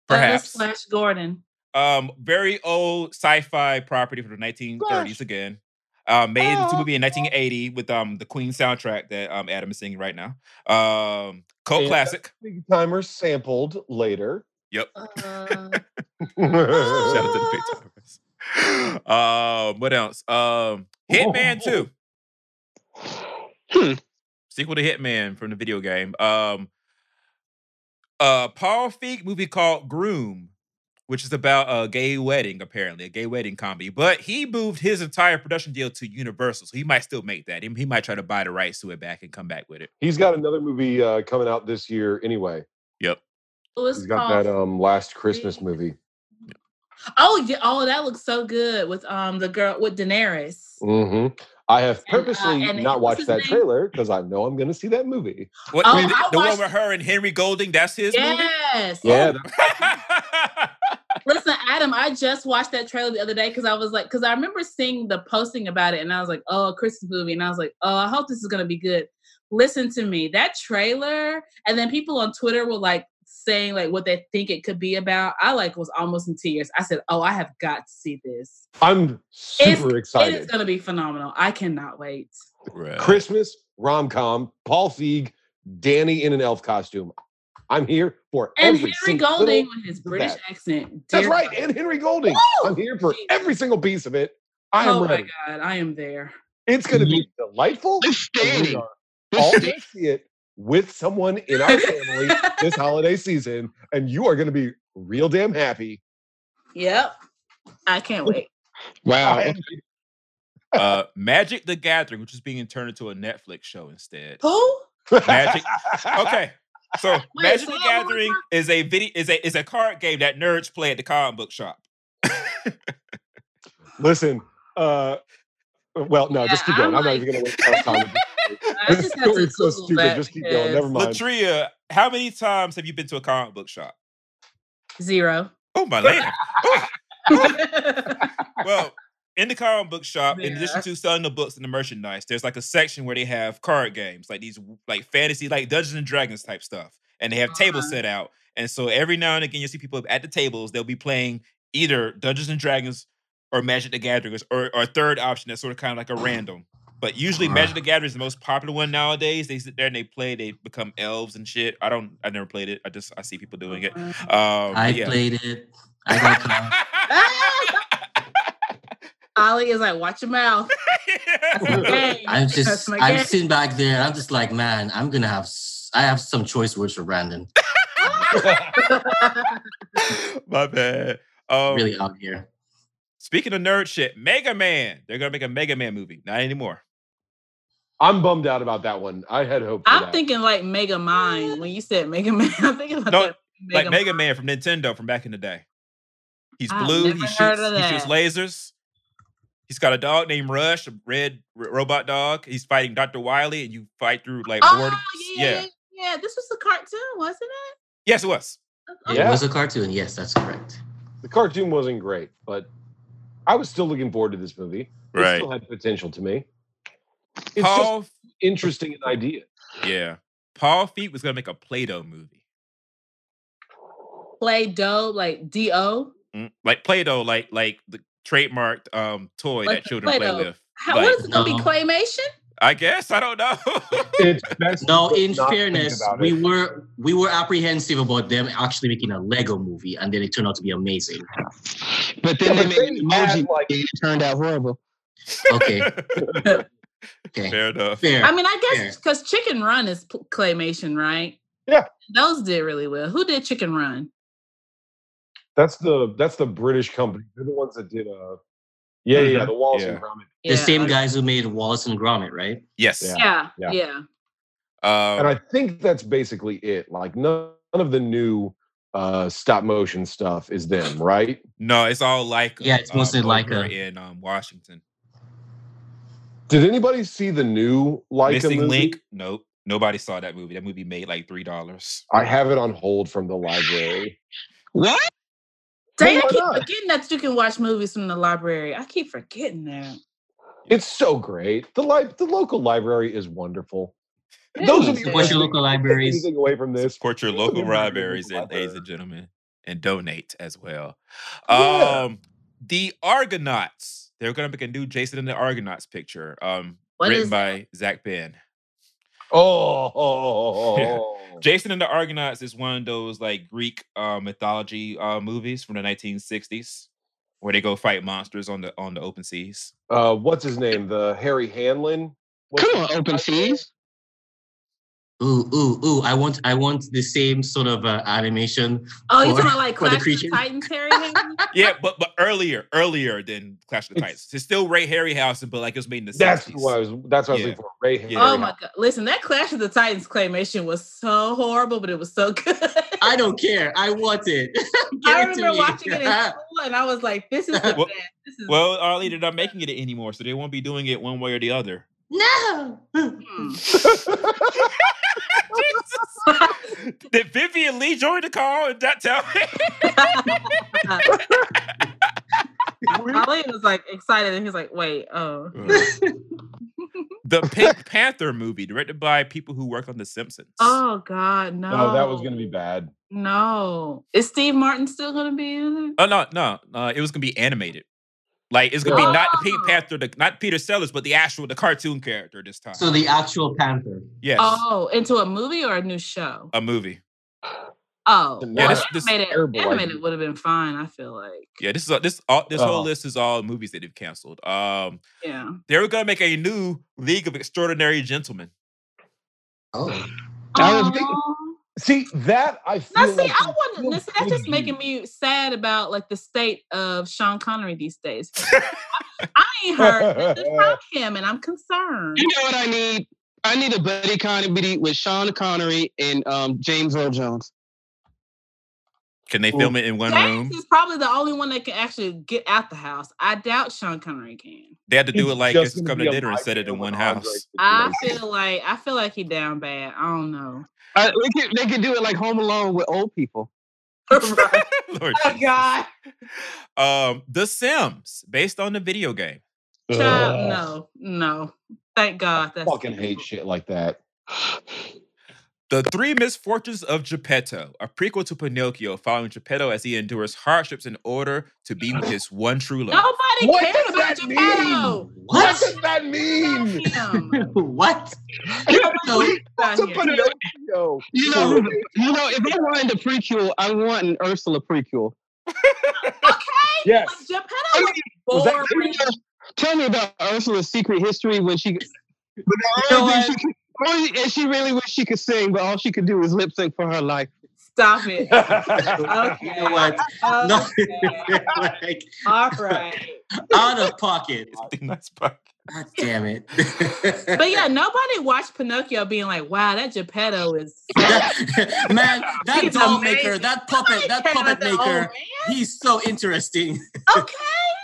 Perhaps. Flash Gordon. Um, very old sci-fi property from the 1930s Flash. again. Um, made into Ah. a movie in 1980 with um the Queen soundtrack that um Adam is singing right now. Um, cult And- classic. Big Tymer sampled later. Yep. Uh, Shout out to the Big Tymers. Um, what else? Um, Hitman Oh. 2. Hmm. Sequel to Hitman from the video game. Um, uh, Paul Feig movie called Groom, which is about a gay wedding, apparently, a gay wedding comedy. But he moved his entire production deal to Universal, so he might still make that. He, he might try to buy the rights to it back and come back with it. He's got another movie uh, coming out this year anyway. Yep. He's got that um last Christmas movie. Oh yeah. Oh, that looks so good with um the girl with Daenerys. hmm I have And, uh, purposely and not watched that name? trailer because I know I'm going to see that movie. What, Oh, the, I the one with her and Henry Golding, that's his movie? Yes. Yeah, Listen, Adam, I just watched that trailer the other day because I was like, because I remember seeing the posting about it, and I was like, oh, a Christmas movie, and I was like, oh, I hope this is gonna be good. Listen to me, that trailer, and then people on Twitter were like saying like what they think it could be about. I like was almost in tears. I said, oh, I have got to see this. I'm super It is excited. It's gonna be phenomenal. I cannot wait. Right. Christmas rom com, Paul Feig, Danny in an elf costume. I'm here for And every Henry single Golding with his British that. accent. That's Dear right, God. and Henry Golding. Woo! I'm here for Jesus. every single piece of it. I am oh ready. my god, I am there. It's going to be delightful. It's and we standing. all see it with someone in our family this holiday season, and you are going to be real damn happy. Yep. I can't wait. Wow. Uh, Magic the Gathering, which is being turned into a Netflix show instead. Who? Magic. Okay. So Wait, Magic say the that one more Gathering is a video is a is a card game that nerds play at the comic book shop. Listen, uh, well, no, just keep going. I'm I'm, not even going to waste our time. I This just have to so stupid. that Just keep going. Never mind. Latria, how many times have you been to a comic book shop? Zero. Oh my lady. well, in the comic book shop, in addition to selling the books and the merchandise, there's like a section where they have card games, like these like fantasy, like Dungeons and Dragons type stuff, and they have tables Uh-huh. set out. And so every now and again, you'll see people at the tables. They'll be playing either Dungeons and Dragons or Magic the Gathering, or, or a third option that's sort of kind of like a random. But usually, Magic the Gathering is the most popular one nowadays. They sit there and they play. They become elves and shit. I don't. I never played it. I just I see people doing it. Um, I yeah. played it. I got caught. Ollie is like, watch your mouth. I'm just, I'm game. sitting back there. And I'm just like, man, I'm gonna have, I have some choice words for Brandon. My bad. Um, Really out here. Speaking of nerd shit, Mega Man. They're gonna make a Mega Man movie. Not anymore. I'm bummed out about that one. I had hoped. For I'm that. thinking like Mega Mind. When you said Mega Man, I'm thinking about No, that like Mega Man from Nintendo from back in the day. He's I've blue. He shoots. He shoots lasers. He's got a dog named Rush, a red r- robot dog. He's fighting Dr. Wily, and you fight through like Oh, board. yeah, yeah, yeah, yeah. This was the cartoon, wasn't it? Yes, it was. Oh, It was a cartoon. Yes, that's correct. the cartoon wasn't great, but I was still looking forward to this movie. It still had potential to me. It's just Paul. interesting an idea. Yeah. Paul Feig was gonna make a Play-Doh movie. Play Doh, like D O. Mm, Like Play-Doh, like like the trademarked um toy Like that children play Play-Doh. with. How, Like- what is it gonna No. be? Claymation? I guess I don't know. It's No, in fairness, we it. were we were apprehensive about them actually making a Lego movie, and then it turned out to be amazing. But then Yeah, they but made an they had, emoji like- and it turned out horrible. Okay, okay, Fair enough. fair. I mean, I guess because Chicken Run is pl- claymation, right? Yeah. Those did really well. Who did Chicken Run? That's the that's the British company. They're the ones that did uh yeah, yeah, Mhm. the Wallace Yeah. and Gromit. the Yeah. same guys who made Wallace and Gromit, right? Yes. Yeah. Yeah, Yeah. yeah. Um, And I think that's basically it. Like none, none of the new uh stop motion stuff is them, right? no, it's all like Yeah, it's mostly Laika. in um, Washington. Did anybody see the new Laika Missing movie? Link. Nope. Nobody saw that movie. That movie made like three dollars. I have it on hold from the library. What? Dang, I keep not? forgetting that you can watch movies from the library. I keep forgetting that. It's so great. The li- the local library is wonderful. Those are It the. Support your local libraries. Anything away from this? Support your local libraries, and, ladies and gentlemen, and donate as well. Yeah. Um, the Argonauts. They're gonna make a new Jason and the Argonauts picture. Um, What written is by Zak Penn. Oh, Jason and the Argonauts is one of those like Greek uh, mythology uh, movies from the 1960s, where they go fight monsters on the on the open seas. uh, what's his name? The Harry Hanlon. What's Come on, Open guy's name? Seas. Ooh, ooh, ooh! I want, I want the same sort of uh, animation. Oh, you for- talking about like for the Clash of the creature. Titans, Harry? Yeah, but but earlier, earlier than Clash of the Titans. It's still Ray Harryhausen, but like it was made in the That's 60s. what I was. That's what I was looking for. Ray Harry. Yeah. oh my god! Listen, that Clash of the Titans claymation was so horrible, but it was so good. I don't care. I want it. I remember me. watching it in school, and I was like, "This is the Well- best." This is Well, Arlie, they're not making it anymore, so they won't be doing it one way or the other. no. Hmm. Did Vivian Lee join the call and not tell me? Ollie was like excited, and he's like, "Wait, oh." the Pink Panther movie, directed by people who worked on The Simpsons. Oh God, no! Oh, that was gonna be bad. No, is Steve Martin still gonna be in it? Oh no, no, uh, it was gonna be animated. Like it's gonna be not the Pink. Panther, the, not Peter Sellers, but the actual the cartoon character this time. So the actual Panther. yes, Oh, into a movie or a new show? a movie. Oh, Yeah, well, this- this- animated, terrible animated idea. would have been fine. I feel like, Yeah, this is this all this whole Oh. list is all movies that they've canceled. Um, yeah. they were gonna make a new League of Extraordinary Gentlemen. Oh, I was thinking- Aw. See that I feel. Now, see, like I it wouldn't. still now, See, that's just making me sad about like the state of Sean Connery these days. I ain't heard nothing from him, and I'm concerned. You know what I need? I need a buddy comedy with Sean Connery and um, James Earl Jones. Can they film it in one James room? is probably the only one that can actually get out the house. I doubt Sean Connery can. They had to do It's it like just this is gonna coming be dinner and Mike set it in one house. I feel like I feel like he down bad. I don't know. Uh, they, could, they could do it like Home Alone with old people. Right. Lord Oh Jesus. God, Um, The Sims, based on the video game. Child, no, no. Thank God. That's fucking hate shit like that. The Three Misfortunes of Geppetto, a prequel to Pinocchio, following Geppetto as he endures hardships in order to be with his one true love. Nobody What cares does about that Geppetto. What what? does that mean? What? Nobody So- cares a about. Pinocchio? You know, you know, if I wanted a prequel, I want an Ursula prequel. Okay. Yes. Like, Geppetto I was mean, was that- Tell me about Ursula's secret history when she. But the only thing she could, only, and she really wished she could sing, but all she could do was lip sync for her life. Stop it. Okay. You know what? No, Okay. like All right. out of pocket. It's the nice part. God damn it. But yeah, nobody watched Pinocchio being like, wow, that Geppetto is. Man, that He's doll maker, amazing. that puppet, that puppet about that old maker, he's so interesting. Okay.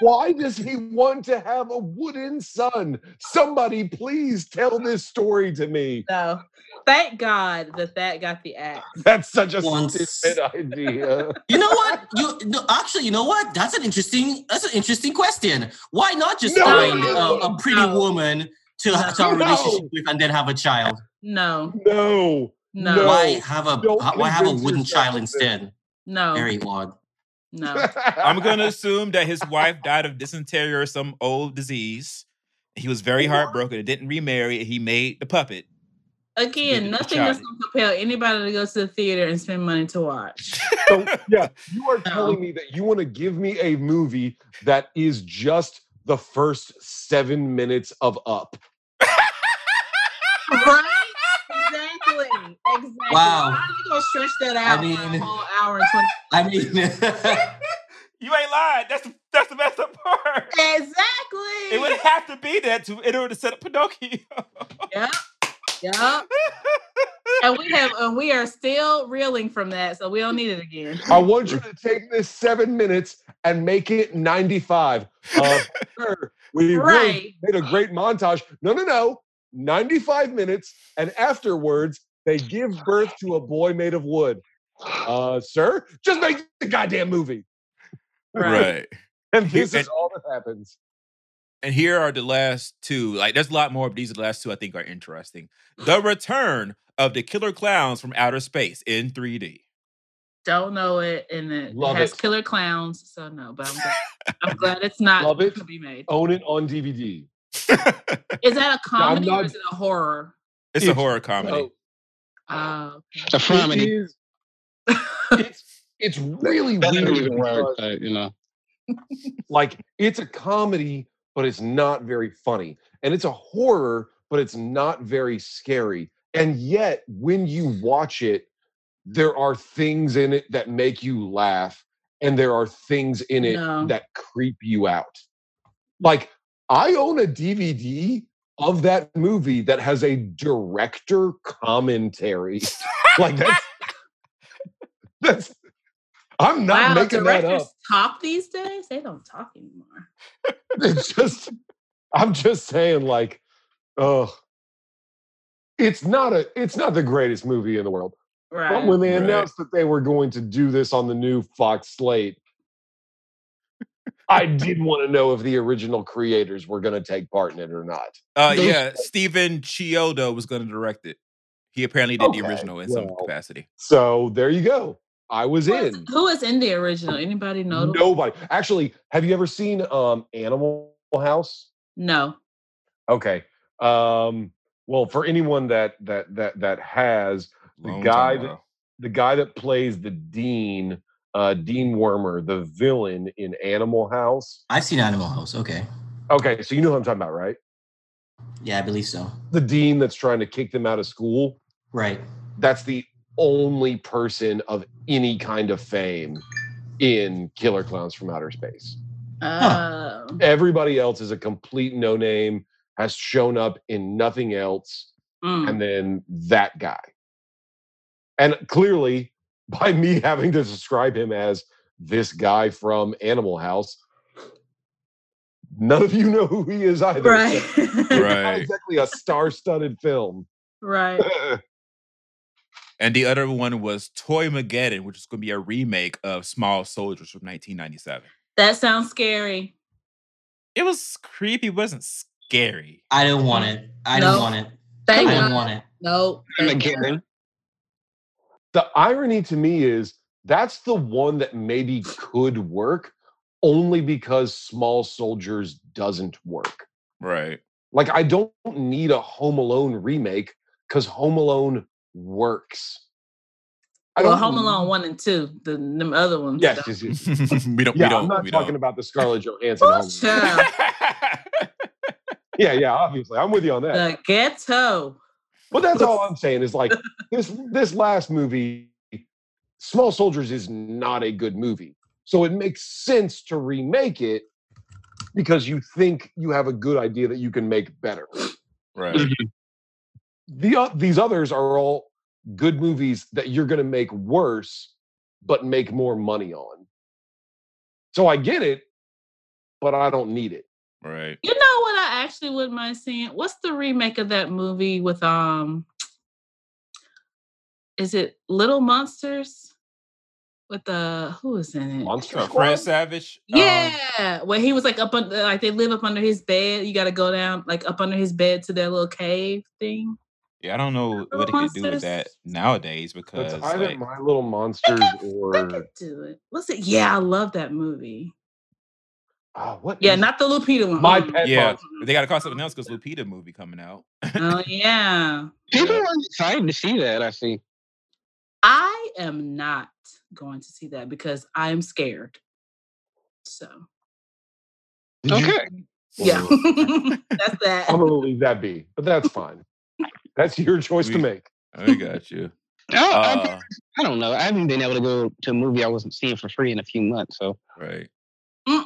Why does he want to have a wooden son? Somebody please tell this story to me. So thank God that that got the axe. That's such a Once- stupid idea. You know what? You no, actually, you know what? That's an interesting. That's an interesting question. Why not just No, find no, a, a pretty no. woman to, No. to have a relationship No. with and then have a child? No, No. no, No. Why have a don't why have a wooden child instead? no, Very odd. no. I'm gonna assume that his wife died of dysentery or some old disease. He was very heartbroken and didn't remarry. He made the puppet. Again, nothing is going to compel anybody to go to the theater and spend money to watch. So, yeah, you are telling me that you want to give me a movie that is just the first seven minutes of Up. right? Exactly. Exactly. Wow. How are you going to stretch that I out for mean- a whole hour and 20 I mean, You ain't lying. That's the that's the best part. Exactly. It would have to be that to in order to set up Pinocchio. Yep. Yep. and we have and we are still reeling from that, so we don't need it again. I want you to take this seven minutes and make it 95. Uh, sure, we Right. really made a great montage. No, no, no. 95 minutes, and afterwards, they give birth to a boy made of wood. Uh, sir, just make the goddamn movie. right. And this And- is all that happens. And here are the last two. Like, there's a lot more, but these are the last two I think are interesting. The return of the killer clowns from outer space in 3D. Don't know it, and it Love has it. killer clowns, so no. But I'm glad, I'm glad it's not Love it. to be made. Own it on DVD. Is that a comedy or is it a horror? It's a horror comedy. Oh, Uh, A comedy. is- it's, it's really weird. doesn't because- but, you know. like it's a comedy but it's not very funny. And it's a horror but it's not very scary. And yet when you watch it there are things in it that make you laugh and there are things in it No. that creep you out. Like i own a dvd of that movie that has a director commentary. Like that's that's i'm not wow, making that directors up talk these days? They don't talk anymore. it's just i'm just saying like oh it's not a it's not the greatest movie in the world Right. but when they Right. announced that they were going to do this on the new fox slate i did want to know if the original creators were going to take part in it or not Uh, Those- yeah, Stephen Chiodo was going to direct it. He apparently did Okay, the original in some capacity. so there you go i was who is, in was in the original? Anybody know? nobody actually have you ever seen um animal house No. okay um well for anyone that that that that has The Long guy that- ago. the guy that plays the dean uh dean wormer the villain in animal house I've seen Animal House. Okay. okay so you know what i'm talking about right Yeah, I believe so. the dean that's trying to kick them out of school Right. That's the only person of any kind of fame in Killer Clowns from Outer Space. Oh. Everybody else is a complete no name, has shown up in nothing else, Mm. and then that guy. And clearly, by me having to describe him as this guy from Animal House, none of you know who he is either. so Right. not Right. exactly a star-studded film. right. And the other one was Toy Mageddon, which is going to be a remake of Small Soldiers from 1997. That sounds scary. It was creepy, wasn't scary. I don't want mm. it. I No. don't want it. Thank I don't God. want it. No. thank God. The irony to me is that's the one that maybe could work only because small soldiers doesn't work Right. like i don't need a home alone remake because home alone works I Well, Home Alone one and two, the them other ones. yes, don't. yes, yes. we don't. yeah we don't. i'm not we talking don't. about the scarlett johansson home Ooh, Alone. child. yeah yeah obviously i'm with you on that The ghetto. But that's all I'm saying is like this this last movie, Small Soldiers is not a good movie. So it makes sense to remake it because you think you have a good idea that you can make better. right. Mm-hmm. The o- these others are all good movies that you're going to make worse but make more money on. So I get it, but I don't need it. Right. You know what I actually wouldn't mind seeing? What's the remake of that movie with um is it Little Monsters? With the who is in it? Monster Uh, Squad? Fred Savage. um, Yeah, where he was like up on like they live up under his bed. You got to go down like up under his bed to their little cave thing. Yeah, I don't know what they could do with that Monsters. nowadays because It's either like, My Little Monsters They or could do it. What's it? Yeah, I love that movie. oh, what? Yeah, is- not the Lupita one. My Mm. Pet yeah, Monster. but they got to call something else because Lupita movie coming out. Oh yeah. people Yeah. are excited to see that. I see. I am not going to see that because I'm scared. So Did you- Okay. yeah, that's that. I'm gonna leave that be, but that's fine. That's your choice to make. I got you. I, I, Uh, I don't know. I haven't been able to go to a movie I wasn't seeing for free in a few months. So right. Mm.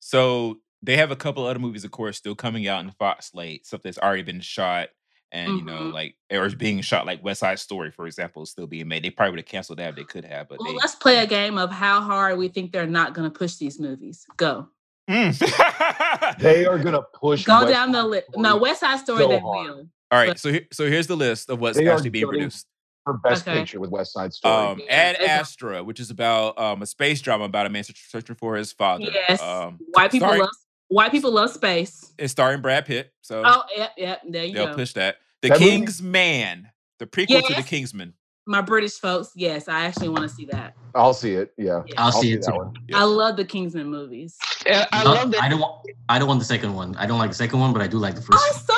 So they have a couple other movies, of course, still coming out in the Fox slate. Stuff that's already been shot, and you know, Mhm. like or is being shot, like West Side Story, for example, is still being made. They probably would have canceled that if they could have, but Well, they. let's play a game of how hard we think they're not going to push these movies. Go. Mm. They are gonna push. Go West down the list. Story No, West Side Story, so they will. All right, so here, so here's the list of what's They are actually being produced. for best Okay. picture with West Side Story. Um, Ad Astra, which is about um, a space drama about a man searching for his father. Yes. Um, white people starring- love white people love space. It's starring Brad Pitt, so Oh, yep, yep. There you they'll go. push that. The That movie- King's Man, the prequel to The Yes. Kingsman. My British folks, yes, I actually want to see that. I'll see it. Yeah, Yeah. I'll, see it too. Yeah. I love the Kingsman movies. And I No, love that. I don't want. I don't want the second one. I don't like the second one, but I do like the first. Oh, it's so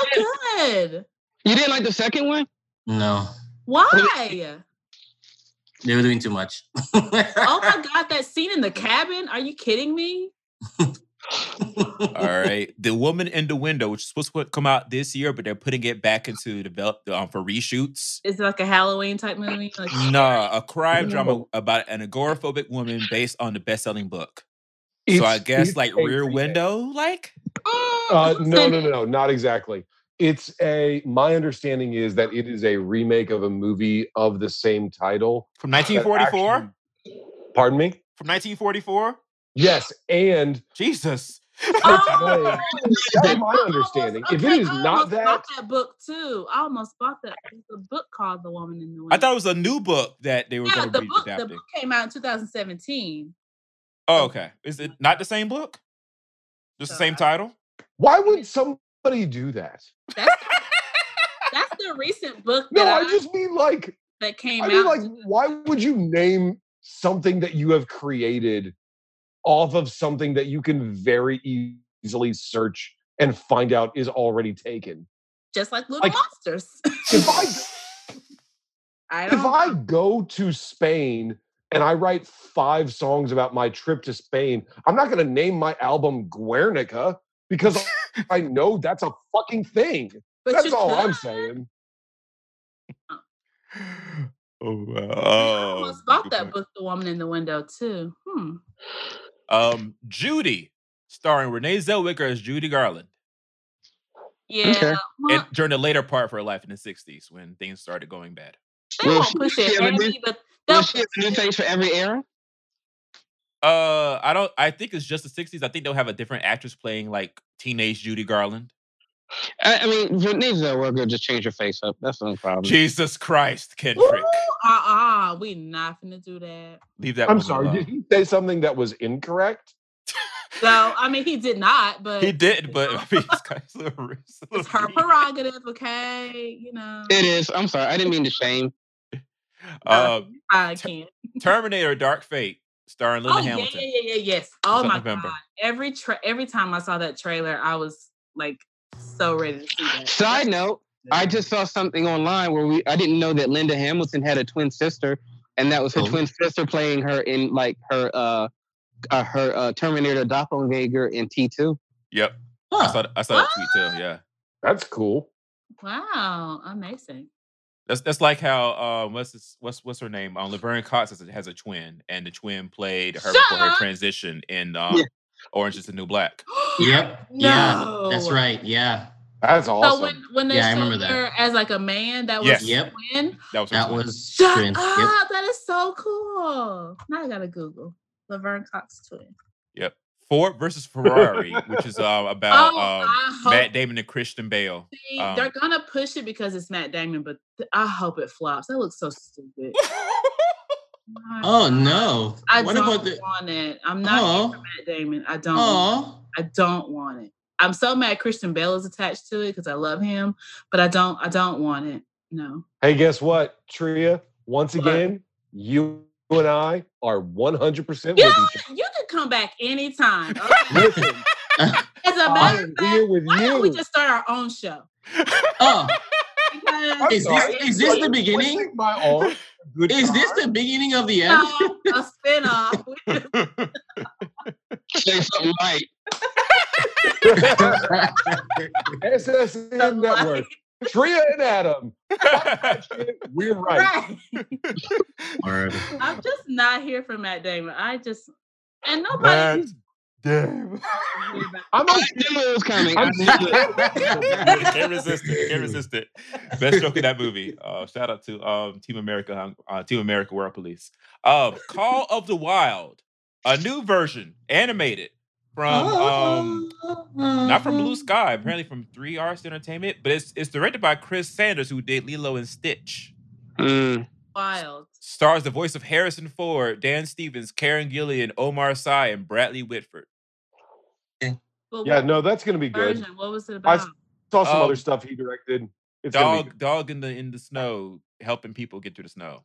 good. You didn't like the second one? one. No, Why? they were doing too much. Oh my god, that scene in the cabin. Are you kidding me? All right, The Woman in the Window, which is supposed to come out this year, but they're putting it back into develop um, for reshoots. Is it like a Halloween type movie? Like, Nah, a crime drama about an agoraphobic woman based on the best-selling book. It's- so I guess like Rear. Window, like mm, Uh, no, no, no, no, not exactly. It's a. My understanding is that it is a remake of a movie of the same title. from 1944. actually- Pardon me. From 1944. Yes, and Jesus. Oh, that's my understanding. almost- If it is I not that, bought that book too. I almost bought that. There's a book called The Woman in the Window. I thought it was a new book that they were yeah, going to be book. The book came out in 2017. Oh, okay. Is it not the same book? Just the same title? why would somebody do that? That's, that's the recent book No, that I just mean like. that came I out. mean, like, why would you name something that you have created off of something that you can very easily search and find out is already taken? just like Little like- Monsters. If I I don't. if I go to Spain and I write five songs about my trip to Spain, I'm not going to name my album Guernica because I know that's a fucking thing. but That's you all I'm saying. Oh, wow. I Oh, almost bought that book, The Woman in the Window, too. Hmm. Um, Judy, starring Renee Zellweger as Judy Garland. Yeah. Okay. well, And during the later part of her life in the 60s when things started going bad. they Will won't she- push it have new- but Will she have a new face for every era? Uh, I don't. I think it's just the '60s. I think they'll have a different actress playing like teenage Judy Garland. I, I mean, Renee Zellweger just change her face up. That's no problem. Jesus Christ, Ooh, Kendrick, uh-uh, we not finna do that. leave that. I'm woman sorry. alone. Did he say something that was incorrect? So, I mean, he did not, but He did, but you I know, mean, it's, kind of little risk- it's her prerogative, okay? You know, It is. I'm sorry. I didn't mean to shame. Uh, I can't. Terminator: Dark Fate, starring Linda oh yeah, Hamilton. yeah, yeah, yeah, yes. Oh my November. god! Every tra- every time I saw that trailer, I was like so ready to see that. Side note, I just saw something online where we I didn't know that Linda Hamilton had a twin sister, and that was her Oh. twin sister playing her in like her uh, uh her uh, Terminator doppelganger in T two. Yep, I saw. I saw that tweet too. Yeah, That's cool. Wow, amazing. That's that's like how um, what's this, what's what's her name? Um, Laverne Cox has a, has a twin, and the twin played her Shut before her transition in um, Yeah. Orange Is the New Black. Yep. Yeah. That's right. Yeah. That's awesome. So when when they Yeah, I showed remember that. her as like a man, that was Yes. Yep. twin. That was her That twin. was Shut twin. Yep. That is so cool. Now I gotta Google Laverne Cox twin. Yep. Ford versus Ferrari, which is uh, about oh, um, Matt Damon and Christian Bale. see, um, they're gonna push it because it's Matt Damon, but th- I hope it flops. That looks so stupid. Oh God. no. I what don't about the? want it. I'm not Oh. for Matt Damon. I don't. want Oh. it. I don't want it. I'm so mad Christian Bale is attached to it because I love him, but I don't. I don't want it. No. hey, guess what, Tria? Once What? again, you and I are 100% with each other. You can come back anytime. okay? other. Listen, As a I matter of fact, with why don't we just start our own show? Oh. Because I'm Is this- is this the beginning? twisting My arm, good Is this the beginning of the end? no, a spinoff. Say something right. SSN Network? Tria and Adam. We're right. right. I'm just not here for Matt Damon. I just and nobody. Matt Damn. I'm I okay. knew it was coming. I I'm knew it. can't resist it. Can't resist it. Best joke of that movie. Uh, shout out to um, Team America, um, uh, Team America World Police. Um, Call of the Wild, a new version, animated from um, not from Blue Sky, apparently from Three Arts Entertainment, but it's it's directed by Chris Sanders, who did Lilo and Stitch. Mm. Wild. Stars the voice of Harrison Ford, Dan Stevens, Karen Gillan, Omar Sy, and Bradley Whitford. But Yeah, no, that's gonna be good. version? What was it about? I saw some Um, other stuff he directed. It's Dog, dog in the in the snow, helping people get through the snow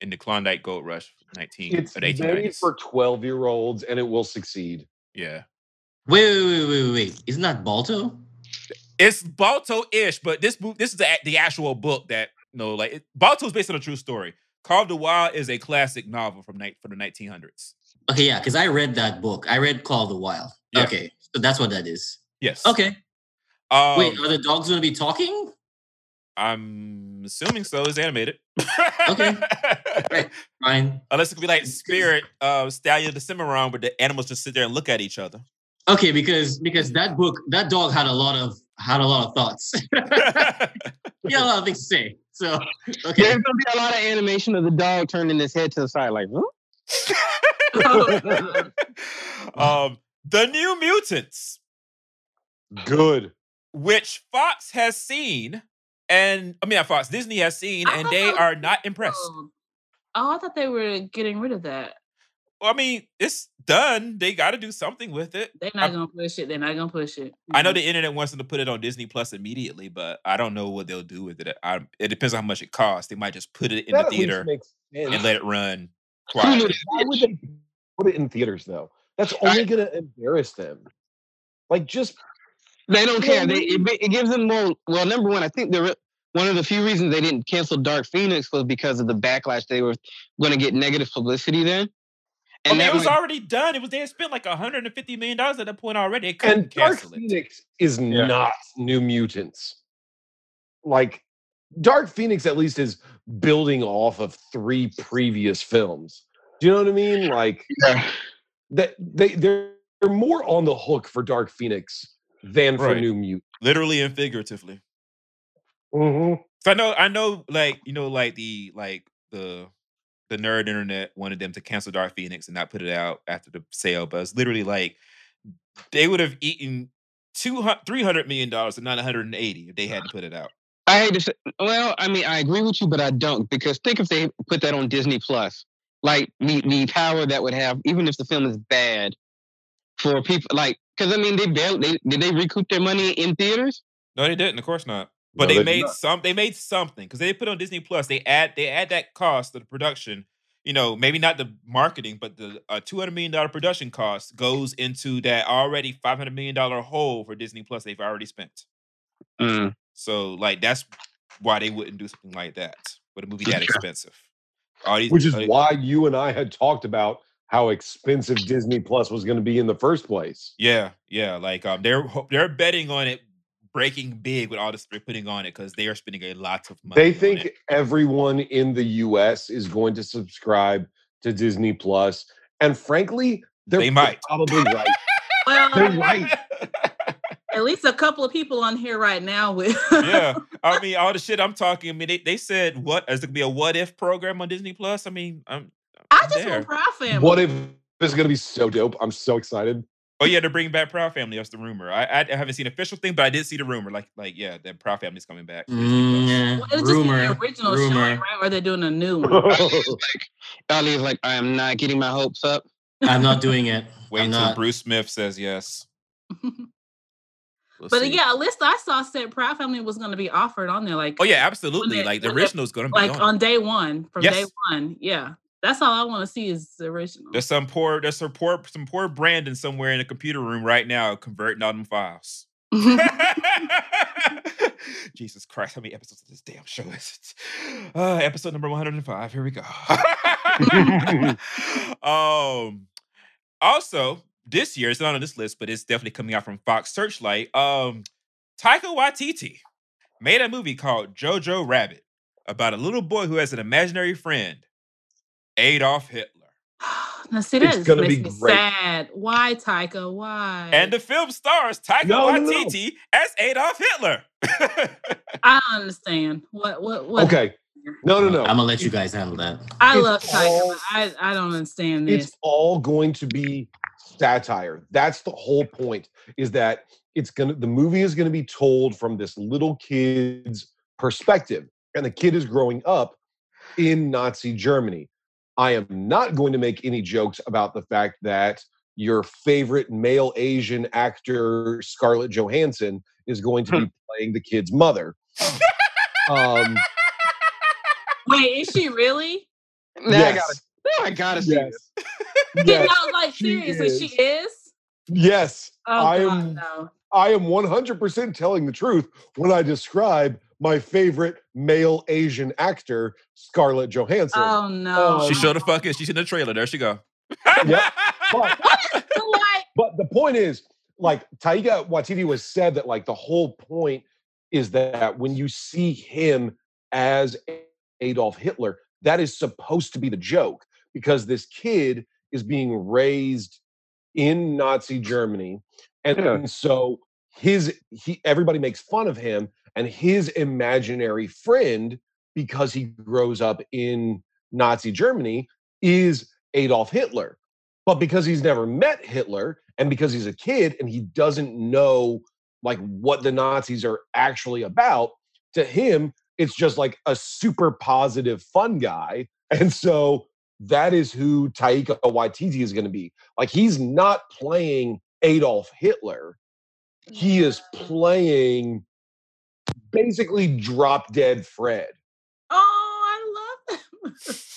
in the Klondike Gold Rush, nineteen It's made for 12 year olds and it will succeed. yeah, Wait, wait, wait, wait, wait, wait. Isn't that Balto? it's Balto-ish, but this book, this is the, the actual book that you know, like it, Balto is based on a true story. Carved the Wild is a classic novel from night from the 1900s. Okay, yeah, because I read that book. I read Call of the Wild. Yeah. Okay, so that's what that is. Yes. Okay. Um, Wait, are the dogs going to be talking? I'm assuming so. It's animated. Okay. Right. Fine. Unless it could be like Spirit, uh, Stallion, the Cimarron, where the animals just sit there and look at each other. Okay, because because that book, that dog had a lot of had a lot of thoughts. he had a lot of things to say. So okay. There's gonna be a lot of animation of the dog turning his head to the side, like, huh? Oh, um, the New Mutants, Good. which Fox has seen, and I mean not Fox, Disney has seen, I and they are not impressed. Oh, I thought they were getting rid of that. Well, I mean, it's done. They got to do something with it. They're not I'm- gonna push it. They're not gonna push it. I know the internet wants them to put it on Disney Plus immediately, but I don't know what they'll do with it. I, it depends on how much it costs. They might just put it in That the theater and let it run Who knew quietly. that? Why would they put it in theaters though? That's only gonna embarrass them. Like just They don't care. They, it, it gives them more. Well, number one, I think the re- one of the few reasons they didn't cancel Dark Phoenix was because of the backlash. They were going to get negative publicity then. I mean, it was might- already done. It was they had spent like 150 million dollars at that point already. They and couldn't Dark cancel it. Phoenix is not New Mutants. Like Dark Phoenix at least is building off of three previous films. Do you know what I mean? Like Yeah. that they they're, they're more on the hook for Dark Phoenix than for New Mutant. Literally and figuratively. Mm-hmm. So I know, I know, like you know, like the like the the nerd internet wanted them to cancel Dark Phoenix and not put it out after the sale, but it's literally like they would have eaten $300 million and not 180 if they hadn't put it out. I hate to say, well, I mean, I agree with you, but I don't because think if they put that on Disney Plus, like the the power that would have, even if the film is bad, for people like, because I mean, they barely they, did they recoup their money in theaters? No, they didn't. Of course not. But No, they made not. some. They made something because they put on Disney Plus. They add they add that cost of the production. You know, maybe not the marketing, but the uh, two hundred million dollar production cost goes into that already five hundred million dollar hole for Disney Plus. They've already spent. Mm. So like that's why they wouldn't do something like that with a movie that expensive. These, Which is why you and I had talked about how expensive Disney Plus was going to be in the first place. yeah, yeah. Like um, they're they're betting on it breaking big with all this they're putting on it because they are spending a lot of money. They on think it. everyone in the US is going to subscribe to Disney Plus, and frankly, they're They might. probably right. Well, They're right. at least a couple of people on here right now with. yeah. I mean, all the shit I'm talking. I mean, they, they said what is it gonna be a what if program on Disney Plus? I mean, I'm I I'm just there. want Proud Family. What if this is going to be so dope? I'm so excited. Oh yeah, they're bringing back Proud Family. That's the rumor. I, I I haven't seen official thing, but I did see the rumor. Like like yeah, that Proud Family's coming back. Mm, yeah. Well, it'll just be rumor. the original rumor. showing, right? Or they're doing a new one. Ali is like, I am not getting my hopes up. I'm not doing it. Wait I'm until not. Bruce Smith says yes. We'll but see. yeah, a list I saw said Proud Family was going to be offered on there, like Oh yeah, absolutely. it- like the when it- original is gonna be like on. on day one from day one. Yeah, that's all I want to see is the original. There's some poor there's some poor some poor Brandon somewhere in the computer room right now converting all them files. Jesus Christ, how many episodes of this damn show is it? Uh, episode number 105. Here we go. um also, this year, it's not on this list, but it's definitely coming out from Fox Searchlight. Um, Taika Waititi made a movie called Jojo Rabbit about a little boy who has an imaginary friend, Adolf Hitler. now see, It's that just gonna makes be me great. sad. Why, Taika? Why? And the film stars Taika No, no, no. Waititi as Adolf Hitler. I don't understand. What? What? What? okay. No, no, no. I'm gonna let you guys handle that. I It's love Taika. all- but I I don't understand this. it's all going to be satire. That's the whole point. Is that it's gonna the movie is gonna be told from this little kid's perspective, and the kid is growing up in Nazi Germany. I am not going to make any jokes about the fact that your favorite male Asian actor Scarlett Johansson is going to be playing the kid's mother. Um, Wait, is she really? Now I gotta, yes, now I gotta see yes, this. Yeah, yes, no, like seriously, she is. is. yes. Oh I God, am no. I am 100% telling the truth when I describe my favorite male Asian actor, Scarlett Johansson. Oh no. Oh, she showed the fucking, she's in the trailer. There she go. Yep. But, but the point is, like Taika Waititi was said that like the whole point is that when you see him as Adolf Hitler, that is supposed to be the joke because this kid is being raised in Nazi Germany, and, Yeah. and so his he everybody makes fun of him and his imaginary friend because he grows up in Nazi Germany is Adolf Hitler. But because he's never met Hitler and because he's a kid and he doesn't know like what the Nazis are actually about, to him it's just like a super positive fun guy. And so that is who Taika Waititi is going to be. Like he's not playing Adolf Hitler. He is playing basically drop dead Fred. Oh, I love that.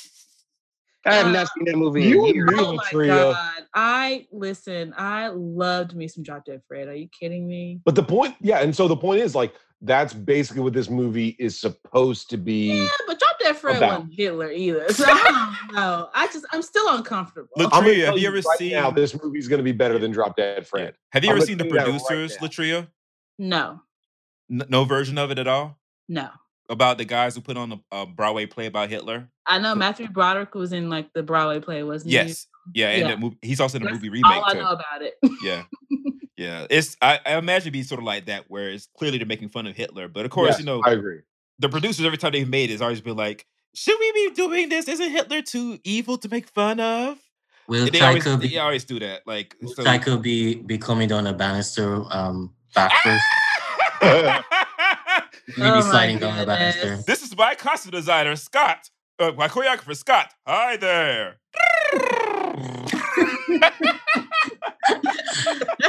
I have Uh, not seen that movie You and years. oh my Latria. god! I listen. I loved me some Drop Dead Fred. Are you kidding me? But the point, yeah, and so the point is like that's basically what this movie is supposed to be. Yeah, but Drop Dead Fred about. wasn't Hitler either. So I don't know. I just I'm still uncomfortable. Look, I'm Latria, tell have you ever right now seen- this movie's going to be better than Drop Dead Fred? Have you I'm ever seen the tell you that right producers, now. Latria? no, N- no version of it at all? no. about the guys who put on a, a Broadway play about Hitler? I know Matthew Broderick was in like the Broadway play, wasn't he? Yes. Yeah, and Yeah. the movie, he's also in the That's movie remake all I too. know about it. Yeah. Yeah. It's I, I imagine it'd be sort of like that where it's clearly they're making fun of Hitler. But of course, Yes, you know, I agree. the producers every time they've made it, it's always been like, should we be doing this? Isn't Hitler too evil to make fun of? Will They always, Taika they be, always do that. Like will so, Taika be, be coming down a banister um, backwards? Will he Oh be my sliding down the banister? this is my costume designer, Scott. Uh, my choreographer, Scott. Hi there.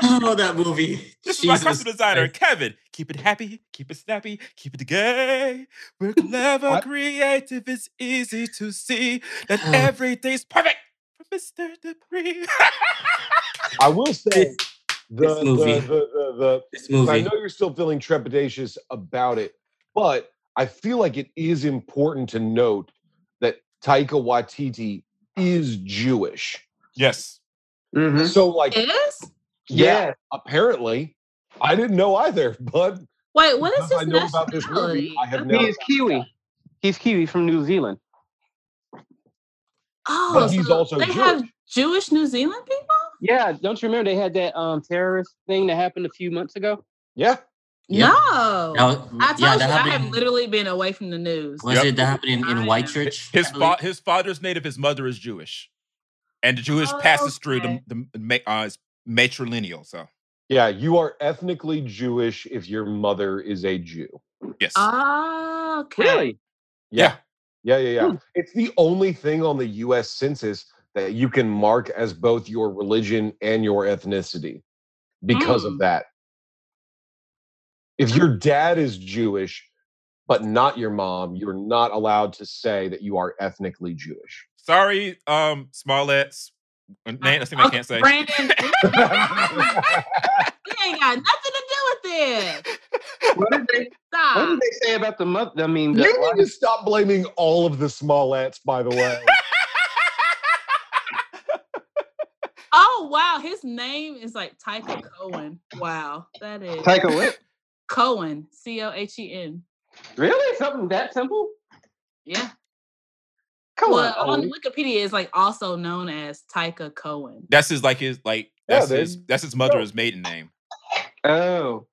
oh, that movie. This is my costume designer, Kevin. Keep it happy, keep it snappy, keep it gay. We're clever, I- creative. It's easy to see that Oh. everything's perfect for Mr. Dupree. I will say This- the, this movie. the, the, the, the This I know you're still feeling trepidatious about it, but I feel like it is important to note that Taika Waititi is Jewish. yes. Mhm. So, like, Is? yeah, Yeah. apparently, I didn't know either, but Wait, what is because his I know about this movie, nationality? I have now. He's Kiwi. He's Kiwi from New Zealand. Oh, But he's so also they have Jewish New Zealand people? Yeah, don't you remember they had that um terrorist thing that happened a few months ago? Yeah, Yeah. No. Was- I told yeah, you that I have literally been away from the news. was Yep. it that happened in, in I am- Whitechurch? His I believe? fa- his father's native, his mother is Jewish, and the Jewish passes through the, the, the ma- uh, it's matrilineal. So yeah, you are ethnically Jewish if your mother is a Jew. yes, Oh, okay. Really? yeah. Yeah, yeah, yeah. Hmm. It's the only thing on the US census that you can mark as both your religion and your ethnicity because Hmm. of that. If your dad is Jewish, but not your mom, you're not allowed to say that you are ethnically Jewish. Sorry, um, Smollets. Uh, Name, that's the name I can't say. Brandon, you ain't got nothing to do with this. What did they Stop. what did they say about the mother? I mean, the, you need to stop blaming all of the Smollets, by the way. Oh wow, his name is like Taika Cohen. Wow, that is Taika what? Cohen. C O H E N. Really? Something that simple? Yeah. Come well, on. on Wikipedia is like also known as Taika Cohen. That's his like his like that's they- his that's his mother's maiden name. Oh.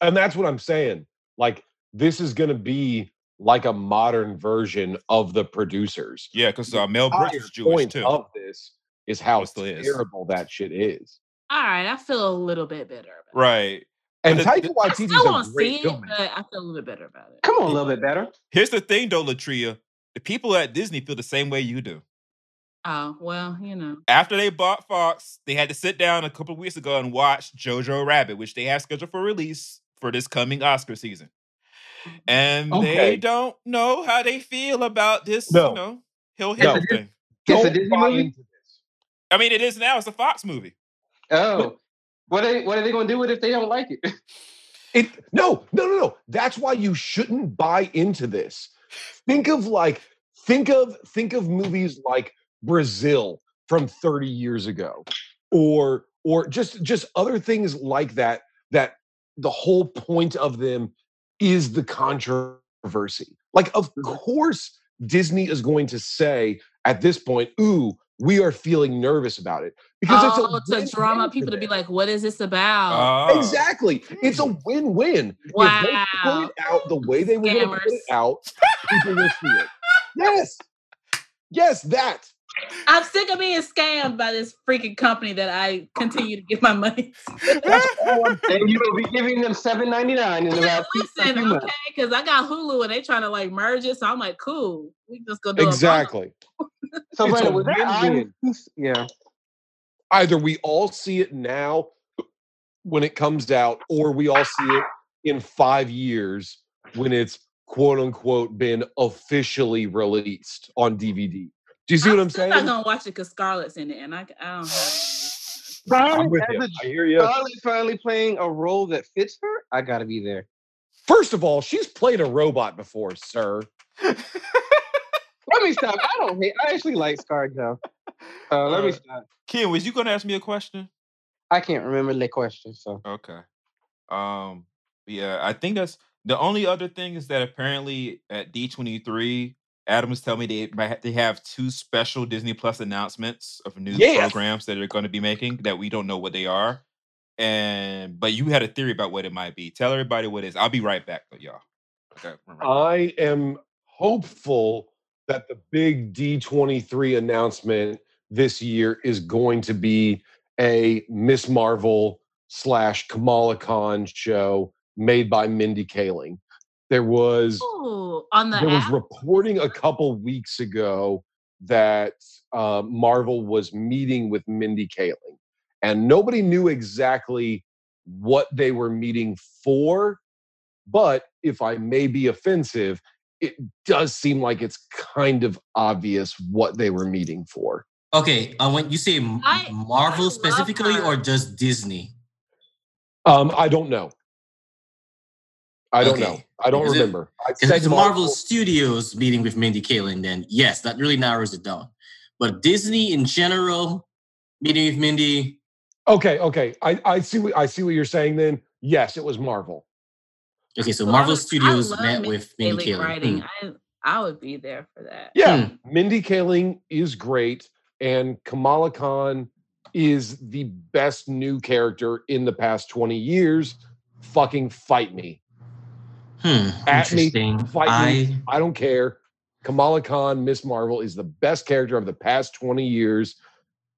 and that's what I'm saying. Like, this is going to be like a modern version of the producers. Yeah, because uh, Mel Brooks entire is Jewish point too. of this is how it still is. terrible that shit is. All right, I feel a little bit better about it. Right. And But Taika the- I Waititi still is want a great see it, but I feel a little bit better about it. Come on, a little bit better. Here's the thing, though, Latria. The people at Disney feel the same way you do. Oh well, you know. After they bought Fox, they had to sit down a couple of weeks ago and watch Jojo Rabbit, which they have scheduled for release for this coming Oscar season. Mm-hmm. And Okay. they don't know how they feel about this, No. you know, Hill No. Hill thing. It's a Don't Disney buy movie? Into this. I mean, it is now. It's a Fox movie. Oh. What are they, what are they going to do with it if they don't like it? It no, no, no, no. That's why you shouldn't buy into this. Think of like think of think of movies like Brazil from 30 years ago or or just just other things like that that the whole point of them is the controversy. Like of mm-hmm. course Disney is going to say at this point, "Ooh, we are feeling nervous about it." Because it's oh, a to drum up people to be like, what is this about? Oh. Exactly. It's a win-win. If they Wow. put it out the way they were going to put it out, people will see it. Yes. Yes, that. I'm sick of being scammed by this freaking company that I continue to give my money to. That's all I'm and you will be giving them seven ninety nine in about two, a Listen, months. okay, because I got Hulu and they trying to like merge it, so I'm like, cool. We just gonna do a. Exactly. So, It's a Brandon, was that win-win. on? Yeah. Either we all see it now when it comes out, or we all see it in five years when it's quote unquote been officially released on DVD. Do you see what I'm still saying? I'm not gonna watch it because Scarlett's in it, and I, I don't have. I'm as you. a I hear you. Charlotte finally playing a role that fits her. I gotta be there. First of all, she's played a robot before, sir. Let me stop. I don't hate. I actually like ScarJo. Uh, let me Uh, stop. Ken, was you going to ask me a question? I can't remember the question. So Okay. Um. Yeah, I think that's The only other thing is that apparently at D23, Adam was telling me they they have two special Disney Plus announcements of new Yes. programs that they're going to be making that we don't know what they are. And but you had a theory about what it might be. Tell everybody what it is. I'll be right back, though, y'all. Okay, remember. I am hopeful that the big D23 announcement this year is going to be a Miss Marvel slash Kamala Khan show made by Mindy Kaling. There was Ooh, on the there was reporting a couple weeks ago that uh, Marvel was meeting with Mindy Kaling, and nobody knew exactly what they were meeting for. But if I may be offensive, it does seem like it's kind of obvious what they were meeting for. Okay, uh, when you say M- I- I Marvel love specifically her. or just Disney? Um, I don't know. I don't know. I don't Because remember. I If said it's Marvel Studios meeting with Mindy Kaling, then yes, that really narrows it down. But Disney in general meeting with Mindy, Okay, okay. I, I see what I see what you're saying. Then yes, it was Marvel. Okay, so Well, I Marvel would- Studios met Mindy with Mindy Kaling Kaling. writing. Hmm. I I would be there for that. Yeah, Mindy Kaling is great, and Kamala Khan is the best new character in the past 20 years. Fucking fight me. Hmm, At me, fight I me. I don't care. Kamala Khan, Miss Marvel, is the best character of the past 20 years.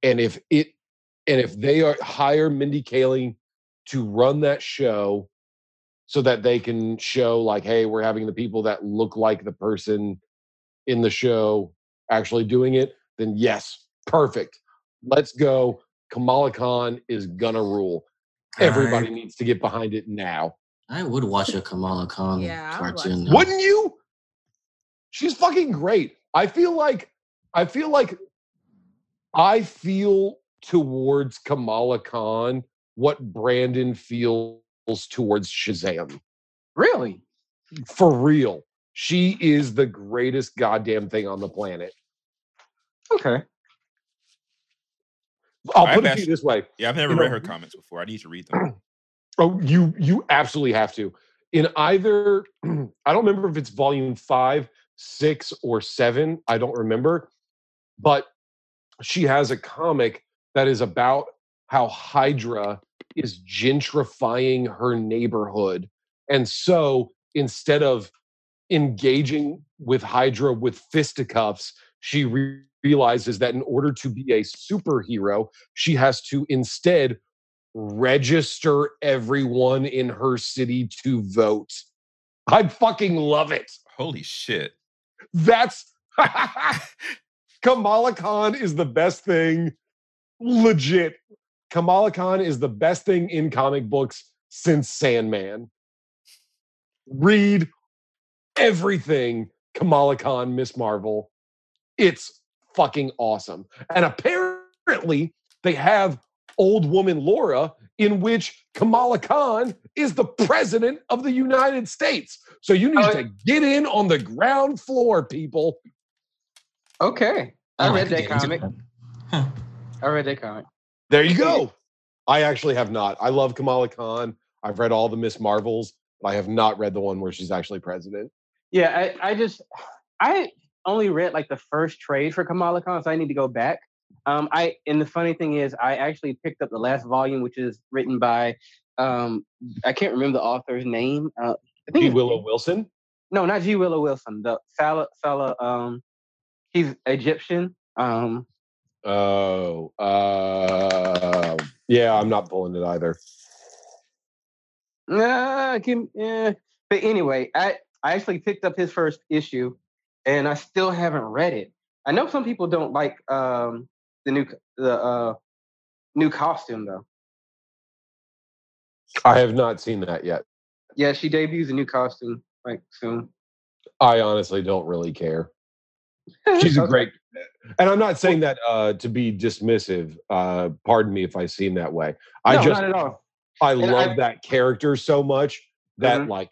And if it and if they are hire Mindy Kaling to run that show so that they can show like, hey, we're having the people that look like the person in the show actually doing it, then yes, perfect. Let's go. Kamala Khan is gonna rule. Everybody I, needs to get behind it now. I would watch a Kamala Khan Yeah, I would cartoon. Wouldn't you? She's fucking great. I feel like I feel like I feel towards Kamala Khan what Brandon feels towards Shazam. Really? For real. She is the greatest goddamn thing on the planet. Okay. I'll I've put it to you this way. Yeah, I've never you read know- her comments before. I need to read them. Oh, you you absolutely have to. In either, I don't remember if it's volume five, six, or seven. I don't remember, but she has a comic that is about how Hydra is gentrifying her neighborhood, and so instead of engaging with Hydra with fisticuffs, she re- realizes that in order to be a superhero, she has to instead register everyone in her city to vote. I fucking love it. Holy shit. That's Kamala Khan is the best thing. Legit. Kamala Khan is the best thing in comic books since Sandman. Read everything Kamala Khan, Miss Marvel. It's fucking awesome. And apparently, they have Old Woman Laura, in which Kamala Khan is the president of the United States. So you need Oh, to get in on the ground floor, people. Okay. I Oh, read could that comic. Huh. I read that comic. There you go. I actually have not. I love Kamala Khan. I've read all the Miss Marvels, but I have not read the one where she's actually president. Yeah, I, I just I only read like the first trade for Kamala Khan, so I need to go back. Um, I and the funny thing is, I actually picked up the last volume, which is written by um, I can't remember the author's name. Uh, I think G. Willow Wilson. No, not G. Willow Wilson. The fella, fella. Um, he's Egyptian. Um, Oh, uh, yeah, I'm not pulling it either. Nah, can, yeah. But anyway, I, I actually picked up his first issue and I still haven't read it. I know some people don't like um the new the uh new costume though. I have not seen that yet. Yeah, she debuts a new costume like soon. I honestly don't really care. She's a Okay. great, and I'm not saying that uh, to be dismissive. Uh, pardon me if I seem that way. I no, just not at all. I And love I- that character so much that Mhm. like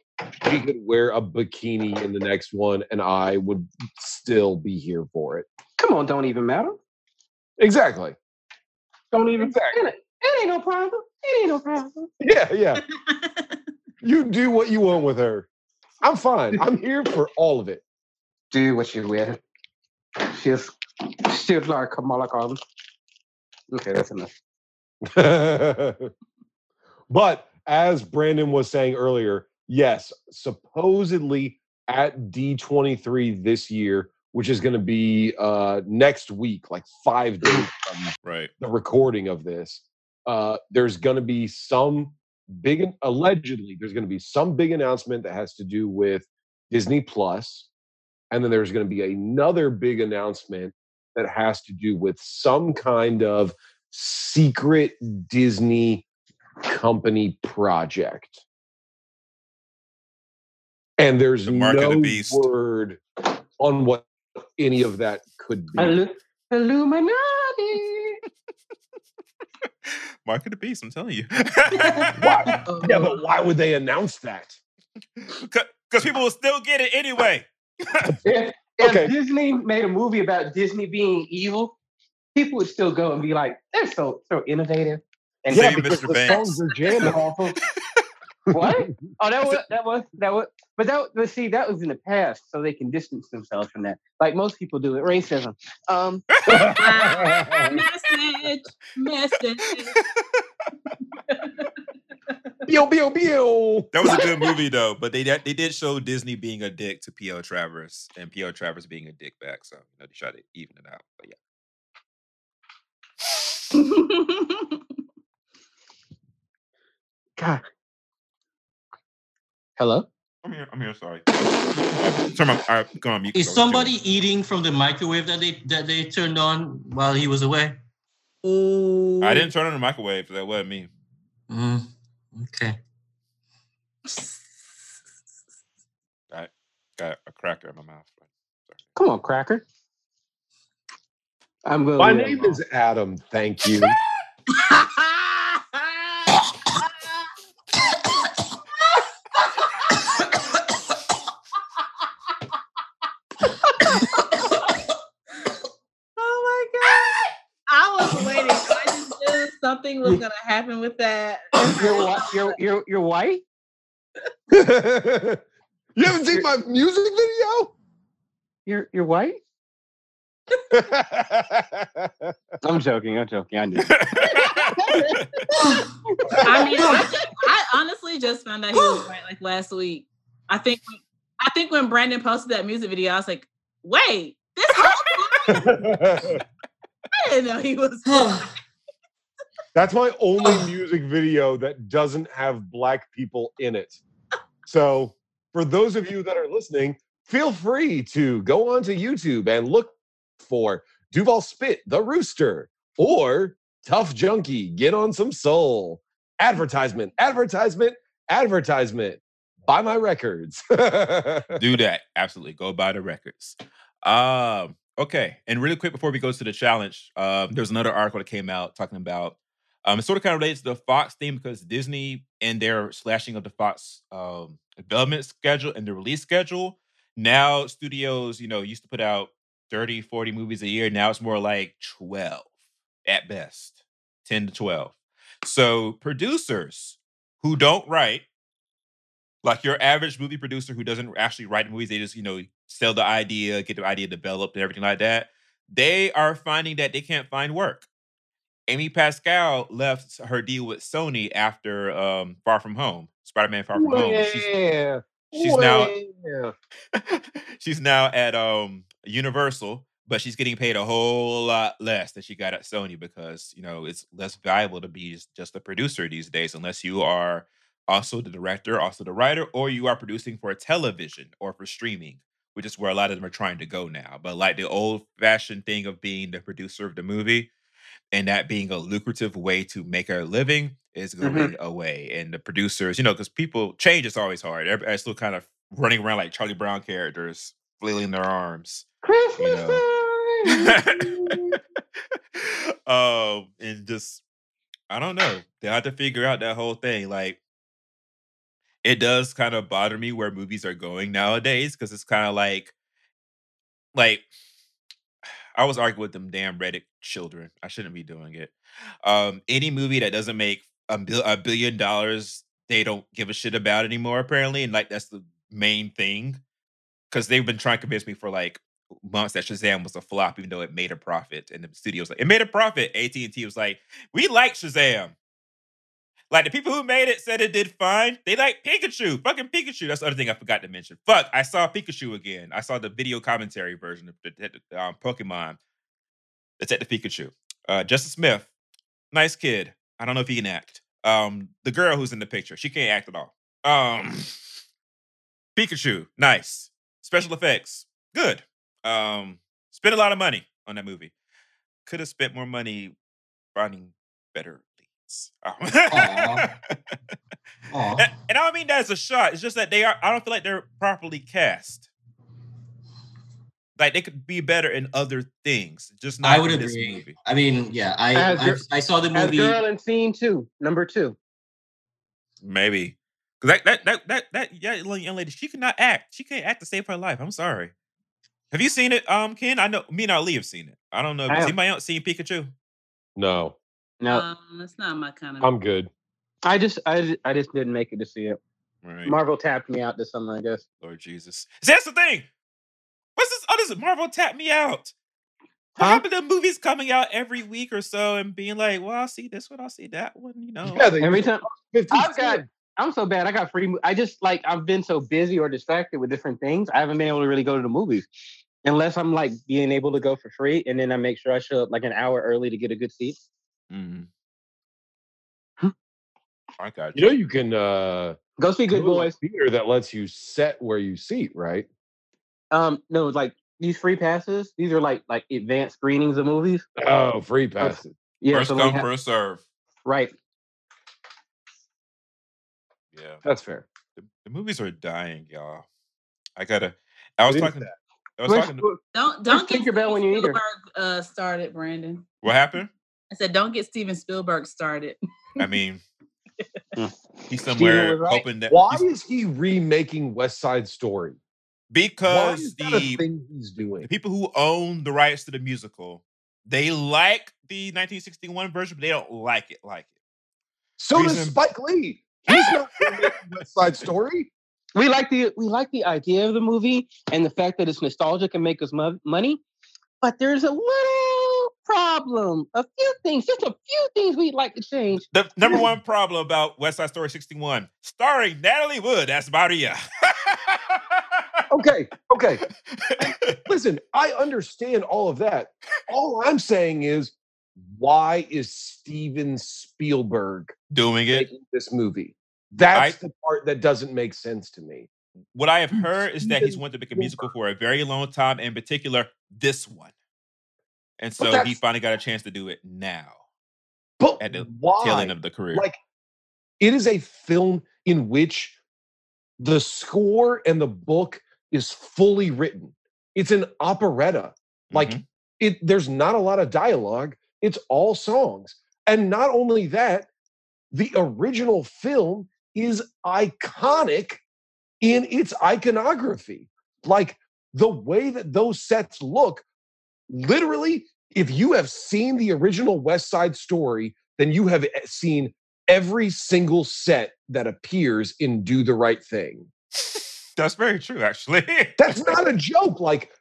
she could wear a bikini in the next one, and I would still be here for it. Come on, don't even matter. Exactly. Don't even. Exactly. It, it ain't no problem. It ain't no problem. Yeah, yeah. You do what you want with her. I'm fine. I'm here for all of it. Do what you will. She's she's like Kamala Khan. Okay, that's enough. but as Brandon was saying earlier, yes, supposedly at D23 this year, which is going to be uh, next week, like five days from Right. the recording of this, uh, there's going to be some big, allegedly, there's going to be some big announcement that has to do with Disney Plus, and then there's going to be another big announcement that has to do with some kind of secret Disney company project. And there's The mark of the no word on what any of that could be. Illu- Illuminati. Mark of the beast, I'm telling you. Why? Yeah, but why would they announce that? Because people will still get it anyway. If, if Okay. Disney made a movie about Disney being evil, people would still go and be like, "They're so so innovative." And Yeah, Yeah, because Mr. the Banks. songs are jamming. awful. what? Oh, that was that was that was. But that but see, that was in the past, so they can distance themselves from that, like most people do. It racism. Um, message, message. Pew, pew, pew. That was a good movie though, but they did- they did show Disney being a dick to P.O. Travers and P.O. Travers being a dick back. So you know, they tried to even it out. But yeah. God. Hello. I'm here. I'm here. Sorry. Turn my. I go on mute. 'cause Is I somebody doing- eating from the microwave that they that they turned on while he was away? Ooh. I didn't turn on the microwave. That wasn't me. Mm, okay. I Got a cracker in my mouth. Come on, Cracker. I'm going. My name is Adam. Thank you. Oh my god! I was waiting. I just knew something was gonna happen with that. You're what? You're you're you're white. you haven't seen my music video? You're you're white. I'm joking. I'm joking. I knew. I mean, I, just- I honestly just found out he was right like last week. I think I think when Brandon posted that music video, I was like, wait, this whole I didn't know he was That's my only music video that doesn't have black people in it. So, for those of you that are listening, feel free to go onto YouTube and look for Duval Spit, the Rooster, or Tough Junkie, Get on Some Soul. Advertisement, advertisement, advertisement. Buy my records. Do that. Absolutely. Go buy the records. Um, okay. And really quick before we go to the challenge, um, there's another article that came out talking about um, it sort of kind of relates to the Fox theme because Disney and their slashing of the Fox um, development schedule and the release schedule. Now studios, you know, used to put out 30, 40 movies a year. Now it's more like 12 at best, 10 to 12. So producers who don't write like your average movie producer who doesn't actually write movies, they just, you know, sell the idea, get the idea developed and everything like that. They are finding that they can't find work. Amy Pascal left her deal with Sony after um, Far From Home, Spider-Man Far From Home. She's, yeah. she's now she's now at um Universal, but she's getting paid a whole lot less than she got at Sony because you know it's less valuable to be just- a producer these days, unless you are also the director, also the writer, or you are producing for television or for streaming, which is where a lot of them are trying to go now. But like the old-fashioned thing of being the producer of the movie and that being a lucrative way to make a living is going away. And the producers, you know, because people change is always hard. Everybody's still kind of running around like Charlie Brown characters, flailing their arms. Christmas know. um, and just I don't know. They have to figure out that whole thing. Like it does kind of bother me where movies are going nowadays because it's kind of like like I was arguing with them damn Reddit children. I shouldn't be doing it. Um, any movie that doesn't make a, bil- a billion dollars, they don't give a shit about anymore. Apparently, and like that's the main thing because they've been trying to convince me for like months that Shazam was a flop, even though it made a profit. And the studios like it made a profit. AT and T was like, we like Shazam. Like the people who made it said it did fine. They like Pikachu, fucking Pikachu. That's the other thing I forgot to mention. Fuck, I saw Pikachu again. I saw the video commentary version of the, um, Pokemon. Detective Pikachu. Uh, Justice Smith, nice kid. I don't know if he can act. Um, the girl who's in the picture, she can't act at all. Um, Pikachu, nice. Special effects, good. Um, spent a lot of money on that movie. Could have spent more money finding better leads. Aw. and, and I don't mean that as a shot. It's just that they are. I don't feel like they're properly cast. Like they could be better in other things, just not I would in this agree. movie. I mean, yeah, I As I, I saw the movie. As movie. girl in scene two, number two. Maybe because that that that that that yeah, young lady, she cannot act. She can't act to save her life. I'm sorry. Have you seen it, um, Ken? I know me and Ali have seen it. I don't know. I Has anybody else seen Pikachu? No, No, Um, it's not my kind of. I'm good. I just, I, I just didn't make it to see it. Right, Marvel tapped me out this summer, I guess. Lord Jesus. See, that's the thing. What's this? This Marvel tap me out. What Huh? happened to movies coming out every week or so and being like, well, I'll see this one, I'll see that one, you know? Yeah, they Every time 50 I've got, I'm so bad. I got free. I just like I've been so busy or distracted with different things. I haven't been able to really go to the movies, unless I'm like being able to go for free, and then I make sure I show up like an hour early to get a good seat. Mhm. Hmm. I got You know, you can uh, Go see Good go Boys. theater that lets you set where you seat, right? Um, no, like these free passes. These are like like advanced screenings of movies. Oh, free passes. Yeah, First so come, ha- first serve. right. Yeah. That's fair. The, the movies are dying, y'all. I gotta. I was talking. sad. I was Which- talking. To, Don't don't get Tinkerbell when you Steven. Spielberg uh, started, Brandon. what happened? I said, don't get Steven Spielberg started. I mean, he's somewhere right. hoping that Why is he remaking West Side Story? Why because is that a the thing he's doing? the people who own the rights to the musical, they like the 1961 version, but they don't like it like it. So does Spike Lee. He's not remaking West Side Story. We like the we like the idea of the movie and the fact that it's nostalgic and make us mo- money, but there's a little problem. A few things, just a few things we'd like to change. The number one problem about West Side Story 61, starring Natalie Wood as Maria. Okay, okay. Listen, I understand all of that. All I'm saying is, why is Steven Spielberg Doing it. this movie? That's the part that doesn't make sense to me. What I have heard is that he's wanted to make a musical for a very long time, in particular, this one. And so he finally got a chance to do it now, But at the why? tail end of the career. like it is a film in which the score and the book is fully written. It's an operetta. Like Mhm. it there's not a lot of dialogue. It's all songs. And not only that the original film is iconic in its iconography. Like the way that those sets look literally if you have seen the original west side story then you have e- seen every single set that appears in do the right thing That's very true, actually. that's not a joke like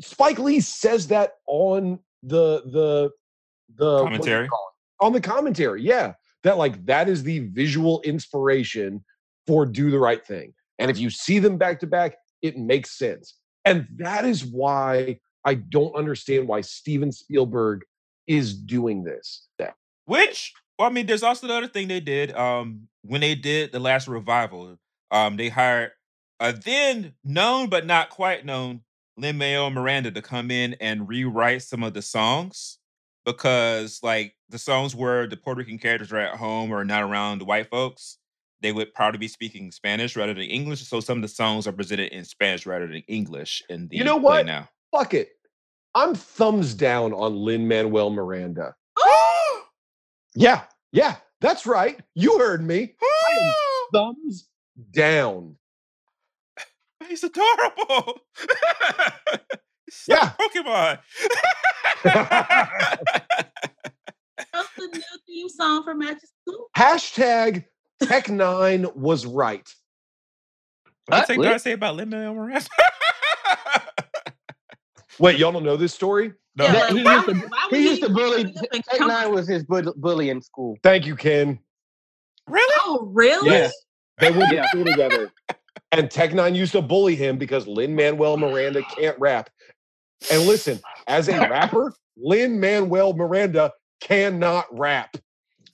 spike lee says that on the the the what do you Commentary? on the commentary yeah that like that is the visual inspiration for do the right thing and if you see them back to back it makes sense and that is why i don't understand why steven spielberg is doing this Which, well, I mean, there's also the other thing they did. Um, when they did the last revival, um, they hired a then known but not quite known Lin Manuel Miranda to come in and rewrite some of the songs because, like, the songs where the Puerto Rican characters are at home or not around the white folks, they would probably be speaking Spanish rather than English. So some of the songs are presented in Spanish rather than English in the You know what? now. fuck it i'm thumbs down on lin manuel miranda yeah yeah that's right you heard me thumbs down He's adorable. He's Yeah. like Pokemon. That's the new theme song for Magic School. hashtag Tech N9ne was right What Huh? did What? Tech N9ne say about Lin Manuel Miranda? Wait, y'all don't know this story? no. Yeah, like, he why used to, would- he used to bully. bring up and Tech come- Nine was his bull- bully in school. Thank you, Ken. really? Oh, really? Yeah. They went Yeah. to school together. And Tech N9ne used to bully him because Lin Manuel Miranda can't rap. And listen, as a rapper, Lin Manuel Miranda cannot rap.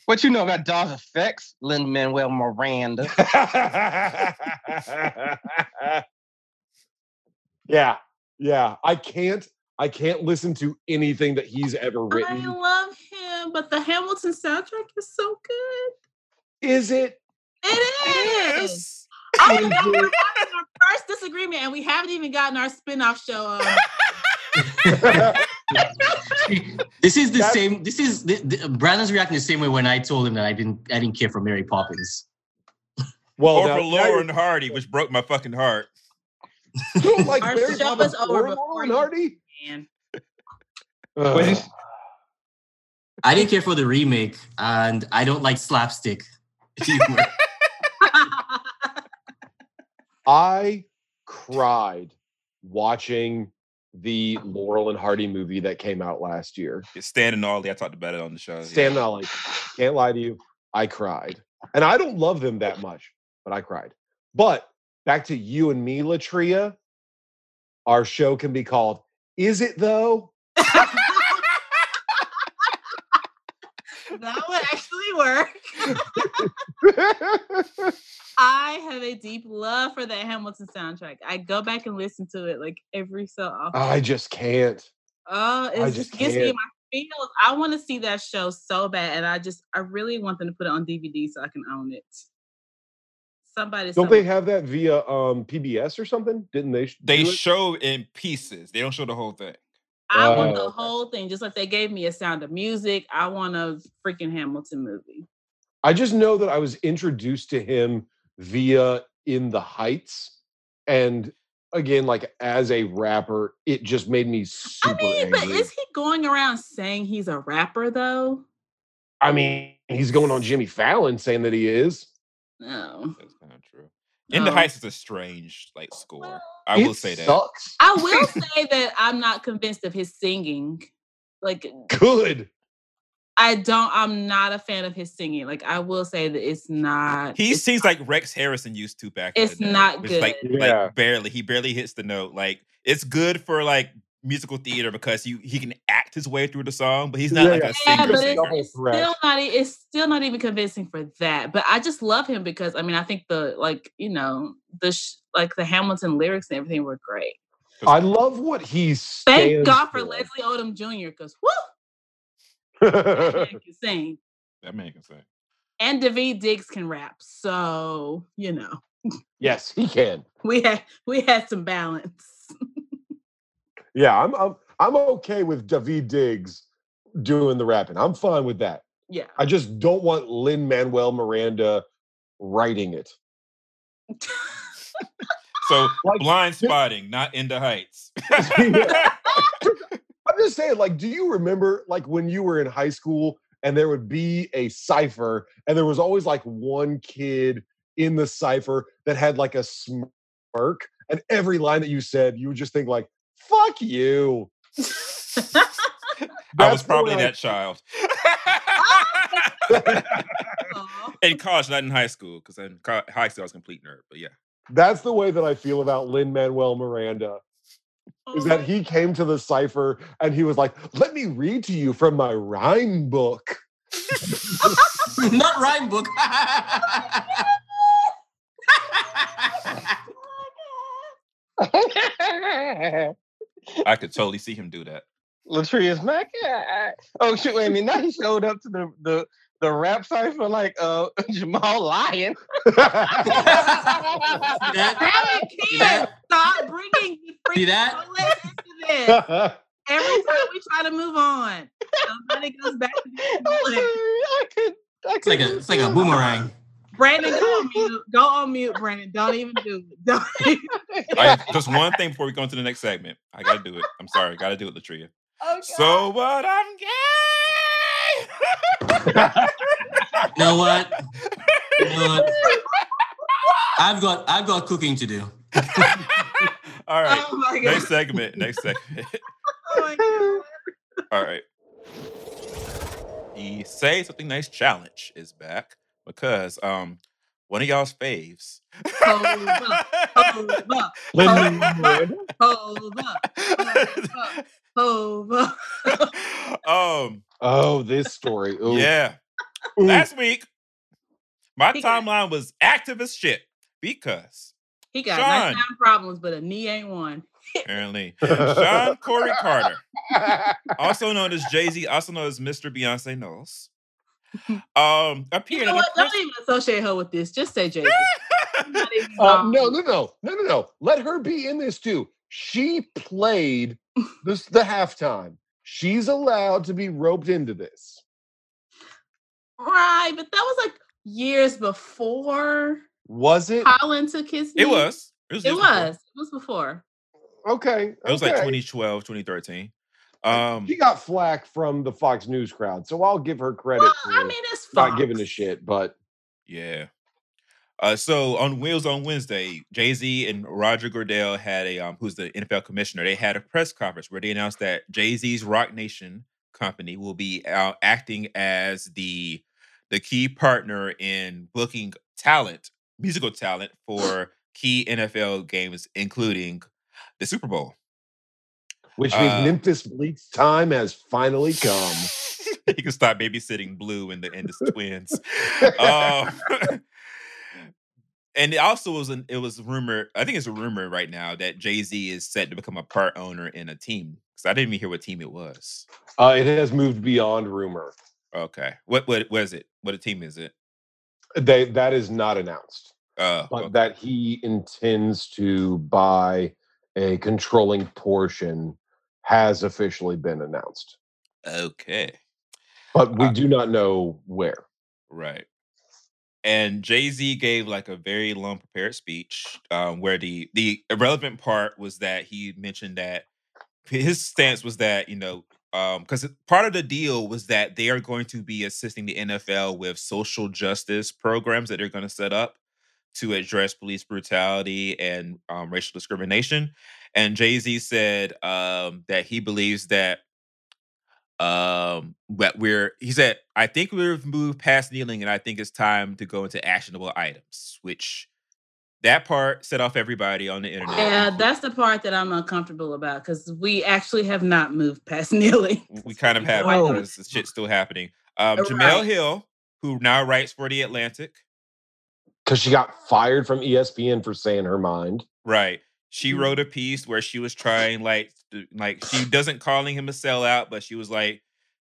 What you know about Dawes Effects? Lin Manuel Miranda. yeah, yeah. I can't. I can't listen to anything that he's ever written. I love him, but the Hamilton soundtrack is so good. Is it? It is. Yes. Oh my God, we're having our first disagreement, and we haven't even gotten our spin-off show. Um, this is the That's- same. This is the, the, Brandon's reacting the same way when I told him that I didn't. I didn't care for Mary Poppins. well, Or now- for now Lauren Hardy, which broke my fucking heart. you don't like Our Mary show Poppins is over or Lauren Hardy? man. What is- Ugh. I didn't care for the remake, and I don't like slapstick humor. I cried watching the Laurel and Hardy movie that came out last year. It's Stan and Ollie. I talked about it on the show. yeah. Stan Ollie, can't lie to you, I cried. And I don't love them that much, but I cried. But back to you and me, Latria, our show can be called Is It Though? that would actually work. I have a deep love for that Hamilton soundtrack. I go back and listen to it like every so often. I just can't. Oh, it just just gets me in my feels. I want to see that show so bad, and I just I really want them to put it on DVD so I can own it. Somebody, Don't somebody- they have that via um PBS or something? Didn't they? sh- They do it? show in pieces. They don't show the whole thing. I want Oh, the whole thing, just like they gave me a Sound of Music. I want a freaking Hamilton movie. I just know that I was introduced to him via In the Heights. And again, like as a rapper, it just made me super I mean, but is he going around saying he's a rapper though? I mean, he's going on Jimmy Fallon saying that he is. No. That's kind of true. In the Heights is a strange like score. Well, I It will say that. Sucks. I will say that I'm not convinced of his singing. Like Good. I don't. I'm not a fan of his singing. Like I will say that it's not. He it's sings like Rex Harrison used to back. It's the day, not which, Like, good. Yeah. like barely. He barely hits the note. Like it's good for like musical theater because he he can act his way through the song, but he's not Yeah, like a Yeah, singer. but it's, it's still not. It's still not even convincing for that. But I just love him because I mean I think the like you know the sh- like the Hamilton lyrics and everything were great. I love what he's. Thank stands God for Leslie Odom Jr. Because whoo, that man can sing, that man can sing. and Daveed Diggs can rap. So you know yes, he can. we had we had some balance. Yeah, I'm I'm I'm okay with Daveed Diggs doing the rapping. I'm fine with that. Yeah. I just don't want Lin Manuel Miranda writing it. So Like, Blindspotting, not in the heights. I'm just saying, like, do you remember like when you were in high school and there would be a cipher and there was always like one kid in the cipher that had like a smirk and every line that you said, you would just think like, fuck you. I was probably way I- that child. In college, not in high school, because in high school I was a complete nerd. But yeah, That's the way that I feel about Lin Manuel Miranda. Is oh that Oh. he came to the cipher and he was like, "Let me read to you from my rhyme book." Not rhyme book. I could totally see him do that. Latria's Mac. Oh shit! Wait a minute. Now he showed up to the the the rap cipher like uh Jamal Lyon. that, Damn it, See kids, that? stop bringing the freaking that? bullets into this. Every time we try to move on, somebody goes back to the bullet. I could. I it's like a it's like a boomerang. Brandon, go on mute. Go on mute, Brandon. Don't even do it. Don't even. I, just one thing before we go into the next segment. I gotta do it. I'm sorry, I gotta do it, Latria. Oh, So what? I'm gay. You know what? You know what? I've got I've got cooking to do. All right. Oh my god. Next segment. Next segment. Oh my god. All right. The Say Something Nice challenge is back because um one of y'all's faves. Hold up, hold up, Linwood. hold up, hold up. um Oh, this story. Ooh. yeah. Ooh. Last week, my He got- timeline was active as shit because He got Sean. nighttime problems, but a knee ain't one. apparently Shawn Corey Carter, also known as Jay Z, also known as Mr. Beyonce Knowles, um, You appeared know what? press Don't even associate her with this. Just say Jay. Not even Uh, no, no, no, no, no, no. Let her be in this too. She played this the halftime. She's allowed to be roped into this. Right, but that was like years before Was it? Colin took his knee. It was. It was. It was. It was before. Okay. It was like okay. 2012, 2013. Um, She got flack from the Fox News crowd, so I'll give her credit Well, for I mean, it's fine. not giving a shit. But yeah. Uh, so on Wheels on Wednesday, Jay Z and Roger Goodell had a um, who's the NFL commissioner. They had a press conference where they announced that Jay Z's Roc Nation company will be uh, acting as the the key partner in booking talent, musical talent for key NFL games, including the Super Bowl. which means Uh, Memphis Bleek's time has finally come. he can stop babysitting Blue and the and the twins. Um, and it also was an it was rumor. I think it's a rumor right now that Jay Z is set to become a part owner in a team. Because I didn't even hear what team it was. Uh, it has moved beyond rumor. Okay, what what is it? What a team is it? They that is not announced, Uh, but that he intends to buy a controlling portion has officially been announced, okay, but we Uh, do not know where. right. And Jay Z gave like a very long prepared speech, um, where the the irrelevant part was that he mentioned that his stance was that you know because part of the deal was that they are going to be assisting the NFL with social justice programs that they're going to set up to address police brutality and um, racial discrimination. And Jay Z said um, that he believes that um but we're he said i think we've moved past kneeling and i think it's time to go into actionable items which that part set off everybody on the internet Yeah, that's the part that I'm uncomfortable about because we actually have not moved past kneeling. we kind of have Oh. because the shit's still happening. Um, Right. Jemele Hill, who now writes for the Atlantic, Because she got fired from ESPN for saying her mind. right? She wrote a piece where she was trying, like, to- like she doesn't calling him a sellout, but she was like,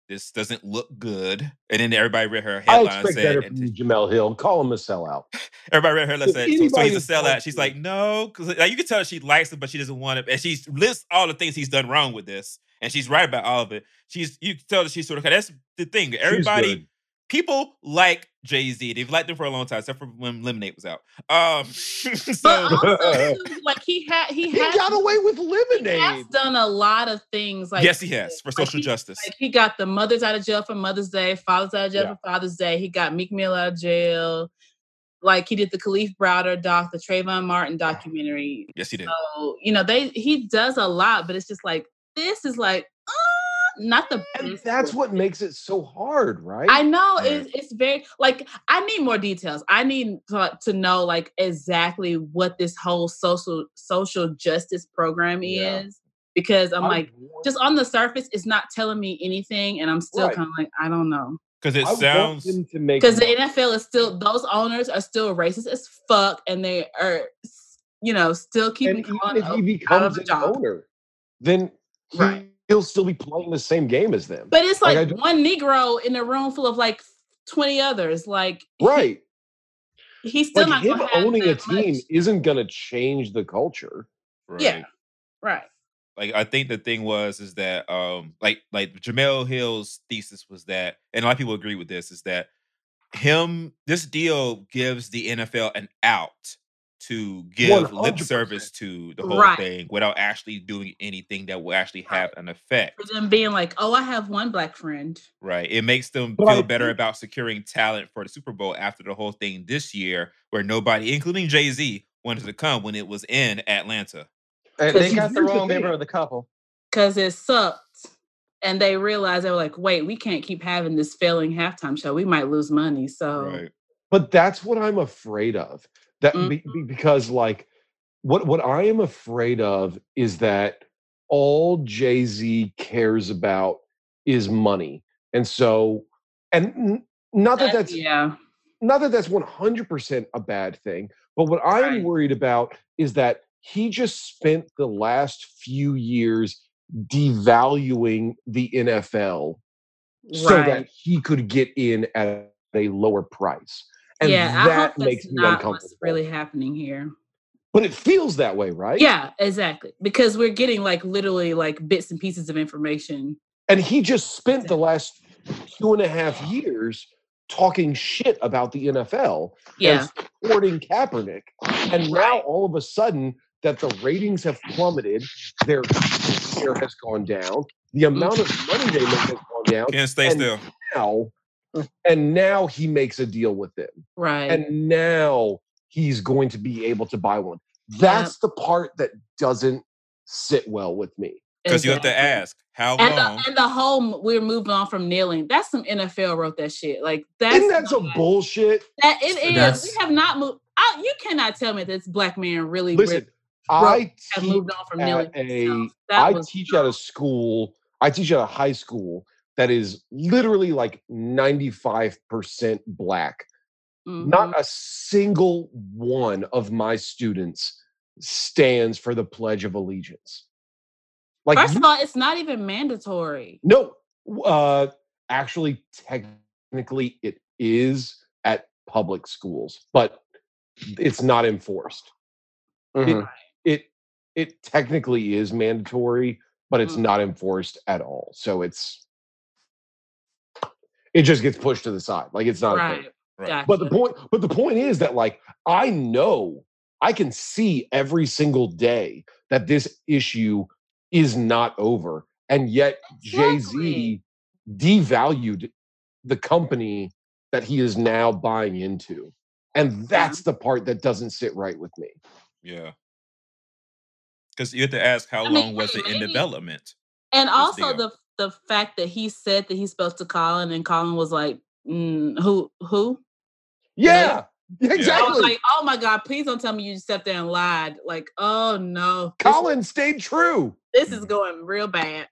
"This doesn't look good." And then everybody read her headline and expect said, better from you, Jemele Hill. Call him a sellout. Everybody read her If said, so, so he's a sellout. She's like, no, because like, you can tell she likes him, but she doesn't want it. And she lists all the things he's done wrong with this, and she's right about all of it. She's you can tell that she's sort of that's the thing. Everybody. People like Jay Z. They've liked him for a long time, except for when Lemonade was out. Um, But so also, like he had, he, He has, got away with Lemonade. he has done a lot of things. Like yes, he has for like, social he- justice. Like he got the mothers out of jail for Mother's Day, fathers out of jail Yeah. for Father's Day. He got Meek Mill out of jail. Like he did the Kalief Browder doc, the Trayvon Martin documentary. yes, he did. So you know they he does a lot, but it's just like this is like not the And best that's work. what makes it so hard, right? I know Right. it's, it's very like I need more details. I need to, to know like exactly what this whole social social justice program Yeah. is because I'm I like want- just on the surface it's not telling me anything and I'm still Right. kind of like I don't know Because it I sounds to make because the. NFL is still those owners are still racist as fuck and they are you know still keeping and even if he out- out becomes of a an job. owner, then he, Right. He'll still be playing the same game as them. But it's Like, like, one Negro in a room full of like 20 others. Like he- right. he's still Like not him gonna owning a team much- isn't going to change the culture. right. Yeah. Right. like I think the thing was is that um like like Jemele Hill's thesis was that and a lot of people agree with this is that him this deal gives the NFL an out to give lip 100%. service to the whole Right. thing without actually doing anything that will actually have an effect. For them being like, oh, I have one black friend. Right. It makes them But I feel better think- about securing talent for the Super Bowl after the whole thing this year, where nobody, including Jay Z, wanted to come when it was in Atlanta. And they got the wrong member of the couple. because it sucked. And they realized they were like, wait, we can't keep having this failing halftime show. We might lose money. So Right. but that's what i'm afraid of that be- Mhm. be- because like what what i am afraid of is that all jay-z cares about is money and so and not that that- that's yeah. not that that's 100% a bad thing but what i am Right. worried about is that he just spent the last few years devaluing the nfl so that he could get in at a lower price and yeah, I that hope makes that's me not uncomfortable what's really happening here. but it feels that way right Yeah, exactly. Because we're getting like literally like bits and pieces of information. and he just spent the last two and a half years talking shit about the nfl Yeah. and supporting Kaepernick. And now all of a sudden that the ratings have plummeted, their share has gone down, the amount of mm-hmm. money they make has gone down. Can't stay And- still. Now, Mm. and now he makes a deal with them. Right. And now he's going to be able to buy one. That's the part that doesn't sit well with me. Because you have to ask, how And long? the, and the whole we're moving on from kneeling. That's some NFL wrote that shit. Like that's Isn't that some not- bullshit? that it is. That's- We have not moved. I, you cannot tell me this black man really, Listen, really I have teach moved on from kneeling. at a himself. I was teach at a school, I teach at a high school that is literally like 95% black. Mhm. Not a single one of my students stands for the Pledge of Allegiance. Like First of all, it's not even mandatory. no, uh actually technically it is at public schools, but it's not enforced. Mhm. it it technically is mandatory, but it's Mm. not enforced at all. So it's it just gets pushed to the side. Like it's not a thing. Right. Right. Gotcha. But the point but the point is that like I know I can see every single day that this issue is not over. And yet Jay-Z devalued the company that he is now buying into. And that's the part that doesn't sit right with me. Yeah. Because you have to ask, how I mean, long was hey, it in development? And also deal. the the fact that he said that he's supposed to Colin and Colin was like, mm, who who? Yeah, I exactly. was like, oh my God, please don't tell me you stepped there and lied. Like, oh no. this- Colin stayed true. This is going real bad.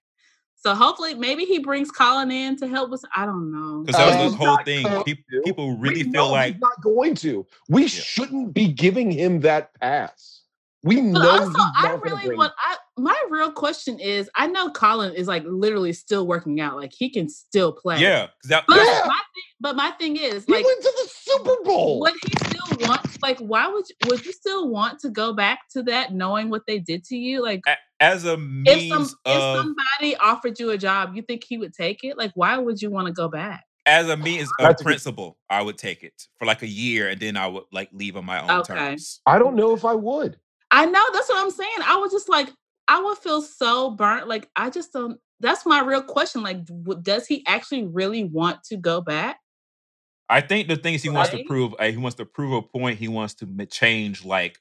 So hopefully maybe he brings Colin in to help us. I don't know. Because that was Um, the whole thing. going Peop- to. People really We feel like he's not going to. We shouldn't be giving him that pass. We But know also, he's I really want. I my real question is, I know Colin is like literally still working out, like he can still play. yeah. 'cause that, But Yeah. my thing, but my thing is, He like, went to the Super Bowl. would he still want? Like, why would you, would you still want to go back to that, knowing what they did to you? Like, as a if means some if somebody offered you a job, you think he would take it? Like, why would you want to go back? as a means of a good- principle, I would take it for like a year and then I would like leave on my own Okay. terms. I don't hmm. know if I would. I know that's what I'm saying. I was just like, I would feel so burnt. Like, I just don't. That's my real question. Like, does he actually really want to go back? I think the thing is he wants to prove uh, he wants to prove a point. He wants to change like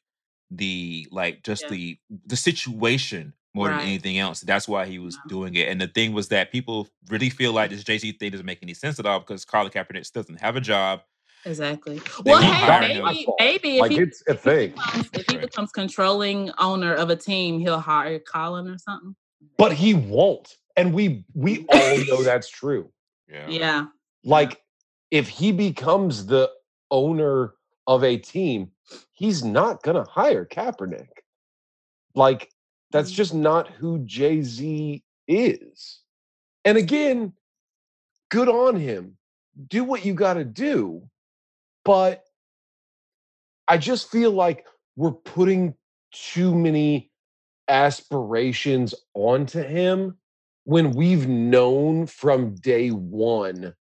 the like just Yeah. the the situation more Right. than anything else. That's why he was doing it. And the thing was that people really feel like this Jay Z thing doesn't make any sense at all because Colin Kaepernick doesn't have a job. Exactly. They well, hey, maybe, maybe if Like he it's a thing. becomes, if he becomes controlling owner of a team, he'll hire Colin or something. But he won't. And we we all know that's true. Yeah. Yeah. Like if he becomes the owner of a team, he's not gonna hire Kaepernick. Like that's Mm. just not who Jay-Z is. And again, good on him. Do what you got to do. But I just feel like we're putting too many aspirations onto him when we've known from day one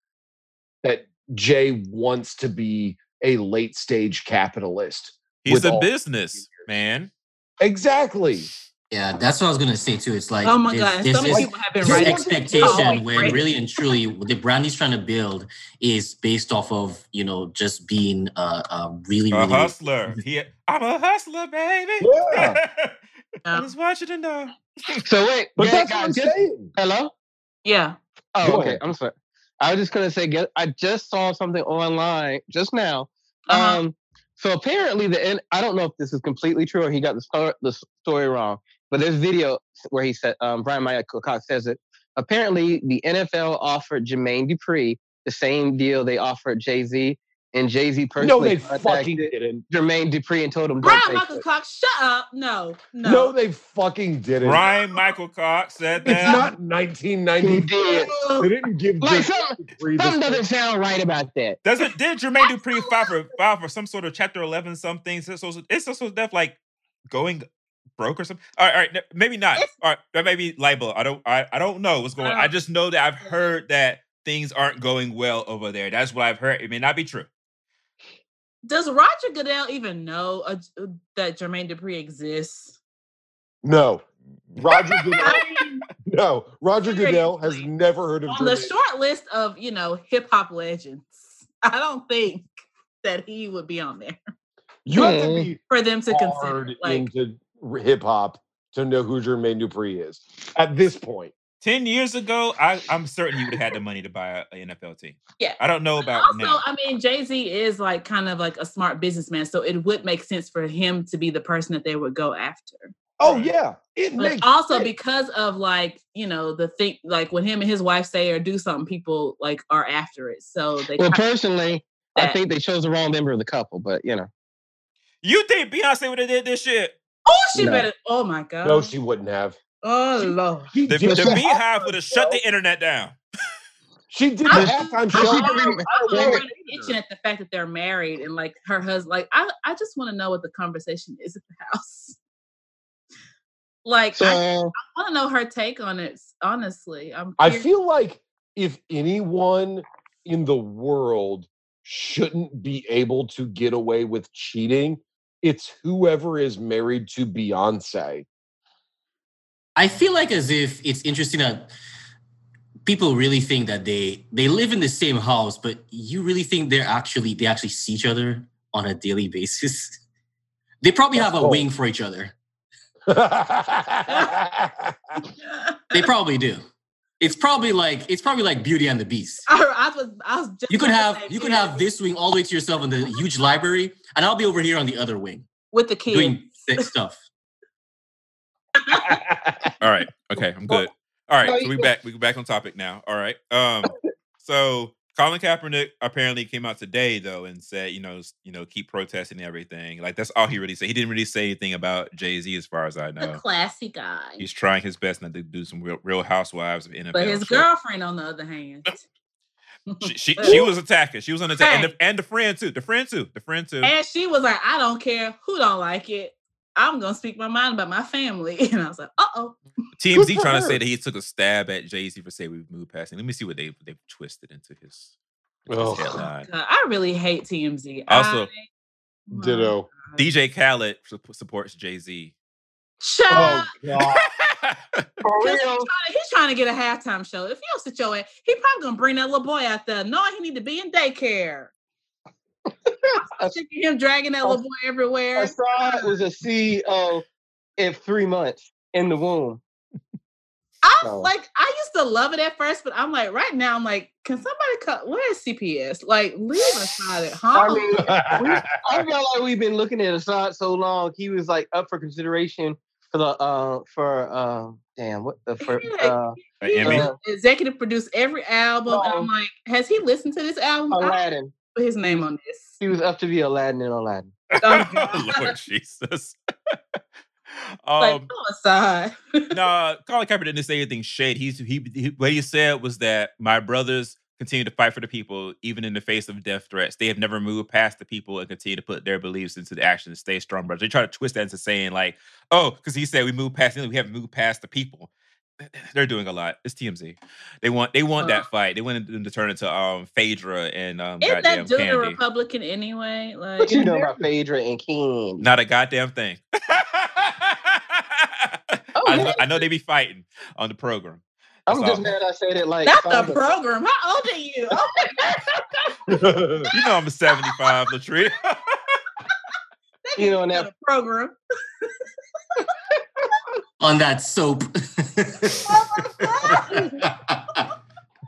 that Jay wants to be a late stage capitalist He's a business man. Exactly. Yeah, that's what I was gonna say too. It's like oh my there's- god, and so many this- people have been this expectation Oh, when great. really and truly the brand he's trying to build is based off of you know just being a, a really A really hustler. He, I'm a hustler, baby. Yeah. I just want you to know. So wait, But yeah, that's what I'm just- saying. hello. Yeah. Oh, Go okay. ahead. I'm sorry. I was just gonna say, get. I just saw something online just now. Uh-huh. Um, so apparently the I don't know if this is completely true or he got the story the story wrong, but there's video where he said um, Bryan Michael Cox says it. Apparently, the NFL offered Jermaine Dupri the same deal they offered Jay Z, and Jay Z personally No, they fucking didn't. Jermaine Dupri and told him, "Don't Brian Michael it." Cox, shut up. No, no. No, they fucking didn't. Ryan Michael Cox said that. It's that. not He 1990. did. They didn't give Like Jermaine something, Dupri something doesn't sound right about that. Doesn't did Jermaine Dupri file for file for some sort of Chapter Eleven something? So, so it's also stuff like going broke or something. All right, all right, n- maybe not. It's- All right, that may be libel. I don't. I, I don't know what's going. on. I Uh, just know that I've heard that things aren't going well over there. That's what I've heard. It may not be true. Does Roger Goodell even know uh, uh, that Jermaine Dupri exists? No. Roger Goodell. No. Roger Goodell has never heard of on the short list of you know hip hop legends, I don't think that he would be on there You have to be for them to consider. Like, into hip hop to know who Jermaine Dupri is at this point. Ten years ago, I, I'm certain he would have had the money to buy a, a NFL team. Yeah. I don't know about also, now. I mean, Jay Z is like kind of like a smart businessman, so it would make sense for him to be the person that they would go after. Oh Right. yeah, it But makes also sense. because of like you know the thing, like when him and his wife say or do something, people like are after it. So they Well, personally, I think they chose the wrong member of the couple, but you know. You think Beyonce would have did this shit? Oh, she No. better. Oh my god. no, she wouldn't have. oh lord. She The, did the the BeyHive would have shut the internet down. She did the halftime show. I'm, the video- I'm already itching at the fact that they're married and like her husband. Like I, I just want to know what the conversation is at the house. Like So I, want to know her take on it. Honestly, I'm. I feel like if anyone in the world shouldn't be able to get away with cheating, it's whoever is married to Beyonce. I feel like as if it's interesting that people really think that they they live in the same house, but you really think they're actually they actually see each other on a daily basis. They probably That's have a wing for each other. They probably do. It's probably like it's probably like Beauty and the Beast. I, I was. I was just. You could have you could have this wing all the way to yourself in the huge library, and I'll be over here on the other wing with the kids. doing sex stuff. All right. Okay, I'm good. All right, so we back. We back on topic now. All right. Um. So Colin Kaepernick apparently came out today though and said, you know, you know, keep protesting and everything. Like that's all he really said. He didn't really say anything about Jay Z, as far as I know. classy guy. He's trying his best not to do some real, real housewives of NFL. but his shit. girlfriend, on the other hand, she, she, she was attacking. She was on the attack, and, the, and the friend too. The friend too. The friend too. and she was like, "I don't care who don't like it. I'm gonna speak my mind about my family." And I was like, "Uh oh." TMZ trying to say that he took a stab at Jay Z for saying we've moved past. it. Let me see what they they've twisted into his, into his Ugh. headline. I really hate TMZ. Also, I- Ditto. DJ Khaled sup- supports Jay Z. Shut Oh up. for 'Cause He's trying, to, he's trying to get a halftime show. If he don't sit your ass, he probably gonna bring that little boy out there, knowing he need to be in daycare. I'm him dragging that little boy everywhere. Asahd was a CEO in three months in the womb. I No. like I used to love it at first, but I'm like right now I'm like, can somebody cut where is CPS? Like leave Asahd at I home. mean, I feel like we've been looking at Asahd so long. He was like up for consideration for the uh for uh damn what the for Yeah, uh He Emmy. uh, executive produced every album. and I'm like, has he listened to this album? I Aladdin. put his name on this. He was up to be Aladdin in Aladdin. Oh, Lord Jesus. like, um, go aside. no, Colin Kaepernick didn't say anything shade. He's he, he what he said was that my brothers continue to fight for the people, even in the face of death threats. They have never moved past the people and continue to put their beliefs into the action. To stay strong, brothers. They try to twist that into saying like, oh, because he said we moved past, we haven't moved past the people. they're doing a lot. It's TMZ. They want they want Uh. that fight. They want them to turn into um Phaedra and um Isn't goddamn that dude a Republican anyway? Like, What you know about Phaedra and King? Not a goddamn thing. Oh, I, know, man. I know they be fighting on the program. I'm That's just all. mad I said it like not the program. How old are you? Oh my God. You know I'm a 75, Latrina. You know, nigga and got that- a program. On that soap. Oh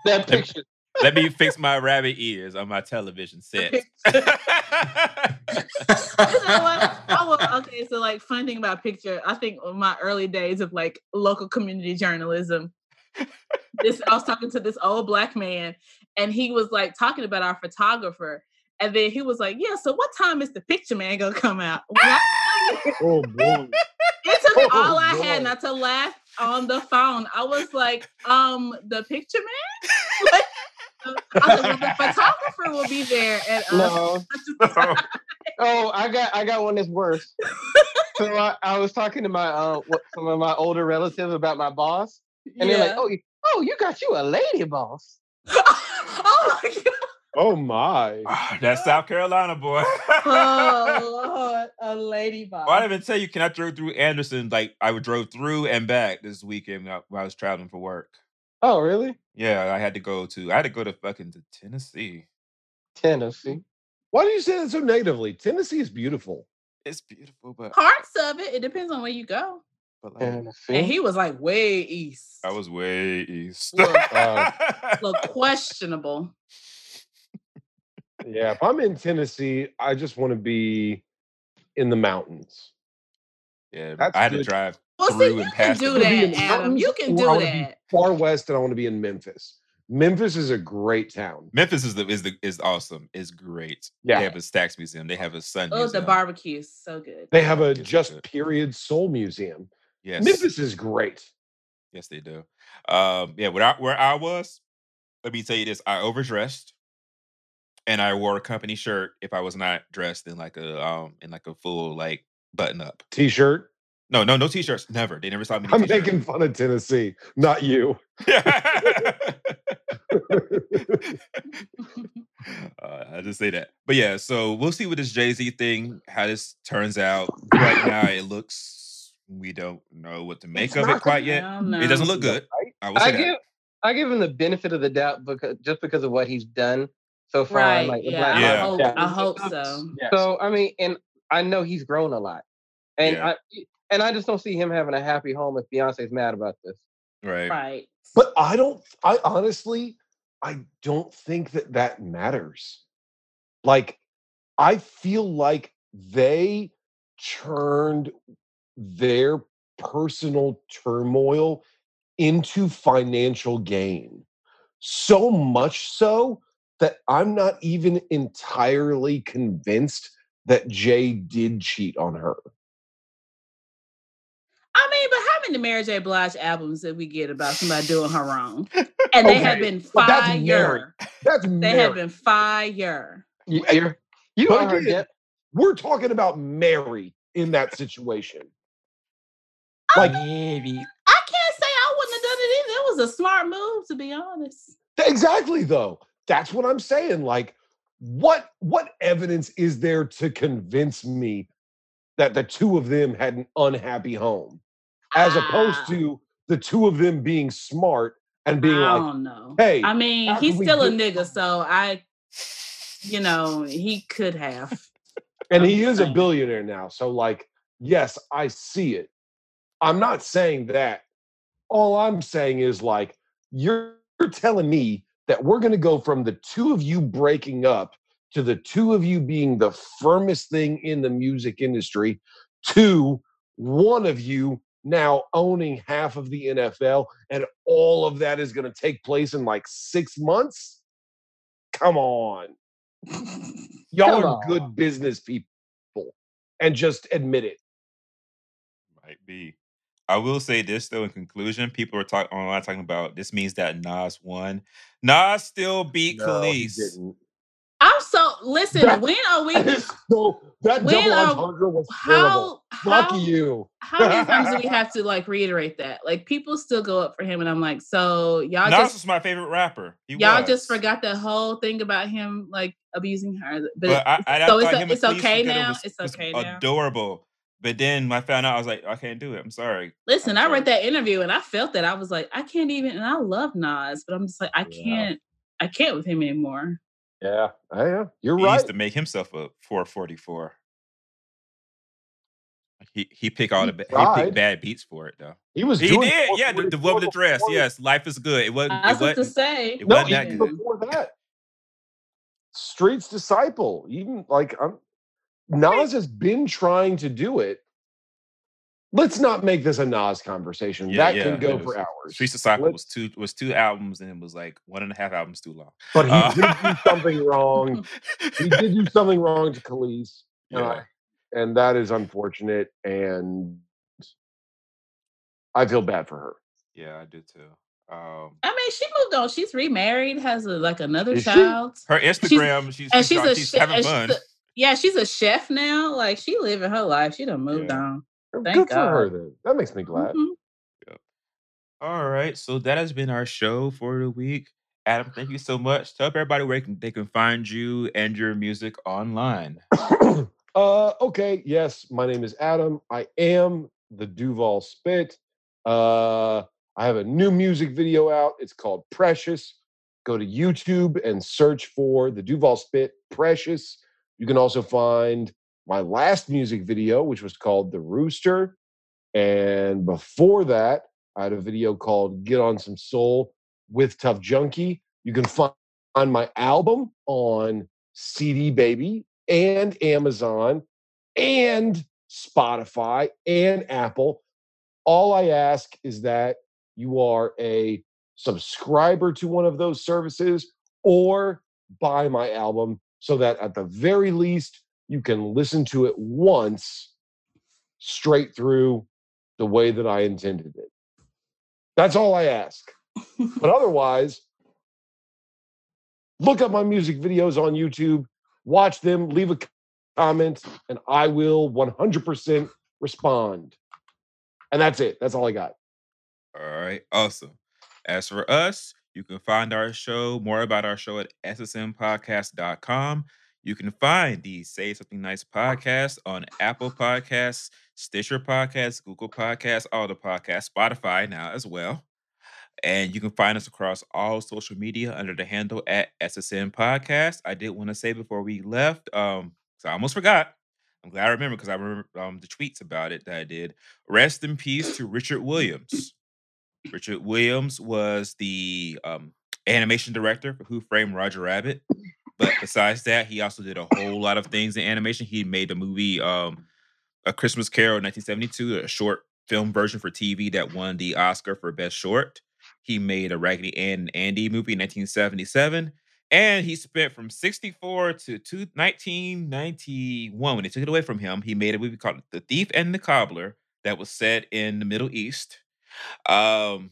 that picture. Let me fix my rabbit ears on my television set. You know what? I was, okay, so like fun thing about picture, I think of my early days of like local community journalism. This I was talking to this old black man, and he was like talking about our photographer, and then he was like, "Yeah, so what time is the picture man gonna come out?" When I- oh boy. it took Oh, all I had not to laugh on the phone. I was like, "Um, the picture man." Like, I like, well, the photographer will be there, and uh, No. Oh, I got I got one that's worse. so I, I was talking to my uh some of my older relatives about my boss, and they're like, "Oh, you, oh, you got you a lady boss." oh my god. Oh my. Ah, That's South Carolina, boy. Oh Lord, a lady boss. Well, I didn't even tell you. Can I drove through Anderson? Like I drove through and back this weekend when when I was traveling for work. Oh, really? Yeah, I had to go to. I had to go to fucking to Tennessee. Tennessee. Why do you say that so negatively? Tennessee is beautiful. It's beautiful, but Parts of it, it depends on where you go. But like, Tennessee. And he was like way east. I was way east. Look, uh, Look questionable. Yeah, if I'm in Tennessee, I just want to be in the mountains. yeah, That's I had to drive Well, see, through you and can past. do it. I wanna be in that, Adam. You can do I that. Far west, and I want to be in Memphis. Memphis is a great town. Memphis is the is the is awesome. Is great. Yeah. They have a Stax Museum. They have a Sun Oh, the barbecue is so good. They have a Yes, just do. period soul museum. Yes, Memphis is great. yes, they do. Um, yeah, where I, where I was, let me tell you this: I overdressed, and I wore a company shirt if I was not dressed in like a um in like a full like button up. T-shirt. No, no, no t-shirts. Never. They never saw me. I'm t-shirt. making fun of Tennessee, not you. uh, I just say that. But yeah, so we'll see what this Jay Z thing, how this turns out. Right now, it looks we don't know what to make It's of it quite yet. don't. It doesn't look good. I will say I that. give I give him the benefit of the doubt because just because of what he's done so far. Right. like, the yeah. Black I Yeah. hope, Lives I hope so. So I mean, and I know he's grown a lot, and Yeah. I and I just don't see him having a happy home if Beyonce's mad about this. Right. Right. But I don't. I honestly, I don't think that that matters. Like, I feel like they turned their personal turmoil into financial gain. So much so that I'm not even entirely convinced that Jay did cheat on her. I mean, but how many Mary J. Blige albums did we get about somebody doing her wrong? And they have Okay, been but that's Mary. fire. That's They have been fire. You, you're, you are again, get, We're talking about Mary in that situation. Like Maybe. I can't say I wouldn't have done it either. It was a smart move, to be honest. exactly though. That's what I'm saying. Like, what what evidence is there to convince me that the two of them had an unhappy home, as opposed Ah, to the two of them being smart and being I like, don't know. "Hey, I mean, he's still a get nigga, so I, you know, he could have. and I'm he just is a billionaire now. So, like, yes, I see it. I'm not saying that. All I'm saying is, like, you're, you're telling me that we're going to go from the two of you breaking up to the two of you being the firmest thing in the music industry to one of you now owning half of the NFL, and all of that is going to take place in like six months? Come on. Y'all Come are on. good business people and just admit it. Might be. I will say this though. In conclusion, people are talking online talking about this means that Nas won. Nas still beat No, Kelis. didn't. I'm So listen, That- when are we? That is so that When double are- entendre was terrible. How Fuck how you. how many times do we have to like reiterate that? Like people still go up for him, and I'm like, so y'all Nas just was my favorite rapper. He y'all was. just forgot the whole thing about him like abusing her. But, But I, I, I so it's a- it's okay together now? was- It's was okay now? Adorable. But then I found out, I was like, I can't do it. I'm sorry. listen, I'm I read sorry. that interview and I felt that I was like, I can't even. And I love Nas, but I'm just like, I Yeah. can't. I can't with him anymore. Yeah, I am. You're He right. He used to make himself a 444. He he pick all He the ba- he tried. picked bad beats for it though. He was He doing did, yeah. The, the woman with the dress, yes. Life is good. It wasn't. I It was about to say. it No, wasn't that good. before that. Street's disciple. Even like I'm Nas has been trying to do it. Let's not make this a Nas conversation. Yeah, that yeah, can go it for hours. Streets Disciple Let's- was two was two albums and it was like one and a half albums too long. But he Uh, did do something wrong. He did do something wrong to Kelis. Yeah. Uh, and that is unfortunate. And I feel bad for her. Yeah, I do too. Um, I mean, she moved on. She's remarried, has a, like another Is she? child. her Instagram, she's and she's, she's a she's having and fun. she's a- Yeah, she's a chef now. Like she living her life. She done moved Yeah. on. Good Thank for her God. then. That makes me glad. Mhm. All right, so that has been our show for the week. Adam, thank you so much. Tell everybody where they can find you and your music online. uh okay yes my name is adam i am the duval spit uh i have a new music video out it's called precious go to youtube and search for the duval spit precious you can also find my last music video which was called the rooster and before that i had a video called get on some soul with tough junkie you can find my album on cd baby and Amazon and Spotify and Apple. All I ask is that you are a subscriber to one of those services or buy my album so that at the very least you can listen to it once straight through the way that I intended it. That's all I ask. But otherwise, look up my music videos on YouTube, watch them, leave a comment, and I will 100% respond. And that's it. That's all I got. All right, awesome. As for us, you can find our show, more about our show at ssnpodcast.com. You can find the Say Something Nice podcast on Apple Podcasts, Stitcher Podcasts, Google Podcasts, all the podcasts, Spotify now as well. And you can find us across all social media under the handle at SSN Podcast. I did want to say before we left, um, so I almost forgot. I'm glad I remember because I remember um, the tweets about it that I did. Rest in peace to Richard Williams. Richard Williams was the um, animation director for Who Framed Roger Rabbit. But besides that, he also did a whole lot of things in animation. He made the movie um, A Christmas Carol in 1972, a short film version for TV that won the Oscar for Best Short. He made a Raggedy Ann and Andy movie in 1977. And he spent from 64 to two, 1991, when they took it away from him, he made a movie called The Thief and the Cobbler that was set in the Middle East. Um,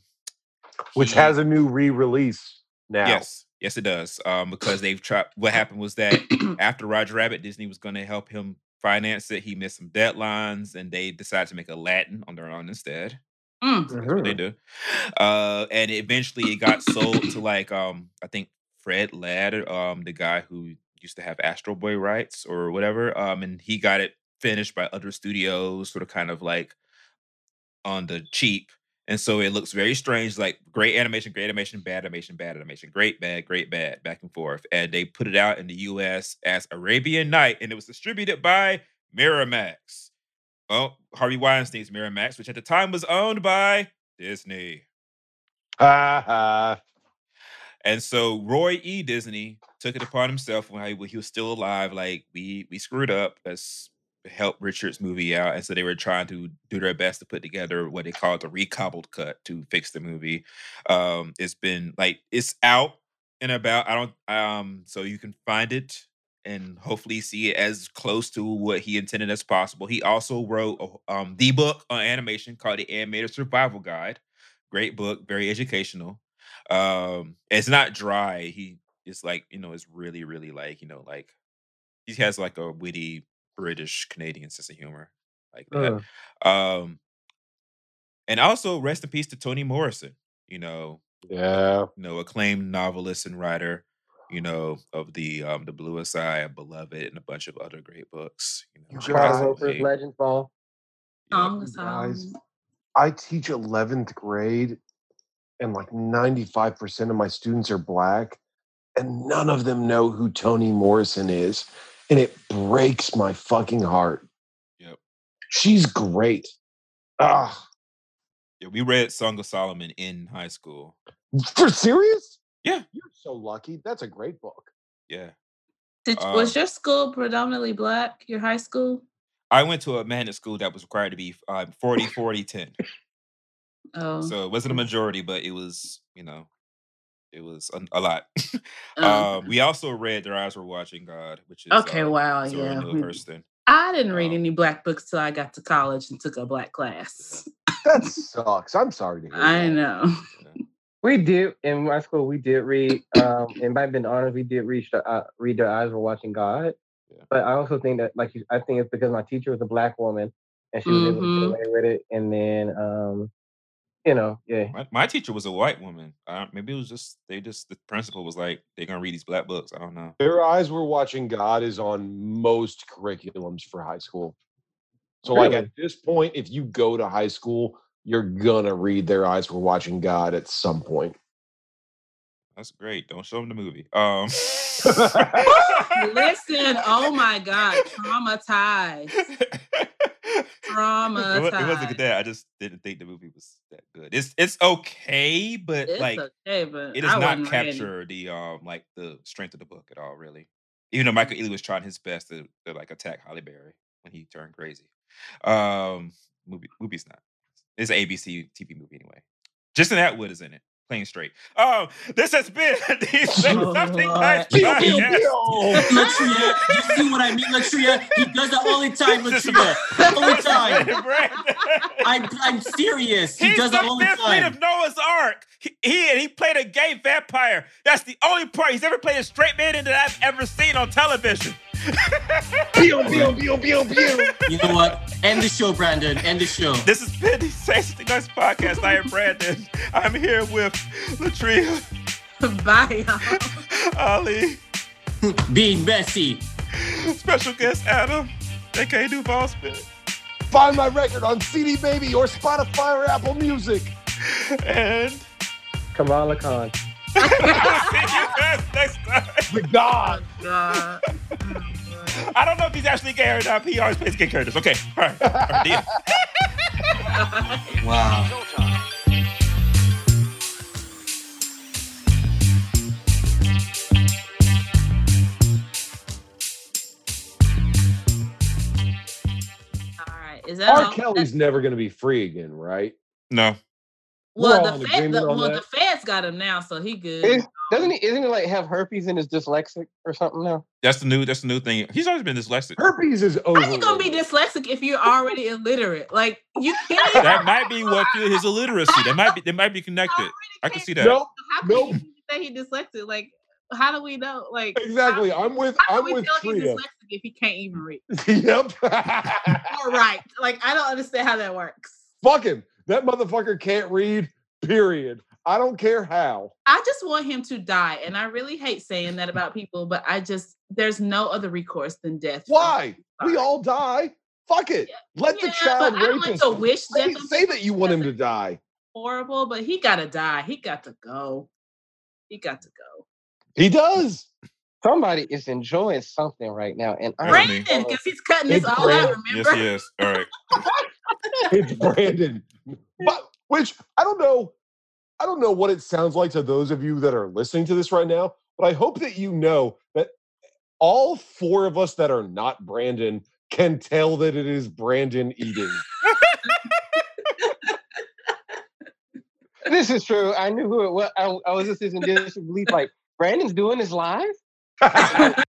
Which he- has a new re-release now. Yes, yes, it does. Um, because they've tried. What happened was that after Roger Rabbit, Disney was going to help him finance it. He missed some deadlines, and they decided to make Aladdin on their own instead. Mm. That's what they do. Uh, and eventually, it got sold to like um, I think Fred Ladd, um, the guy who used to have Astro Boy rights or whatever. Um, and he got it finished by other studios, sort of kind of like on the cheap. And so it looks very strange, like great animation, great animation, bad animation, bad animation, great, bad, great, bad, back and forth. And they put it out in the US as Arabian Knight, and it was distributed by Miramax. Well, Harvey Weinstein's Miramax, which at the time was owned by Disney. Ha ha. And so Roy E. Disney took it upon himself when he, when he was still alive. Like we we screwed up. Let's help Richard's movie out. And so they were trying to do their best to put together what they called the recobbled cut to fix the movie. Um, it's been like it's out and about. I don't um so you can find it and hopefully see it as close to what he intended as possible. He also wrote um the book on animation called the Animator Survival Guide. Great book, very educational um it's not dry he is like you know it's really really like you know like he has like a witty British Canadian sense of humor like that. Uh, Um, and also rest in peace to Toni Morrison. You know, Yeah. you know, acclaimed novelist and writer. You know, of the um the Bluest Eye, I Beloved, and a bunch of other great books. You know, You guys- passed Charles Roper's. Legend Fall. Yep. Guys. I teach 11th grade, and like 95% of my students are black, and none of them know who Toni Morrison is. And it breaks my fucking heart. Yep. She's great. Ah, Yeah, we read Song of Solomon in high school. for serious? Yeah. You're so lucky. That's a great book. Yeah. Did, was Um, your school predominantly black? Your high school? I went to a magnet school that was required to be um, 40, 40, 10. Oh, So it wasn't a majority, but it was, you know, it was a, a lot. oh. um, we also read Their Eyes Were Watching God, which is okay. uh, Wow. Zora Yeah. Neale Hurston. I didn't read Um, any black books till I got to college and took a black class. That sucks. I'm sorry to hear I that. know. We did in my school. We did read. Um, it might have been honors. We did read. Uh, read their eyes were watching God. Yeah. But I also think that, like, I think it's because my teacher was a black woman, and she was able to get away with it. And then, um, you know, yeah, My, my teacher was a white woman. Uh, maybe it was just they just the principal was like they're gonna read these black books. I don't know. Their eyes were watching God is on most curriculums for high school. So, like at this point, if you go to high school, you're gonna read Their Eyes Were Watching God at some point. That's great. Don't show them the movie. Um, Listen. Oh my God. Traumatized. it, it wasn't that. I just didn't think the movie was that good. It's it's okay, but It's like okay, but it does not wasn't ready. capture the um like the strength of the book at all, really. Even though Michael Ealy was trying his best to, to like attack Halle Berry when he turned crazy. Um, movie movie's not. It's an ABC TV movie anyway. Jensen Atwood is in it, playing straight. Um, this has been the Oh, Something Lord. Nice Pew, pew, podcast. pew. Latria, you see what I mean, Latria? He does that all the time, This is Latria. All the time. Brandon. I'm, I'm serious. He He's does the that all the fifth lead time. of Noah's Arc. He, he and he played a gay vampire. That's the only part he's ever played a straight man in that I've ever seen on television. Pew, pew, pew, pew, pew. You know what? End the show, Brandon. End the show. This has been the Say Something Nice podcast. I am Brandon. I'm here with Latria, Bye, y'all. Ali, Being Bessie. special guest Adam, aka Duval Spit, Find my record on CD Baby or Spotify or Apple Music. and Kamala Khan. See you guys next time. The God. God. I don't know if he's actually gay or not. He always plays gay characters. Okay, all right, all right deal. Wow. All right. Is that R. Kelly's never going to be free again, right? No, Well, the, in fed, the, well, that? the feds got him now, so he good. Is, doesn't he? Isn't he like have herpes and is dyslexic or something now? that's the new. That's the new thing. He's always been dyslexic. Herpes is over. How you gonna be dyslexic if you're already illiterate? Like you can't. That might be what fueled his illiteracy. That might be. They might be connected. I can see that. Nope. How can Nope. you say he dyslexic? Like, how do we know? Like, Exactly. How, I'm with. how I'm do we with tell he's dyslexic if he can't even read yep. All right. Like, I don't understand how that works. Fuck him. That motherfucker can't read. Period. I don't care how. I just want him to die, and I really hate saying that about people, but I just there's no other recourse than death. Why? We all die. Fuck it. Let the child but I don't like rapist to wish say, death say that you want him to die. horrible, but he gotta die. He got to go. He got to go. He does. Somebody is enjoying something right now, and I Right. me. Brandon, because he's cutting this all out. Brandon. Yes, Remember? he is. All right. It's Brandon. But which I don't know. I don't know what it sounds like to those of you that are listening to this right now, but I hope that you know that all four of us that are not Brandon can tell that it is Brandon eating. this is true. I knew who it was. I, I was just in disbelief. Like Brandon's doing this live.